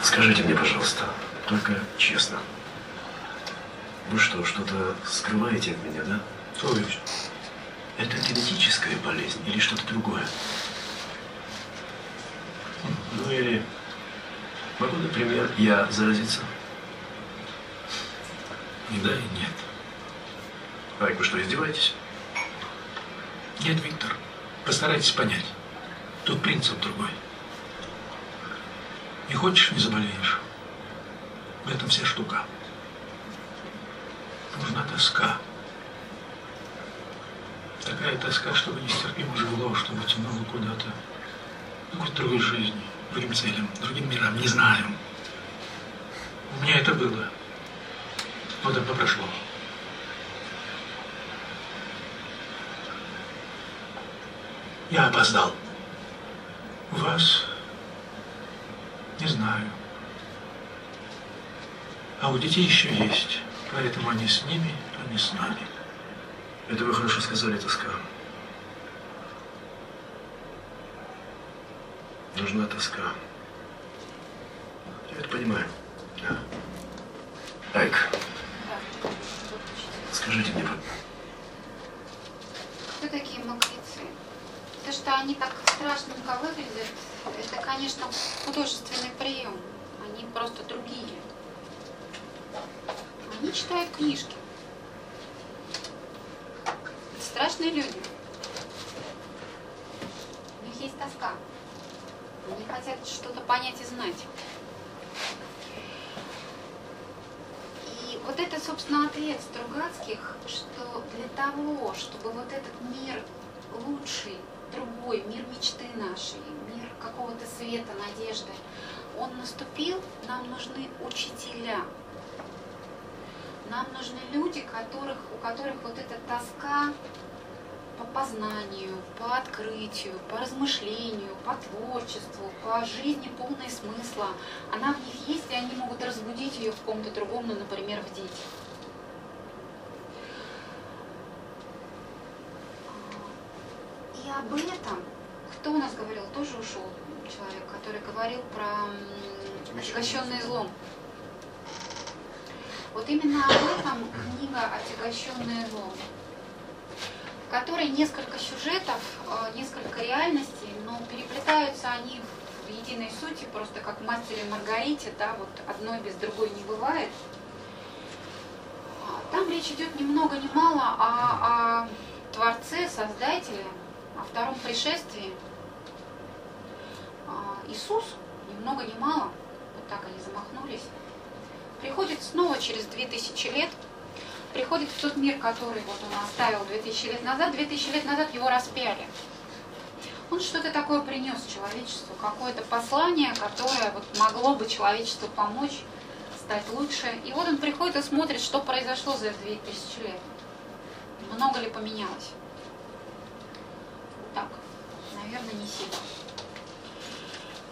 скажите мне, пожалуйста, только честно. Вы что, что-то скрываете от меня, да? Есть? Это генетическая болезнь или что-то другое? Ну или могу, например, я заразиться? И да, и нет. Айк, вы что, издеваетесь? Нет, Виктор, постарайтесь понять. Тут принцип другой. Не хочешь, не заболеешь. В этом вся штука. Нужна тоска. Такая тоска, чтобы нестерпимо жгло, чтобы тянуло куда-то. Ну, к другой жизни, другим целям, другим мирам, не знаю. У меня это было. Но давно прошло. Я опоздал. У вас не знаю. А у детей еще есть. Поэтому они с ними, не с нами. Это вы хорошо сказали, тоска. Нужна тоска. Я это понимаю. Да. Айк, скажите мне, Кто такие мокрецы? То, что они так страшненько выглядят, это, конечно, художественный прием. Они просто другие. Они читают книжки. Страшные люди. У них есть тоска. Они хотят что-то понять и знать. И вот это, собственно, ответ Стругацких, что для того, чтобы вот этот мир лучший, другой, мир мечты нашей, мир какого-то света, надежды, он наступил, нам нужны учителя. Нам нужны люди, которых, у которых вот эта тоска по познанию, по открытию, по размышлению, по творчеству, по жизни полной смысла. Она в них есть, и они могут разбудить ее в ком-то другом, ну, например, в детях. Об этом, кто у нас говорил, тоже ушел человек, который говорил про отягощенный злом. Вот именно об этом книга «Отягощенное злом», в которой несколько сюжетов, э, несколько реальностей, но переплетаются они в единой сути, просто как в «Мастере и Маргарите», да, вот одной без другой не бывает. А, Там речь идет ни много ни мало о, о Творце, Создателе, о втором пришествии. А, Иисус, ни много ни мало, вот так они замахнулись, приходит снова через 2000 лет, приходит в тот мир, который вот он оставил 2000 лет назад. 2000 лет назад его распяли. Он что-то такое принес человечеству, какое-то послание, которое вот могло бы человечеству помочь стать лучше. И вот он приходит и смотрит, что произошло за 2000 лет. Много ли поменялось? Наверное, не сильно.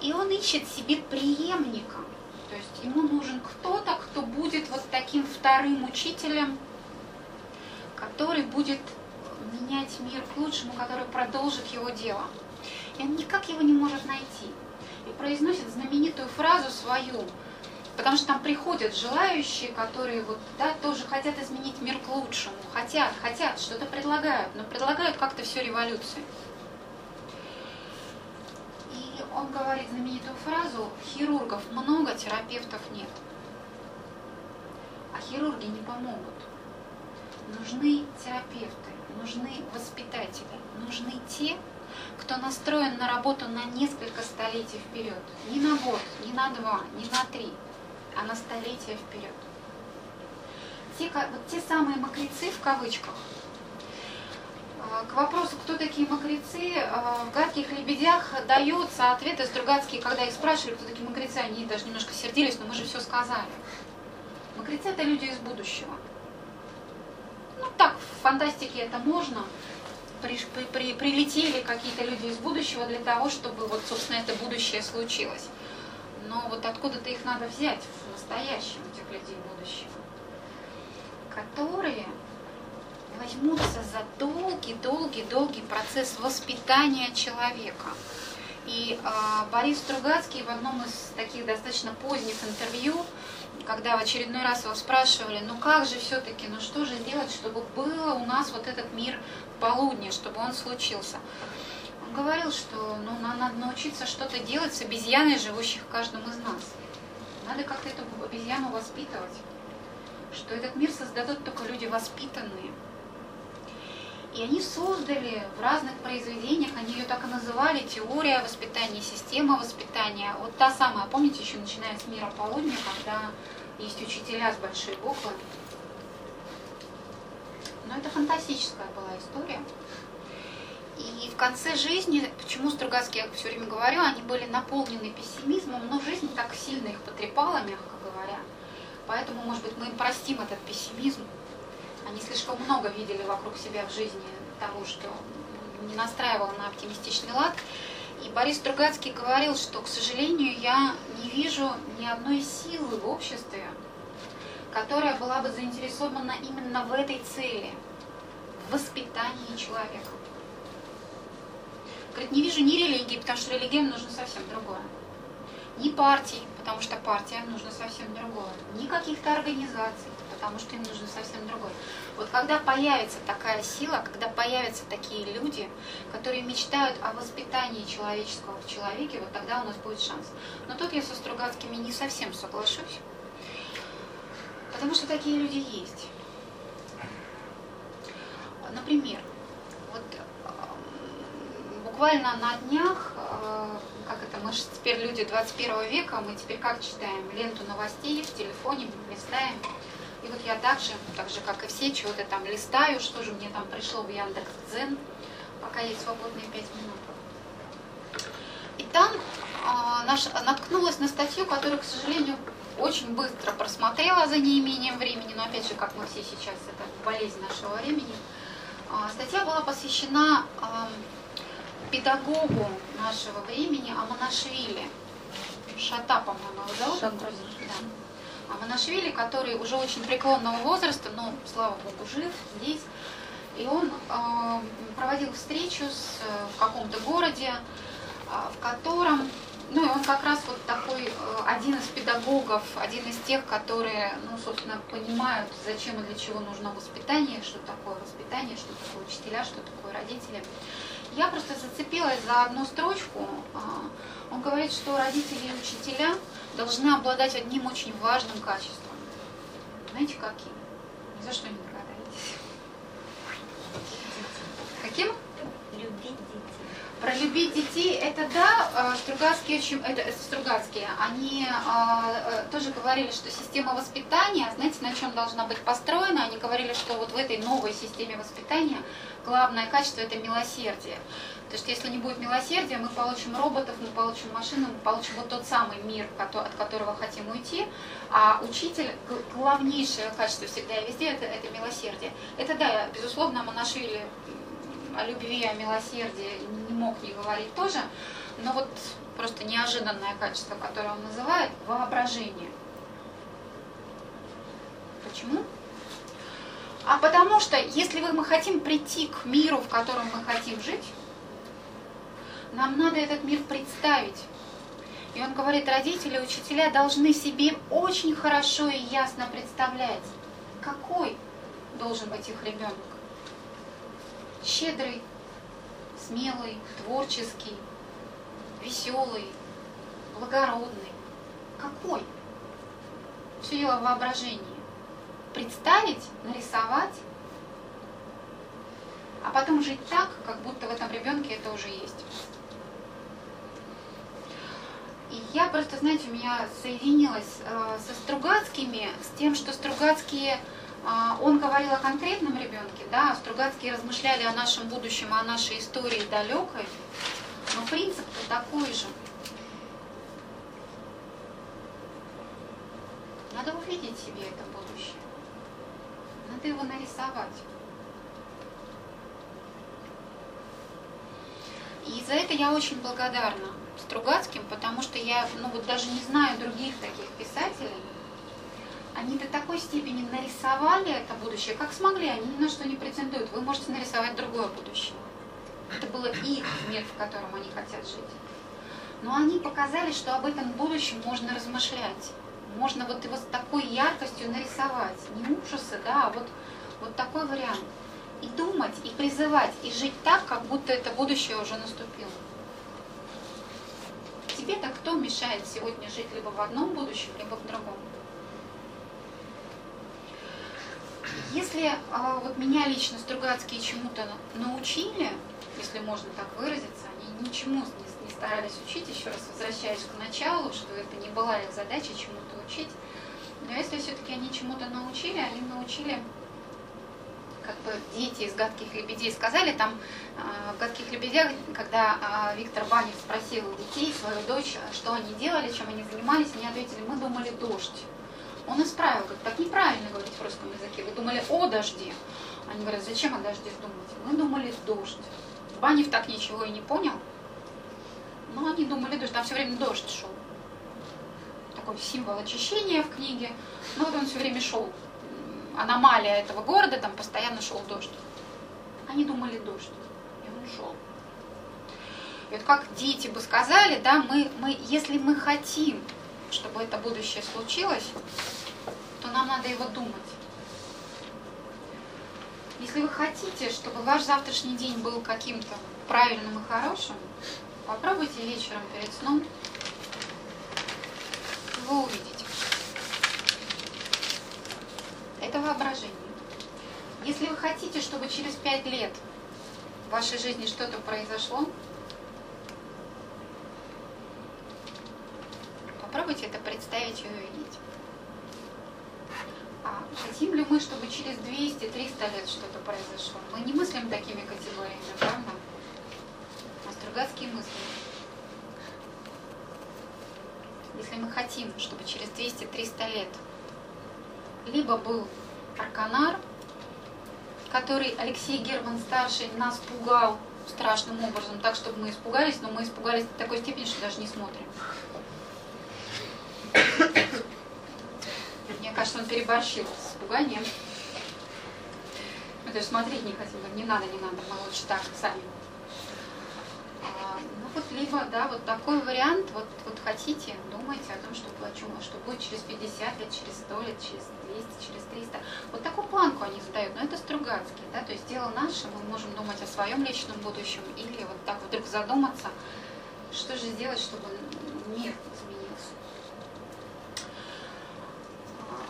И он ищет себе преемника. То есть ему нужен кто-то, кто будет вот таким вторым учителем, который будет менять мир к лучшему, который продолжит его дело. И он никак его не может найти. И произносит знаменитую фразу свою, потому что там приходят желающие, которые вот, да, тоже хотят изменить мир к лучшему, хотят, хотят, что-то предлагают, но предлагают как-то все революцией. Он говорит знаменитую фразу «Хирургов много, терапевтов нет». А хирурги не помогут. Нужны терапевты, нужны воспитатели, нужны те, кто настроен на работу на несколько столетий вперед. Не на год, не на два, не на три, а на столетия вперед. Те, вот те самые мокрецы в кавычках, к вопросу, кто такие мокрецы, а, в «Гадких лебедях» даются ответы Стругацкие, когда их спрашивали, кто такие мокрецы, они даже немножко сердились, но мы же все сказали. Мокрецы – это люди из будущего. Ну так, в фантастике это можно. При- при- прилетели какие-то люди из будущего для того, чтобы вот, собственно, это будущее случилось. Но вот откуда-то их надо взять в настоящем, этих людей будущего, которые возьмутся за долгий-долгий-долгий процесс воспитания человека. И э, Борис Стругацкий в одном из таких достаточно поздних интервью, когда в очередной раз его спрашивали, ну как же все-таки, ну что же делать, чтобы было у нас вот этот мир полудня, чтобы он случился. Он говорил, что ну, нам надо научиться что-то делать с обезьяной, живущей в каждом из нас. Надо как-то эту обезьяну воспитывать, что этот мир создадут только люди воспитанные. И они создали в разных произведениях, они ее так и называли, теория воспитания, система воспитания. Вот та самая, помните, еще начиная с мира полудня, когда есть учителя с большой буквы. Но это фантастическая была история. И в конце жизни, почему Стругацкий, я все время говорю, они были наполнены пессимизмом, но жизнь так сильно их потрепала, мягко говоря. Поэтому, может быть, мы им простим этот пессимизм. Они слишком много видели вокруг себя в жизни того, что не настраивало на оптимистичный лад. И Борис Стругацкий говорил, что, к сожалению, я не вижу ни одной силы в обществе, которая была бы заинтересована именно в этой цели, в воспитании человека. Говорит, не вижу ни религии, потому что религиям нужно совсем другое. Ни партий, потому что партиям нужно совсем другое. Ни каких-то организаций, потому что им нужно совсем другое. Вот когда появится такая сила, когда появятся такие люди, которые мечтают о воспитании человеческого в человеке, вот тогда у нас будет шанс. Но тут я со Стругацкими не совсем соглашусь, потому что такие люди есть. Например, вот эм, буквально на днях, э, как это, мы же теперь люди 21 века, мы теперь как читаем ленту новостей в телефоне, листаем. И вот я также, так же как и все, чего-то там листаю, что же мне там пришло в Яндекс Дзен, пока есть свободные 5 минут. И там э, наш, наткнулась на статью, которую, к сожалению, очень быстро просмотрела за неимением времени, но опять же, как мы все сейчас, это болезнь нашего времени. Э, статья была посвящена э, педагогу нашего времени Аманашвили. Шата, по-моему, его зовут. Да. Аманашвили, который уже очень преклонного возраста, но, слава богу, жив здесь. И он э, проводил встречу с, в каком-то городе, э, в котором, ну и он как раз вот такой э, один из педагогов, один из тех, которые, ну, собственно, понимают, зачем и для чего нужно воспитание, что такое воспитание, что такое учителя, что такое родители. Я просто зацепилась за одну строчку. Он говорит, что родители и учителя должны обладать одним очень важным качеством. Знаете, каким? Ни за что не догадаетесь. Каким? Любить детей. Про любить детей, это да, Стругацкие, очень, это Стругацкие, они э, тоже говорили, что система воспитания, знаете, на чем должна быть построена? Они говорили, что вот в этой новой системе воспитания главное качество это милосердие. То есть если не будет милосердия, мы получим роботов, мы получим машины, мы получим вот тот самый мир, от которого хотим уйти. А учитель, главнейшее качество всегда и везде это, это милосердие. Это да, безусловно, Монашвили о любви, о милосердии не мог не говорить тоже, но вот просто неожиданное качество, которое он называет, воображение. Почему? А потому что, если мы хотим прийти к миру, в котором мы хотим жить, нам надо этот мир представить. И он говорит, родители, учителя должны себе очень хорошо и ясно представлять, какой должен быть их ребенок. Щедрый, смелый, творческий, веселый, благородный. Какой? Все дело в воображении. Представить, нарисовать, а потом жить так, как будто в этом ребенке это уже есть. Я просто, знаете, у меня соединилась э, со Стругацкими, с тем, что Стругацкие, э, он говорил о конкретном ребенке, да, а Стругацкие размышляли о нашем будущем, о нашей истории далекой, но принцип-то такой же. Надо увидеть себе это будущее. Надо его нарисовать. И за это я очень благодарна. Стругацким, потому что я ну, вот даже не знаю других таких писателей. Они до такой степени нарисовали это будущее, как смогли, они ни на что не претендуют. Вы можете нарисовать другое будущее. Это было их мир, в котором они хотят жить. Но они показали, что об этом будущем можно размышлять. Можно вот его с такой яркостью нарисовать. Не ужасы, да, а вот, вот такой вариант. И думать, и призывать, и жить так, как будто это будущее уже наступило тебе-то кто мешает сегодня жить либо в одном будущем, либо в другом? Если а, вот меня лично Стругацкие чему-то научили, если можно так выразиться, они ничему не, не старались учить, еще раз возвращаясь к началу, что это не была их задача чему-то учить, но если все-таки они чему-то научили, они научили как бы дети из «Гадких лебедей» сказали, там в «Гадких лебедях», когда э, Виктор Банев спросил детей, свою дочь, что они делали, чем они занимались, они ответили, мы думали «дождь». Он исправил, говорит, так неправильно говорить в русском языке, вы думали о дожде. Они говорят, зачем о дожде думать? Мы думали дождь. Банев так ничего и не понял, но они думали дождь, там все время дождь шел. такой символ очищения в книге. Но вот он все время шел. Аномалия этого города, там постоянно шел дождь. Они думали дождь, и он шел. И вот как дети бы сказали, да, мы, мы, если мы хотим, чтобы это будущее случилось, то нам надо его думать. Если вы хотите, чтобы ваш завтрашний день был каким-то правильным и хорошим, попробуйте вечером перед сном, вы увидите. Это воображение. Если вы хотите, чтобы через пять лет вашей жизни что-то произошло, попробуйте это представить и увидеть. А хотим ли мы, чтобы через 200-300 лет что-то произошло? Мы не мыслим такими категориями, правда? А Стругацкие мысли. Если мы хотим, чтобы через 200-300 лет либо был Арканар, который Алексей Герман старший нас пугал страшным образом, так, чтобы мы испугались, но мы испугались до такой степени, что даже не смотрим. Мне кажется, он переборщил с пуганием. Мы даже смотреть не хотим, не надо, не надо, мы лучше так сами. А, вот либо, да, вот такой вариант, вот, вот хотите, думайте о том, что, что будет через 50 лет, через 100 лет, через 200, через 300. Вот такую планку они задают, но это Стругацкий, да, то есть дело наше, мы можем думать о своем личном будущем или вот так вдруг задуматься, что же сделать, чтобы мир изменился.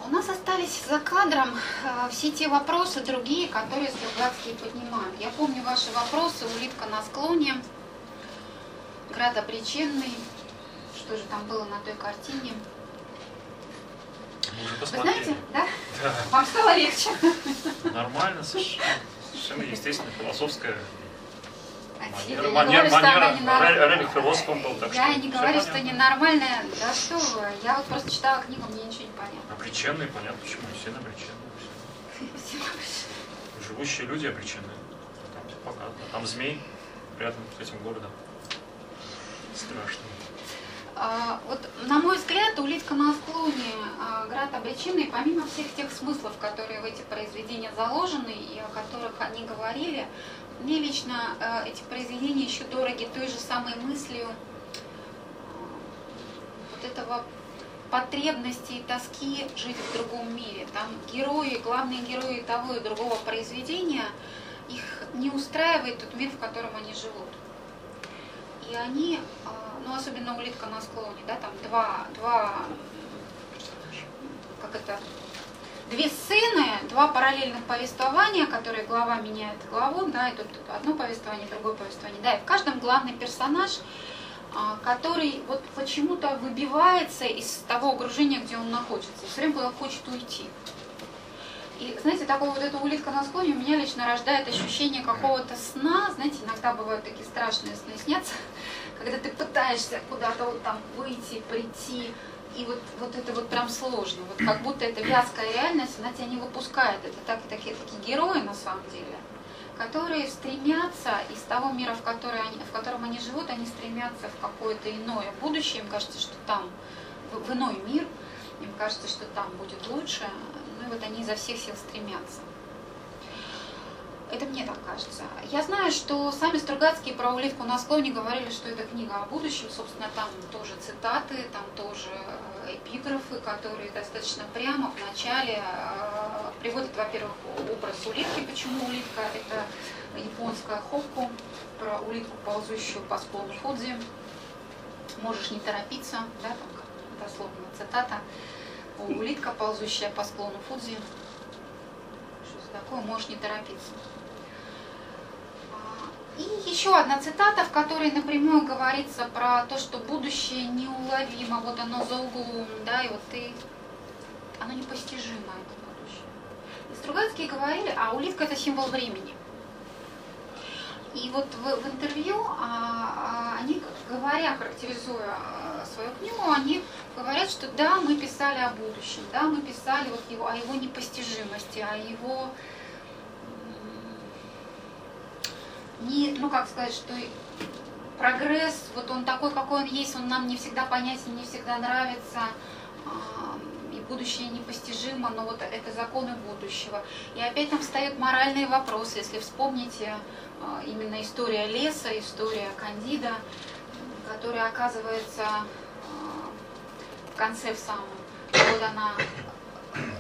У нас остались за кадром э, все те вопросы другие, которые Стругацкие поднимают. Я помню ваши вопросы, улитка на склоне, град обреченный, что же там было на той картине. Мы уже Вы посмотрели. знаете, да? Да. Вам стало легче? Нормально, совершенно, совершенно естественно, философская Я манера. не Манера, манера не нормальная. Ре- Рерих философом был, так Я что не говорю, что ненормальная. Да что вы, я вот просто читала книгу, мне ничего не понятно. Обреченные, понятно, почему, все обречены. Все. Живущие люди обречены. Там всё показано. Там змей рядом с этим городом. Страшно. А, Вот, на мой взгляд, улитка на склоне, а, град обреченный, помимо всех тех смыслов, которые в эти произведения заложены и о которых они говорили, мне лично э, эти произведения еще дороги той же самой мыслью вот этого потребности и тоски жить в другом мире. Там герои, главные герои того и другого произведения, их не устраивает тот мир, в котором они живут. И они, а, ну особенно улитка на склоне, да, там два, два, как это, две сцены, два параллельных повествования, которые глава меняет главу, да, и тут одно повествование, другое повествование, да, и в каждом главный персонаж, а, который вот почему-то выбивается из того окружения, где он находится, все время хочет уйти. И, знаете, такая вот эта улитка на склоне у меня лично рождает ощущение какого-то сна. Знаете, иногда бывают такие страшные сны снятся, когда ты пытаешься куда-то вот там выйти, прийти, и вот, вот это вот прям сложно. Вот как будто это вязкая реальность, она тебя не выпускает. Это так, такие, такие герои на самом деле, которые стремятся из того мира, в, который они, в котором они живут, они стремятся в какое-то иное будущее. Им кажется, что там, в, в иной мир, им кажется, что там будет лучше. Ну и вот они изо всех сил стремятся. Это мне так кажется. Я знаю, что сами Стругацкие про улитку на склоне говорили, что это книга о будущем. Собственно, там тоже цитаты, там тоже э, эпиграфы, которые достаточно прямо в начале э, приводят, во-первых, образ улитки. Почему улитка? Это японская хокку, про улитку, ползущую по склону Фудзи. Можешь не торопиться, да, там дословно цитата. Улитка, ползущая по склону Фудзи. Что такое? Можешь не торопиться. И еще одна цитата, в которой напрямую говорится про то, что будущее неуловимо, вот оно за углом, да, и вот ты, оно непостижимо, это будущее. И Стругацкие говорили, а улитка это символ времени. И вот в, в интервью а, а, они, говоря, характеризуя а, свою книгу, они говорят, что да, мы писали о будущем, да, мы писали вот его, о его непостижимости, о его не, ну как сказать, что прогресс, вот он такой, какой он есть, он нам не всегда понятен, не всегда нравится, и будущее непостижимо, но вот это законы будущего. И опять там встает моральный вопрос, если вспомните а, именно история леса, история Кандида, которая оказывается а, в конце в самом, вот она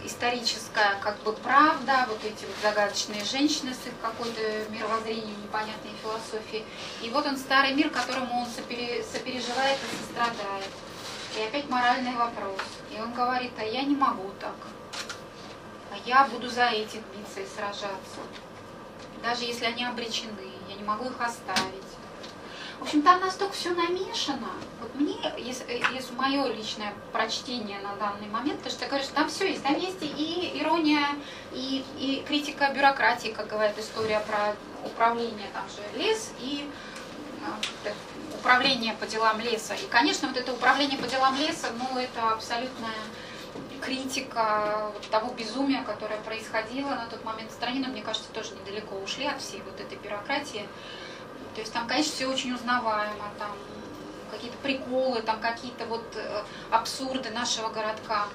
историческая как бы правда, вот эти вот загадочные женщины с их какой-то мировоззрением, непонятной философией. И вот он старый мир, которому он сопере- сопереживает и сострадает. И опять моральный вопрос. И он говорит, а я не могу так. А я буду за этих биться и сражаться. Даже если они обречены, я не могу их оставить. В общем, там настолько все намешано. Вот мне, если, если мое личное прочтение на данный момент, то что говорю, что там все есть. Там есть и ирония, и, и критика бюрократии, как говорит история про управление, там же лес, и э, управление по делам леса. И, конечно, вот это управление по делам леса, ну, это абсолютная критика того безумия, которое происходило на тот момент в стране, но мне кажется, тоже недалеко ушли от всей вот этой бюрократии. То есть там, конечно, все очень узнаваемо, там какие-то приколы, там какие-то вот э, абсурды нашего городка.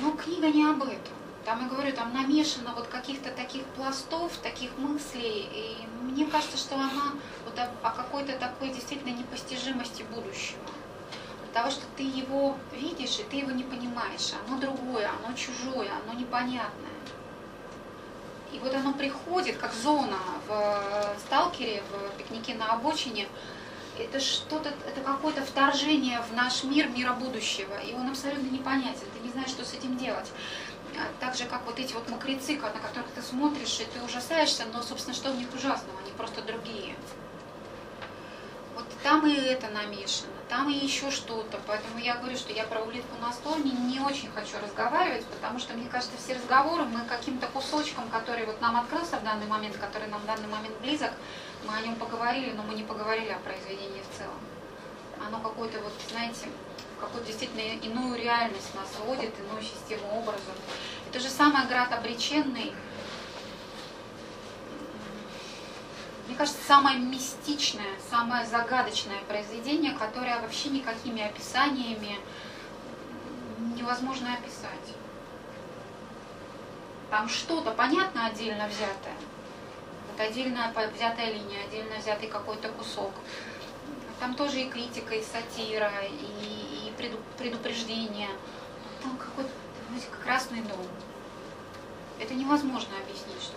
Но книга не об этом. Там, я говорю, там намешано вот каких-то таких пластов, таких мыслей. И мне кажется, что она вот о, о какой-то такой действительно непостижимости будущего. Того, что ты его видишь, и ты его не понимаешь. Оно другое, оно чужое, оно непонятное. И вот оно приходит, как зона в сталкере, в пикнике на обочине. Это что-то, это какое-то вторжение в наш мир, мира будущего. И он абсолютно непонятен. Ты не знаешь, что с этим делать. Так же, как вот эти вот мокрецы, на которых ты смотришь, и ты ужасаешься, но, собственно, что в них ужасного? Они просто другие. Вот там и это намешано, там и еще что-то. Поэтому я говорю, что я про улитку на столе не очень хочу разговаривать, потому что, мне кажется, все разговоры мы каким-то кусочком, который вот нам открылся в данный момент, который нам в данный момент близок, мы о нем поговорили, но мы не поговорили о произведении в целом. Оно какое-то вот, знаете, какую-то действительно иную реальность нас вводит, иную систему образов. Это же самое град обреченный, мне кажется, самое мистичное, самое загадочное произведение, которое вообще никакими описаниями невозможно описать. Там что-то понятно отдельно взятое. Вот отдельно взятая линия, отдельно взятый какой-то кусок. Там тоже и критика, и сатира, и, и предупреждение. Там какой-то, знаете, красный дом. Это невозможно объяснить, что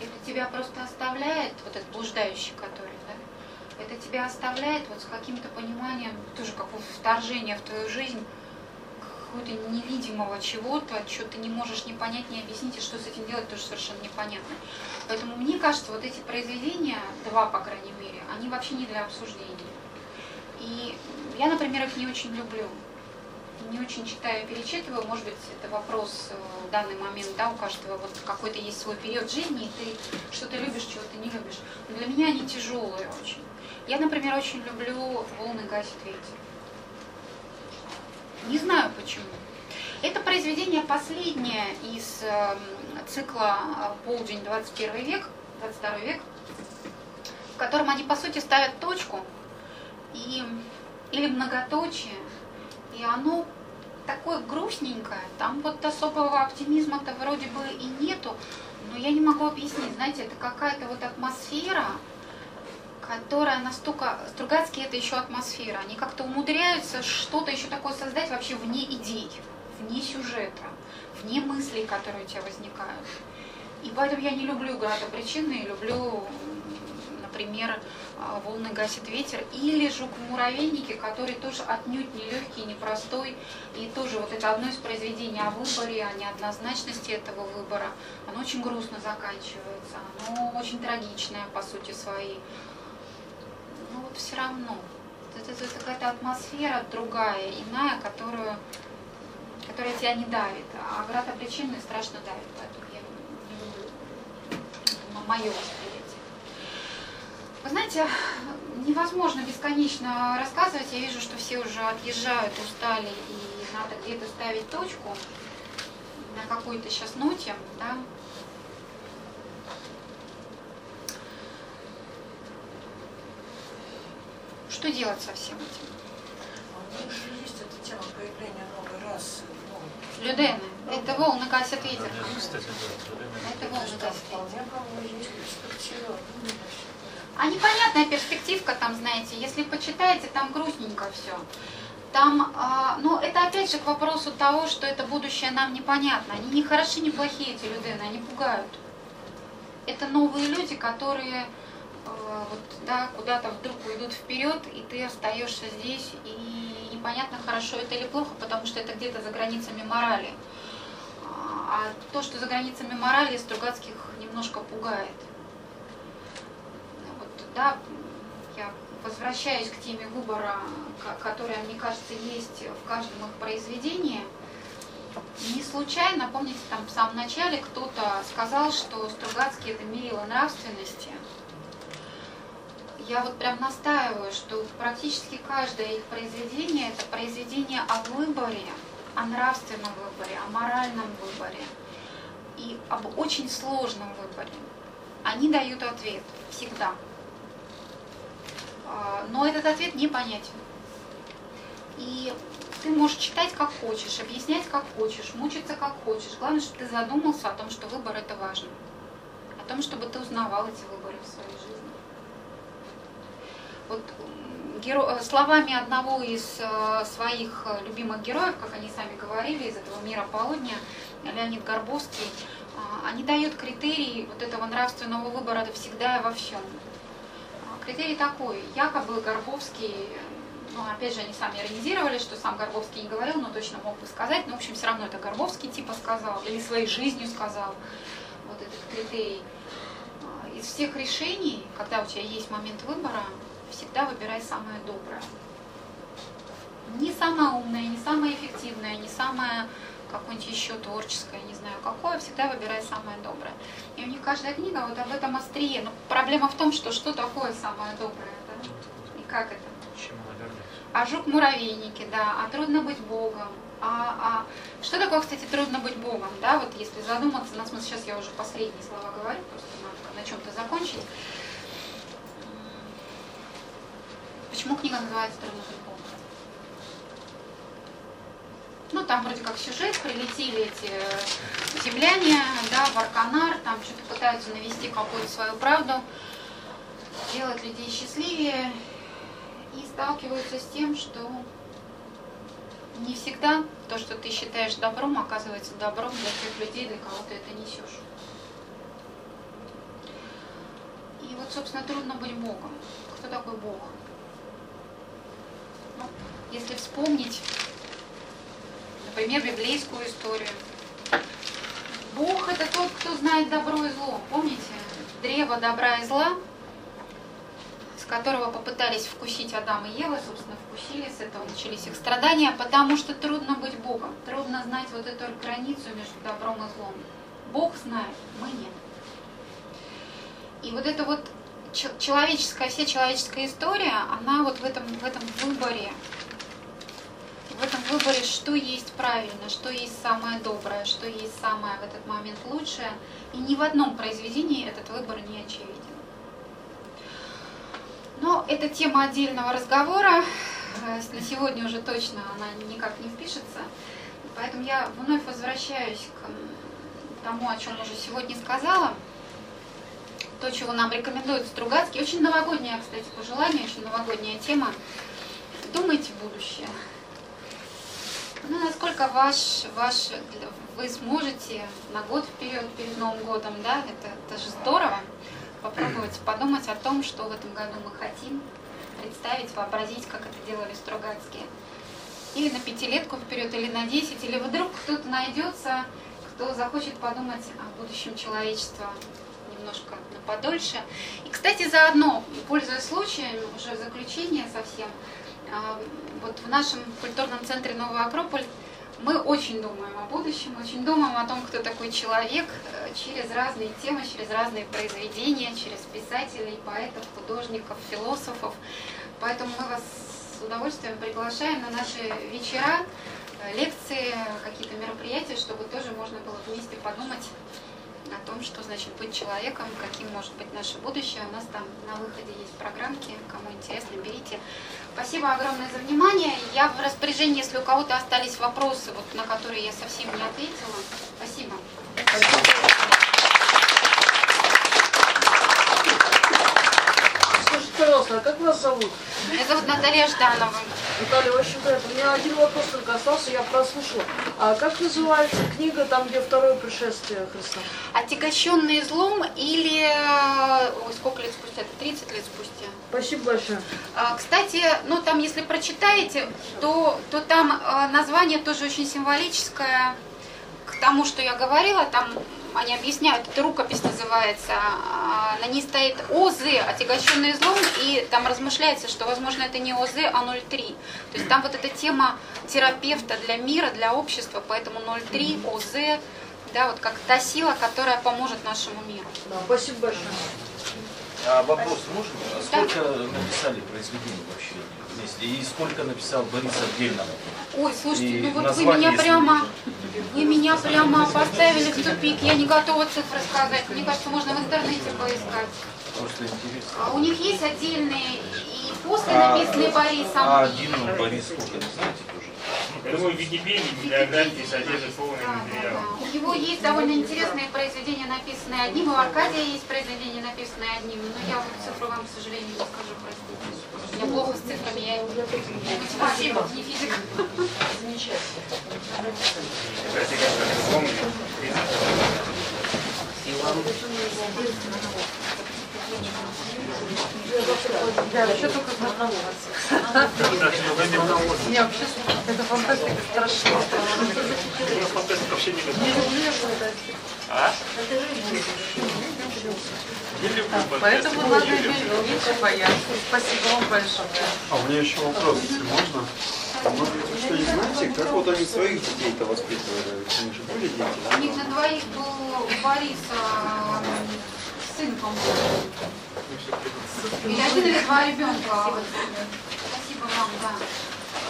это тебя просто оставляет, вот этот блуждающий, который, да, это тебя оставляет вот с каким-то пониманием, тоже как вторжение в твою жизнь, какого-то невидимого чего-то, что ты не можешь не понять, не объяснить, и что с этим делать, тоже совершенно непонятно. Поэтому мне кажется, вот эти произведения, два, по крайней мере, они вообще не для обсуждения. И я, например, их не очень люблю не очень читаю, перечитываю. Может быть, это вопрос э, в данный момент, да, у каждого вот какой-то есть свой период жизни, и ты что-то любишь, чего ты не любишь. Но для меня они тяжелые очень. Я, например, очень люблю «Волны гасит ветер». Не знаю почему. Это произведение последнее из э, цикла э, «Полдень 21 век», 22 век, в котором они, по сути, ставят точку и, или многоточие, и оно такое грустненькое, там вот особого оптимизма-то вроде бы и нету, но я не могу объяснить, знаете, это какая-то вот атмосфера, которая настолько... Стругацкие это еще атмосфера, они как-то умудряются что-то еще такое создать вообще вне идей, вне сюжета, вне мыслей, которые у тебя возникают. И поэтому я не люблю града причины, люблю, например, а, волны гасит ветер, или жук в муравейнике, который тоже отнюдь не легкий, непростой, и тоже вот это одно из произведений о выборе, о неоднозначности этого выбора. Оно очень грустно заканчивается, оно очень трагичное по сути своей. Но вот все равно, это, это, это какая-то атмосфера другая, иная, которую, которая тебя не давит, а град обреченный страшно давит, поэтому я не люблю мое восприятие. Вы знаете, невозможно бесконечно рассказывать. Я вижу, что все уже отъезжают, устали, и надо где-то ставить точку на какой-то сейчас ноте, да. Что делать со всем этим? А у меня еще есть этот тема появления новой расы. Людены. Это волны гасят ветер. Это волны гасят ветер. А непонятная перспективка там, знаете, если почитаете, там грустненько все. Там, а, ну, это опять же к вопросу того, что это будущее нам непонятно. Они не хороши, не плохие, эти людены, они пугают. Это новые люди, которые э, вот, да, куда-то вдруг уйдут вперед, и ты остаешься здесь, и непонятно, хорошо это или плохо, потому что это где-то за границами морали. А а то, что за границами морали, Стругацких немножко пугает. Да, я возвращаюсь к теме выбора, ко- которая, мне кажется, есть в каждом их произведении. Не случайно, помните, там в самом начале кто-то сказал, что Стругацкий это мерило нравственности. Я вот прям настаиваю, что практически каждое их произведение это произведение о выборе, о нравственном выборе, о моральном выборе и об очень сложном выборе. Они дают ответ всегда. А, Но этот ответ непонятен. И ты можешь читать как хочешь, объяснять как хочешь, мучиться как хочешь. Главное, чтобы ты задумался о том, что выбор это важно. О том, чтобы ты узнавал эти выборы в своей жизни. Вот геро- э, словами одного из э, своих э, любимых героев, как они сами говорили, из этого мира полудня, Леонид Горбовский, а, они дают критерий вот этого нравственного выбора всегда и во всем. Критерий такой, якобы Горбовский, ну, опять же, они сами иронизировали, что сам Горбовский не говорил, но точно мог бы сказать, но, в общем, все равно это Горбовский типа сказал, или своей жизнью сказал, вот этот критерий. А, Из всех решений, когда у тебя есть момент выбора, всегда выбирай самое доброе. Не самое умное, не самое эффективное, не самое какое-нибудь еще творческое, не знаю какое, всегда выбирай самое доброе. И у них каждая книга вот об этом острие. Но проблема в том, что что такое самое доброе, да? И как это? А жук муравейники, да, а трудно быть Богом. А, а что такое, кстати, трудно быть Богом, да, вот если задуматься, на смысл, сейчас я уже последние слова говорю, просто надо на чем-то закончить. Почему книга называется «Трудно быть Богом»? Ну, там вроде как сюжет, прилетели эти э, земляне, да, в Арканар, там что-то пытаются навести какую-то свою правду, делать людей счастливее, и сталкиваются с тем, что не всегда то, что ты считаешь добром, оказывается добром для тех людей, для кого ты это несешь. И вот, собственно, трудно быть Богом. Кто такой Бог? Ну, если вспомнить, например, библейскую историю. Бог это тот, кто знает добро и зло. Помните? Древо добра и зла, с которого попытались вкусить Адам и Ева, собственно, вкусили, с этого начались их страдания, потому что трудно быть Богом, трудно знать вот эту границу между добром и злом. Бог знает, мы нет. И вот эта вот человеческая, вся человеческая история, она вот в этом, в этом выборе, в этом выборе, что есть правильно, что есть самое доброе, что есть самое в этот момент лучшее. И ни в одном произведении этот выбор не очевиден. Но это тема отдельного разговора. Э, На сегодня уже точно она никак не впишется. Поэтому я вновь возвращаюсь к тому, о чем уже сегодня сказала. То, чего нам рекомендует Стругацкий. Очень новогоднее, кстати, пожелание, очень новогодняя тема. Думайте в будущее. Ну, насколько ваш, ваш, вы сможете на год вперед, перед Новым годом, да, это, это же здорово, попробовать подумать о том, что в этом году мы хотим, представить, вообразить, как это делали Стругацкие. Или на пятилетку вперед, или на десять, или вдруг кто-то найдется, кто захочет подумать о будущем человечества немножко подольше. И, кстати, заодно, пользуясь случаем, уже заключение совсем, вот в нашем культурном центре Новый Акрополь мы очень думаем о будущем, очень думаем о том, кто такой человек э, через разные темы, через разные произведения, через писателей, поэтов, художников, философов. Поэтому мы вас с удовольствием приглашаем на наши вечера, э, лекции, какие-то мероприятия, чтобы тоже можно было вместе подумать о том, что значит быть человеком, каким может быть наше будущее. У нас там на выходе есть программки, кому интересно, берите. Спасибо огромное за внимание. Я в распоряжении, если у кого-то остались вопросы, вот, на которые я совсем не ответила. Спасибо. Скажите, пожалуйста, а как вас зовут? Меня зовут Наталья Жданова. Наталья, очень приятно. У меня один вопрос только остался, я прослушала. А как называется книга, там, где второе пришествие Христа? Отягощенный злом или... э, Ой, сколько лет спустя? Это 30 лет спустя. Спасибо большое. А, Кстати, ну там, если прочитаете, то, то там э, название тоже очень символическое к тому, что я говорила. Там они объясняют, это рукопись называется, а, на ней стоит ОЗ, отягощенный злом, и там размышляется, что, возможно, это не ОЗ, а 0,3. То есть там вот эта тема терапевта для мира, для общества, поэтому 0,3, ОЗ, да, вот как та сила, которая поможет нашему миру. Да, спасибо большое. А вопрос можно? А сколько написали произведений вообще вместе? И сколько написал Борис отдельно? Ой, слушайте, И ну вот вы меня прямо, вы меня прямо поставили в тупик. Я не готова цифры сказать. Мне кажется, можно в интернете поискать. Просто интересно. А у них есть отдельные и после А, написанные Борисом. А один ну, Борис сколько, не знаете тоже? Я думаю, в Википедии библиографии содержит полный материал. У него есть довольно интересные произведения, написанные одним, у Аркадия есть произведения, написанные одним, но я вот цифру вам, к сожалению, не скажу, простите. Меня плохо с цифрами, я не математик, не физик. Да, еще только знакомиться. Не, вообще, это фантастика страшно. Фантастика вообще не Не люблю я фантастику. А? Поэтому надо меньше бояться. Спасибо вам большое. А у меня еще вопрос, если можно. Вы что-нибудь знаете, как вот они своих детей-то воспитывали? У них же были дети? У них на двоих был у Бориса м, сын, по-моему. Или один или два ребенка. Спасибо вам, да.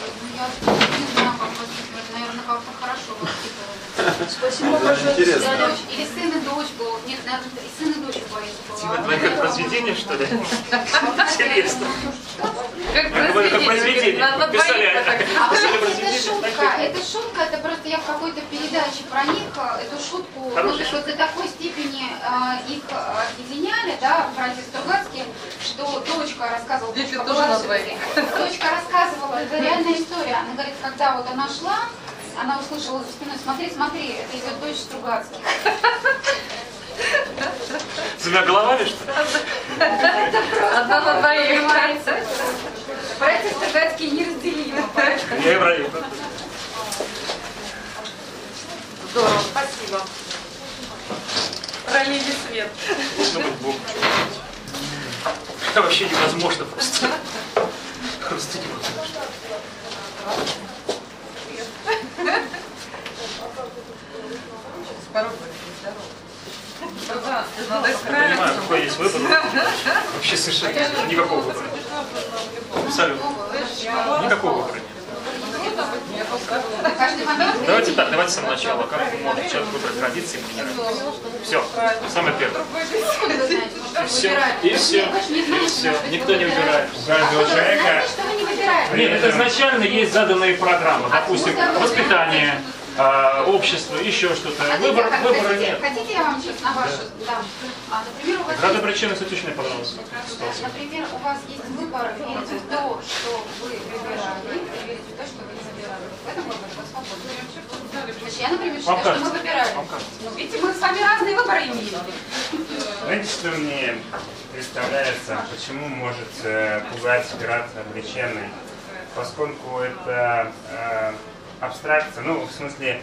Ну, я не знаю, как воспитывать. Наверное, как-то хорошо воспитывали. Спасибо Даже большое. интересно. Или сын и дочь был. Нет, наверное, и сын и дочь была. Типа твоих произведения, что ли? Интересно. Как Я говорю, как произведение. Писали. А знаете, это произведение. шутка, это шутка, это просто я в какой-то передаче про них э, эту шутку, ну, Хорошая вот до такой степени э, их э, объединяли, да, братья Стругацкие, что дочка рассказывала, Дети дочка рассказывала, это реальная история, она говорит, когда вот она шла, она услышала за спиной, смотри, смотри, это идет дочь Стругацких. С двумя головами, что ли? Это просто, Одна на двоих. Братья Стругацкие неразделимы, поэтому... Я Ибрагим. Здорово, спасибо. Пролили свет. Ну, Бог. Это вообще невозможно просто. Просто невозможно. Понимаю, какой есть выбор. Вообще совершенно никакого выбора. Абсолютно. Никакого выбора Давайте так, давайте с самого начала. Как может человек выбрать традиции и? Все, самое первое. И все, и все, и все. Никто не выбирает. У каждого человека. Нет, это изначально есть заданные программы. Допустим, воспитание, а, общество, еще что-то. Хотите, Выбор, как- выбора хотите, нет. хотите, я вам сейчас на вашу дам? А, например, у вас Рада есть, причина, мне понравилась. ситуация. например, у вас есть выбор верить в то, что вы выбирали, и верить в то, что вы не выбирали. В этом выборе вы свободны. Значит, я, например, Вам считаю, что мы выбирали. Вам кажется. Ну, видите, мы с вами разные выборы имеем. Знаете, что мне представляется, почему может э, пугать оператор Бриченный? Поскольку это э, абстракция, ну, в смысле,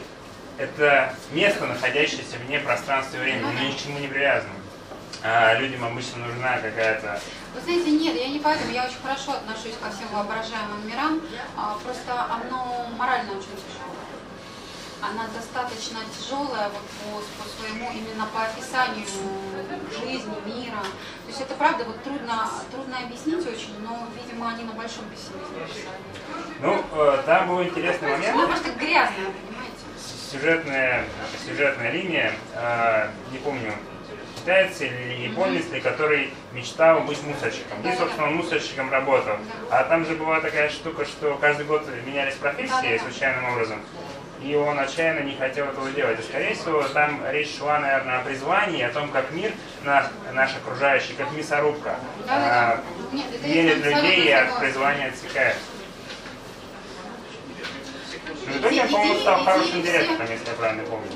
это место, находящееся вне пространства и времени, но ни к чему не привязано. А людям обычно нужна какая-то Вы знаете, нет, я не поэтому, я очень хорошо отношусь ко всем воображаемым мирам, а, просто оно морально очень тяжелое. Она достаточно тяжелая вот по, по своему, именно по описанию жизни, мира. То есть это правда вот трудно, трудно объяснить очень, но, видимо, они на большом пессимизме писали. Ну, э, там был интересный момент. Она просто грязная, понимаете? сюжетная, сюжетная линия, э, не помню, китаец или японец ли, который мечтал быть мусорщиком. И, собственно, он мусорщиком работал. А там же была такая штука, что каждый год менялись профессии случайным образом. И он отчаянно не хотел этого делать. И, скорее всего, там речь шла, наверное, о призвании, о том, как мир, наш, наш окружающий, как мясорубка, а, Нет, это делит я людей и от призвания отсекает. Ну, В итоге, по-моему, стал хорошим директором, если я правильно помню.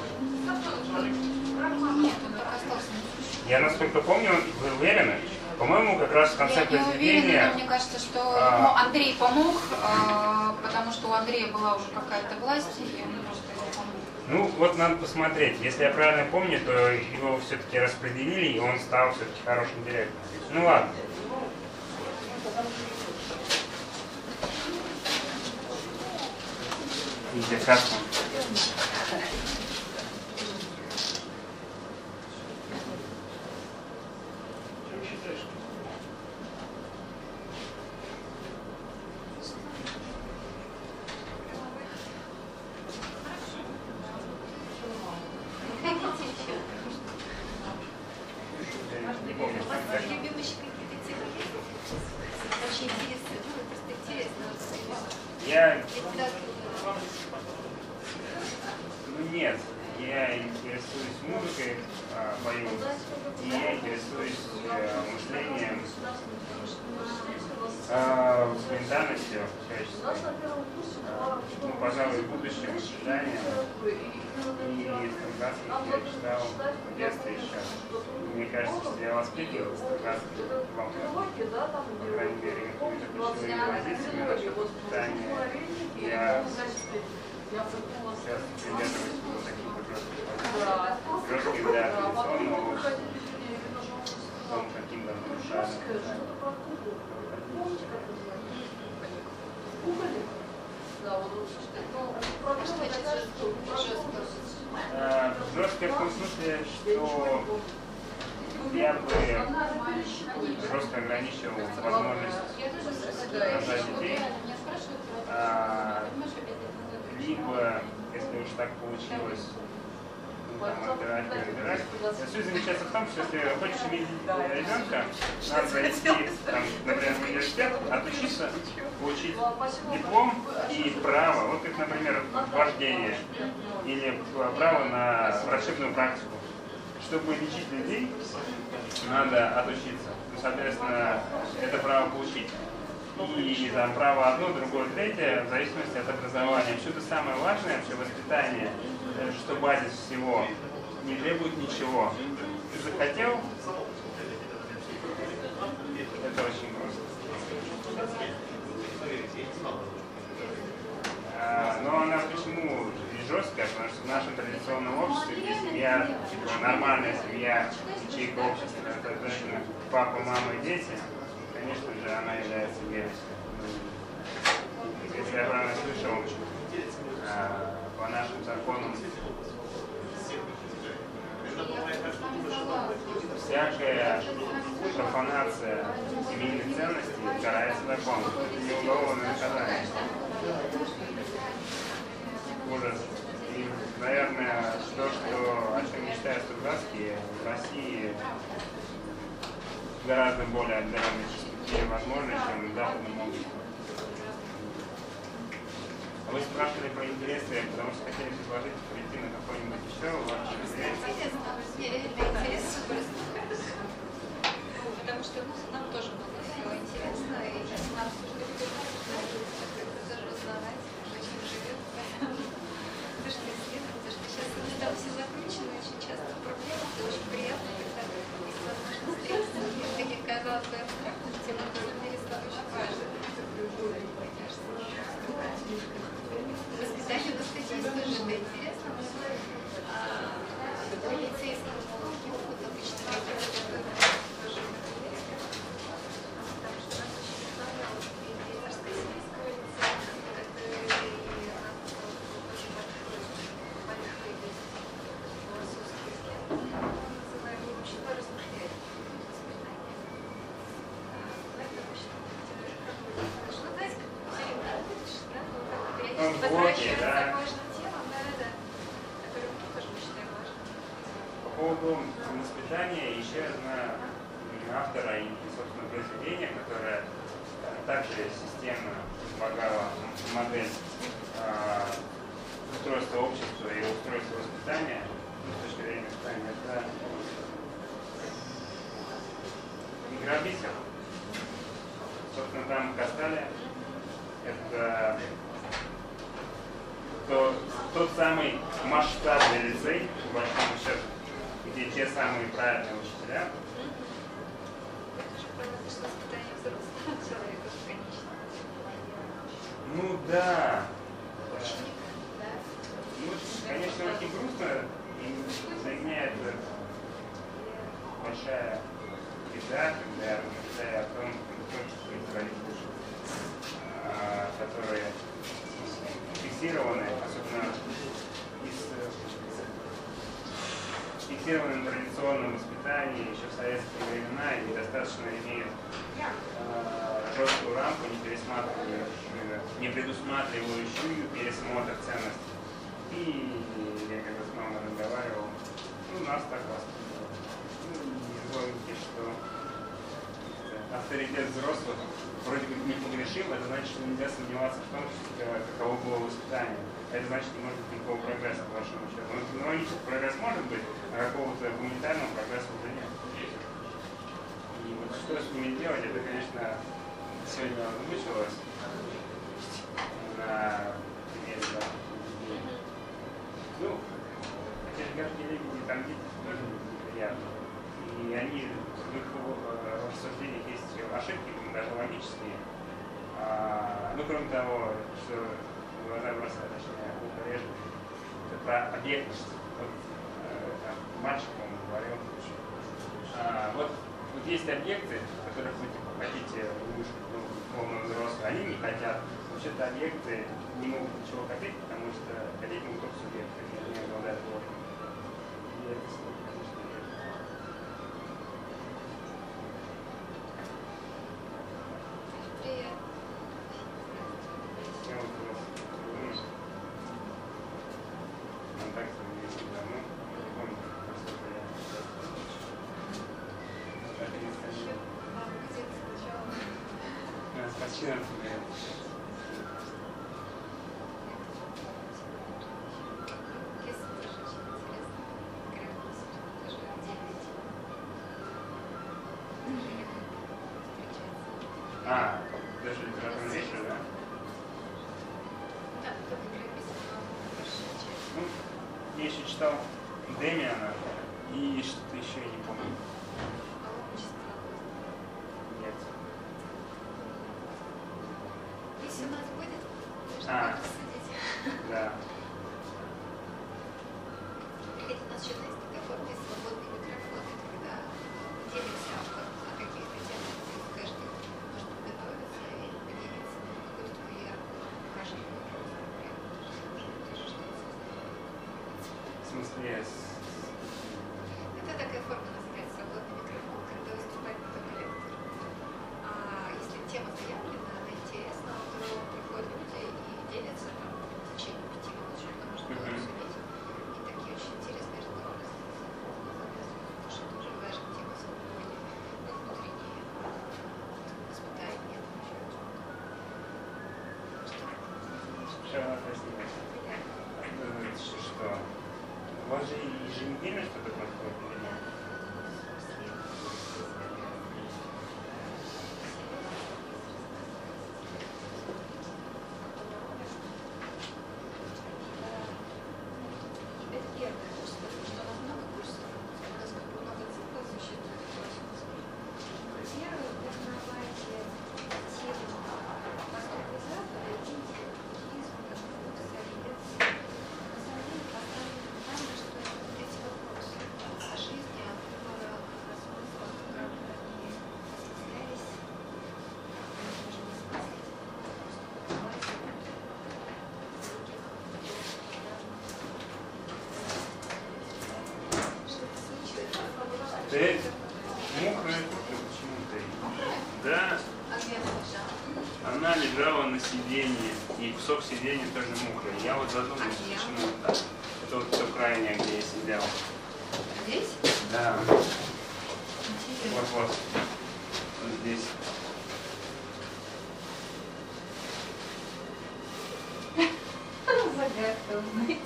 Я, насколько помню, вы уверены? По-моему, как раз в конце Я не уверена, произведения... но мне кажется, что а, ему Андрей помог, а, потому что у Андрея была уже какая-то власть, и он просто ему помог. Ну, вот надо посмотреть. Если я правильно помню, то его все-таки распределили, и он стал все-таки хорошим директором. Ну ладно. Видите, кассу. Не помню, У вас что это. любимые еще какие-то темы есть? Очень интересно, ну, просто интересно. Я... Литература. Ну нет, я интересуюсь музыкой, а, пою, и я интересуюсь э, мышлением, э, ментальностью, человеческой. А, ну, пожалуй, будущим ожиданием. И Стругацких я читал в детстве еще. Мне кажется, что я воспитывал Стругацких во многом. По крайней мере, какую-то ключевые позиции насчет воспитания. Я сейчас придерживаюсь вот таких вот жестких позиций. Жестких для традиционного общества. В том, каким там Э, Жесткое в том смысле, что я бы жестко ограничивал возможность рожать детей, а, либо, если уж так получилось, ну, там, отбирать, отбирать. Суть заключается в том, что если хочешь иметь э, ребенка, надо идти, там, например, в университет, отучиться, получить диплом и право, вот как, например, вождение, или право на врачебную практику. Чтобы лечить людей, надо отучиться. Ну, соответственно, это право получить. И там право одно, другое, третье, в зависимости от образования. Все самое важное, вообще воспитание, э, что базис всего, не требует ничего. Ты захотел, это очень просто. А, Но она и жесткая? Потому что в нашем традиционном обществе, где семья, типа нормальная семья, ячейка общества, это точно папа, мама и дети, конечно же, она является верностью. Если я правильно слышал, а, по нашим законам всякая профанация семейных ценностей карается законом. Это не уголовное наказание. Ужас. И, наверное, то, что, о чем мечтают Стругацкие, в России гораздо более отдаленной перспективе возможно, чем в западном обществе. А Вы спрашивали про интересы, потому что хотели предложить прийти на какой-нибудь еще ваш интерес. Потому что ну, нам тоже было все интересно, и нам 懐かしいなですね。Чем она проснилась? Что? У вас же еженедельно что-то сиденье и кусок сиденья тоже мокрый. Я вот задумался, а почему так. Это вот все крайнее, где я сидел. Здесь? Да. Интересно. Вот, вот. Вот здесь. Загадка, знаете.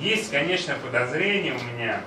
Есть, конечно, подозрение у меня,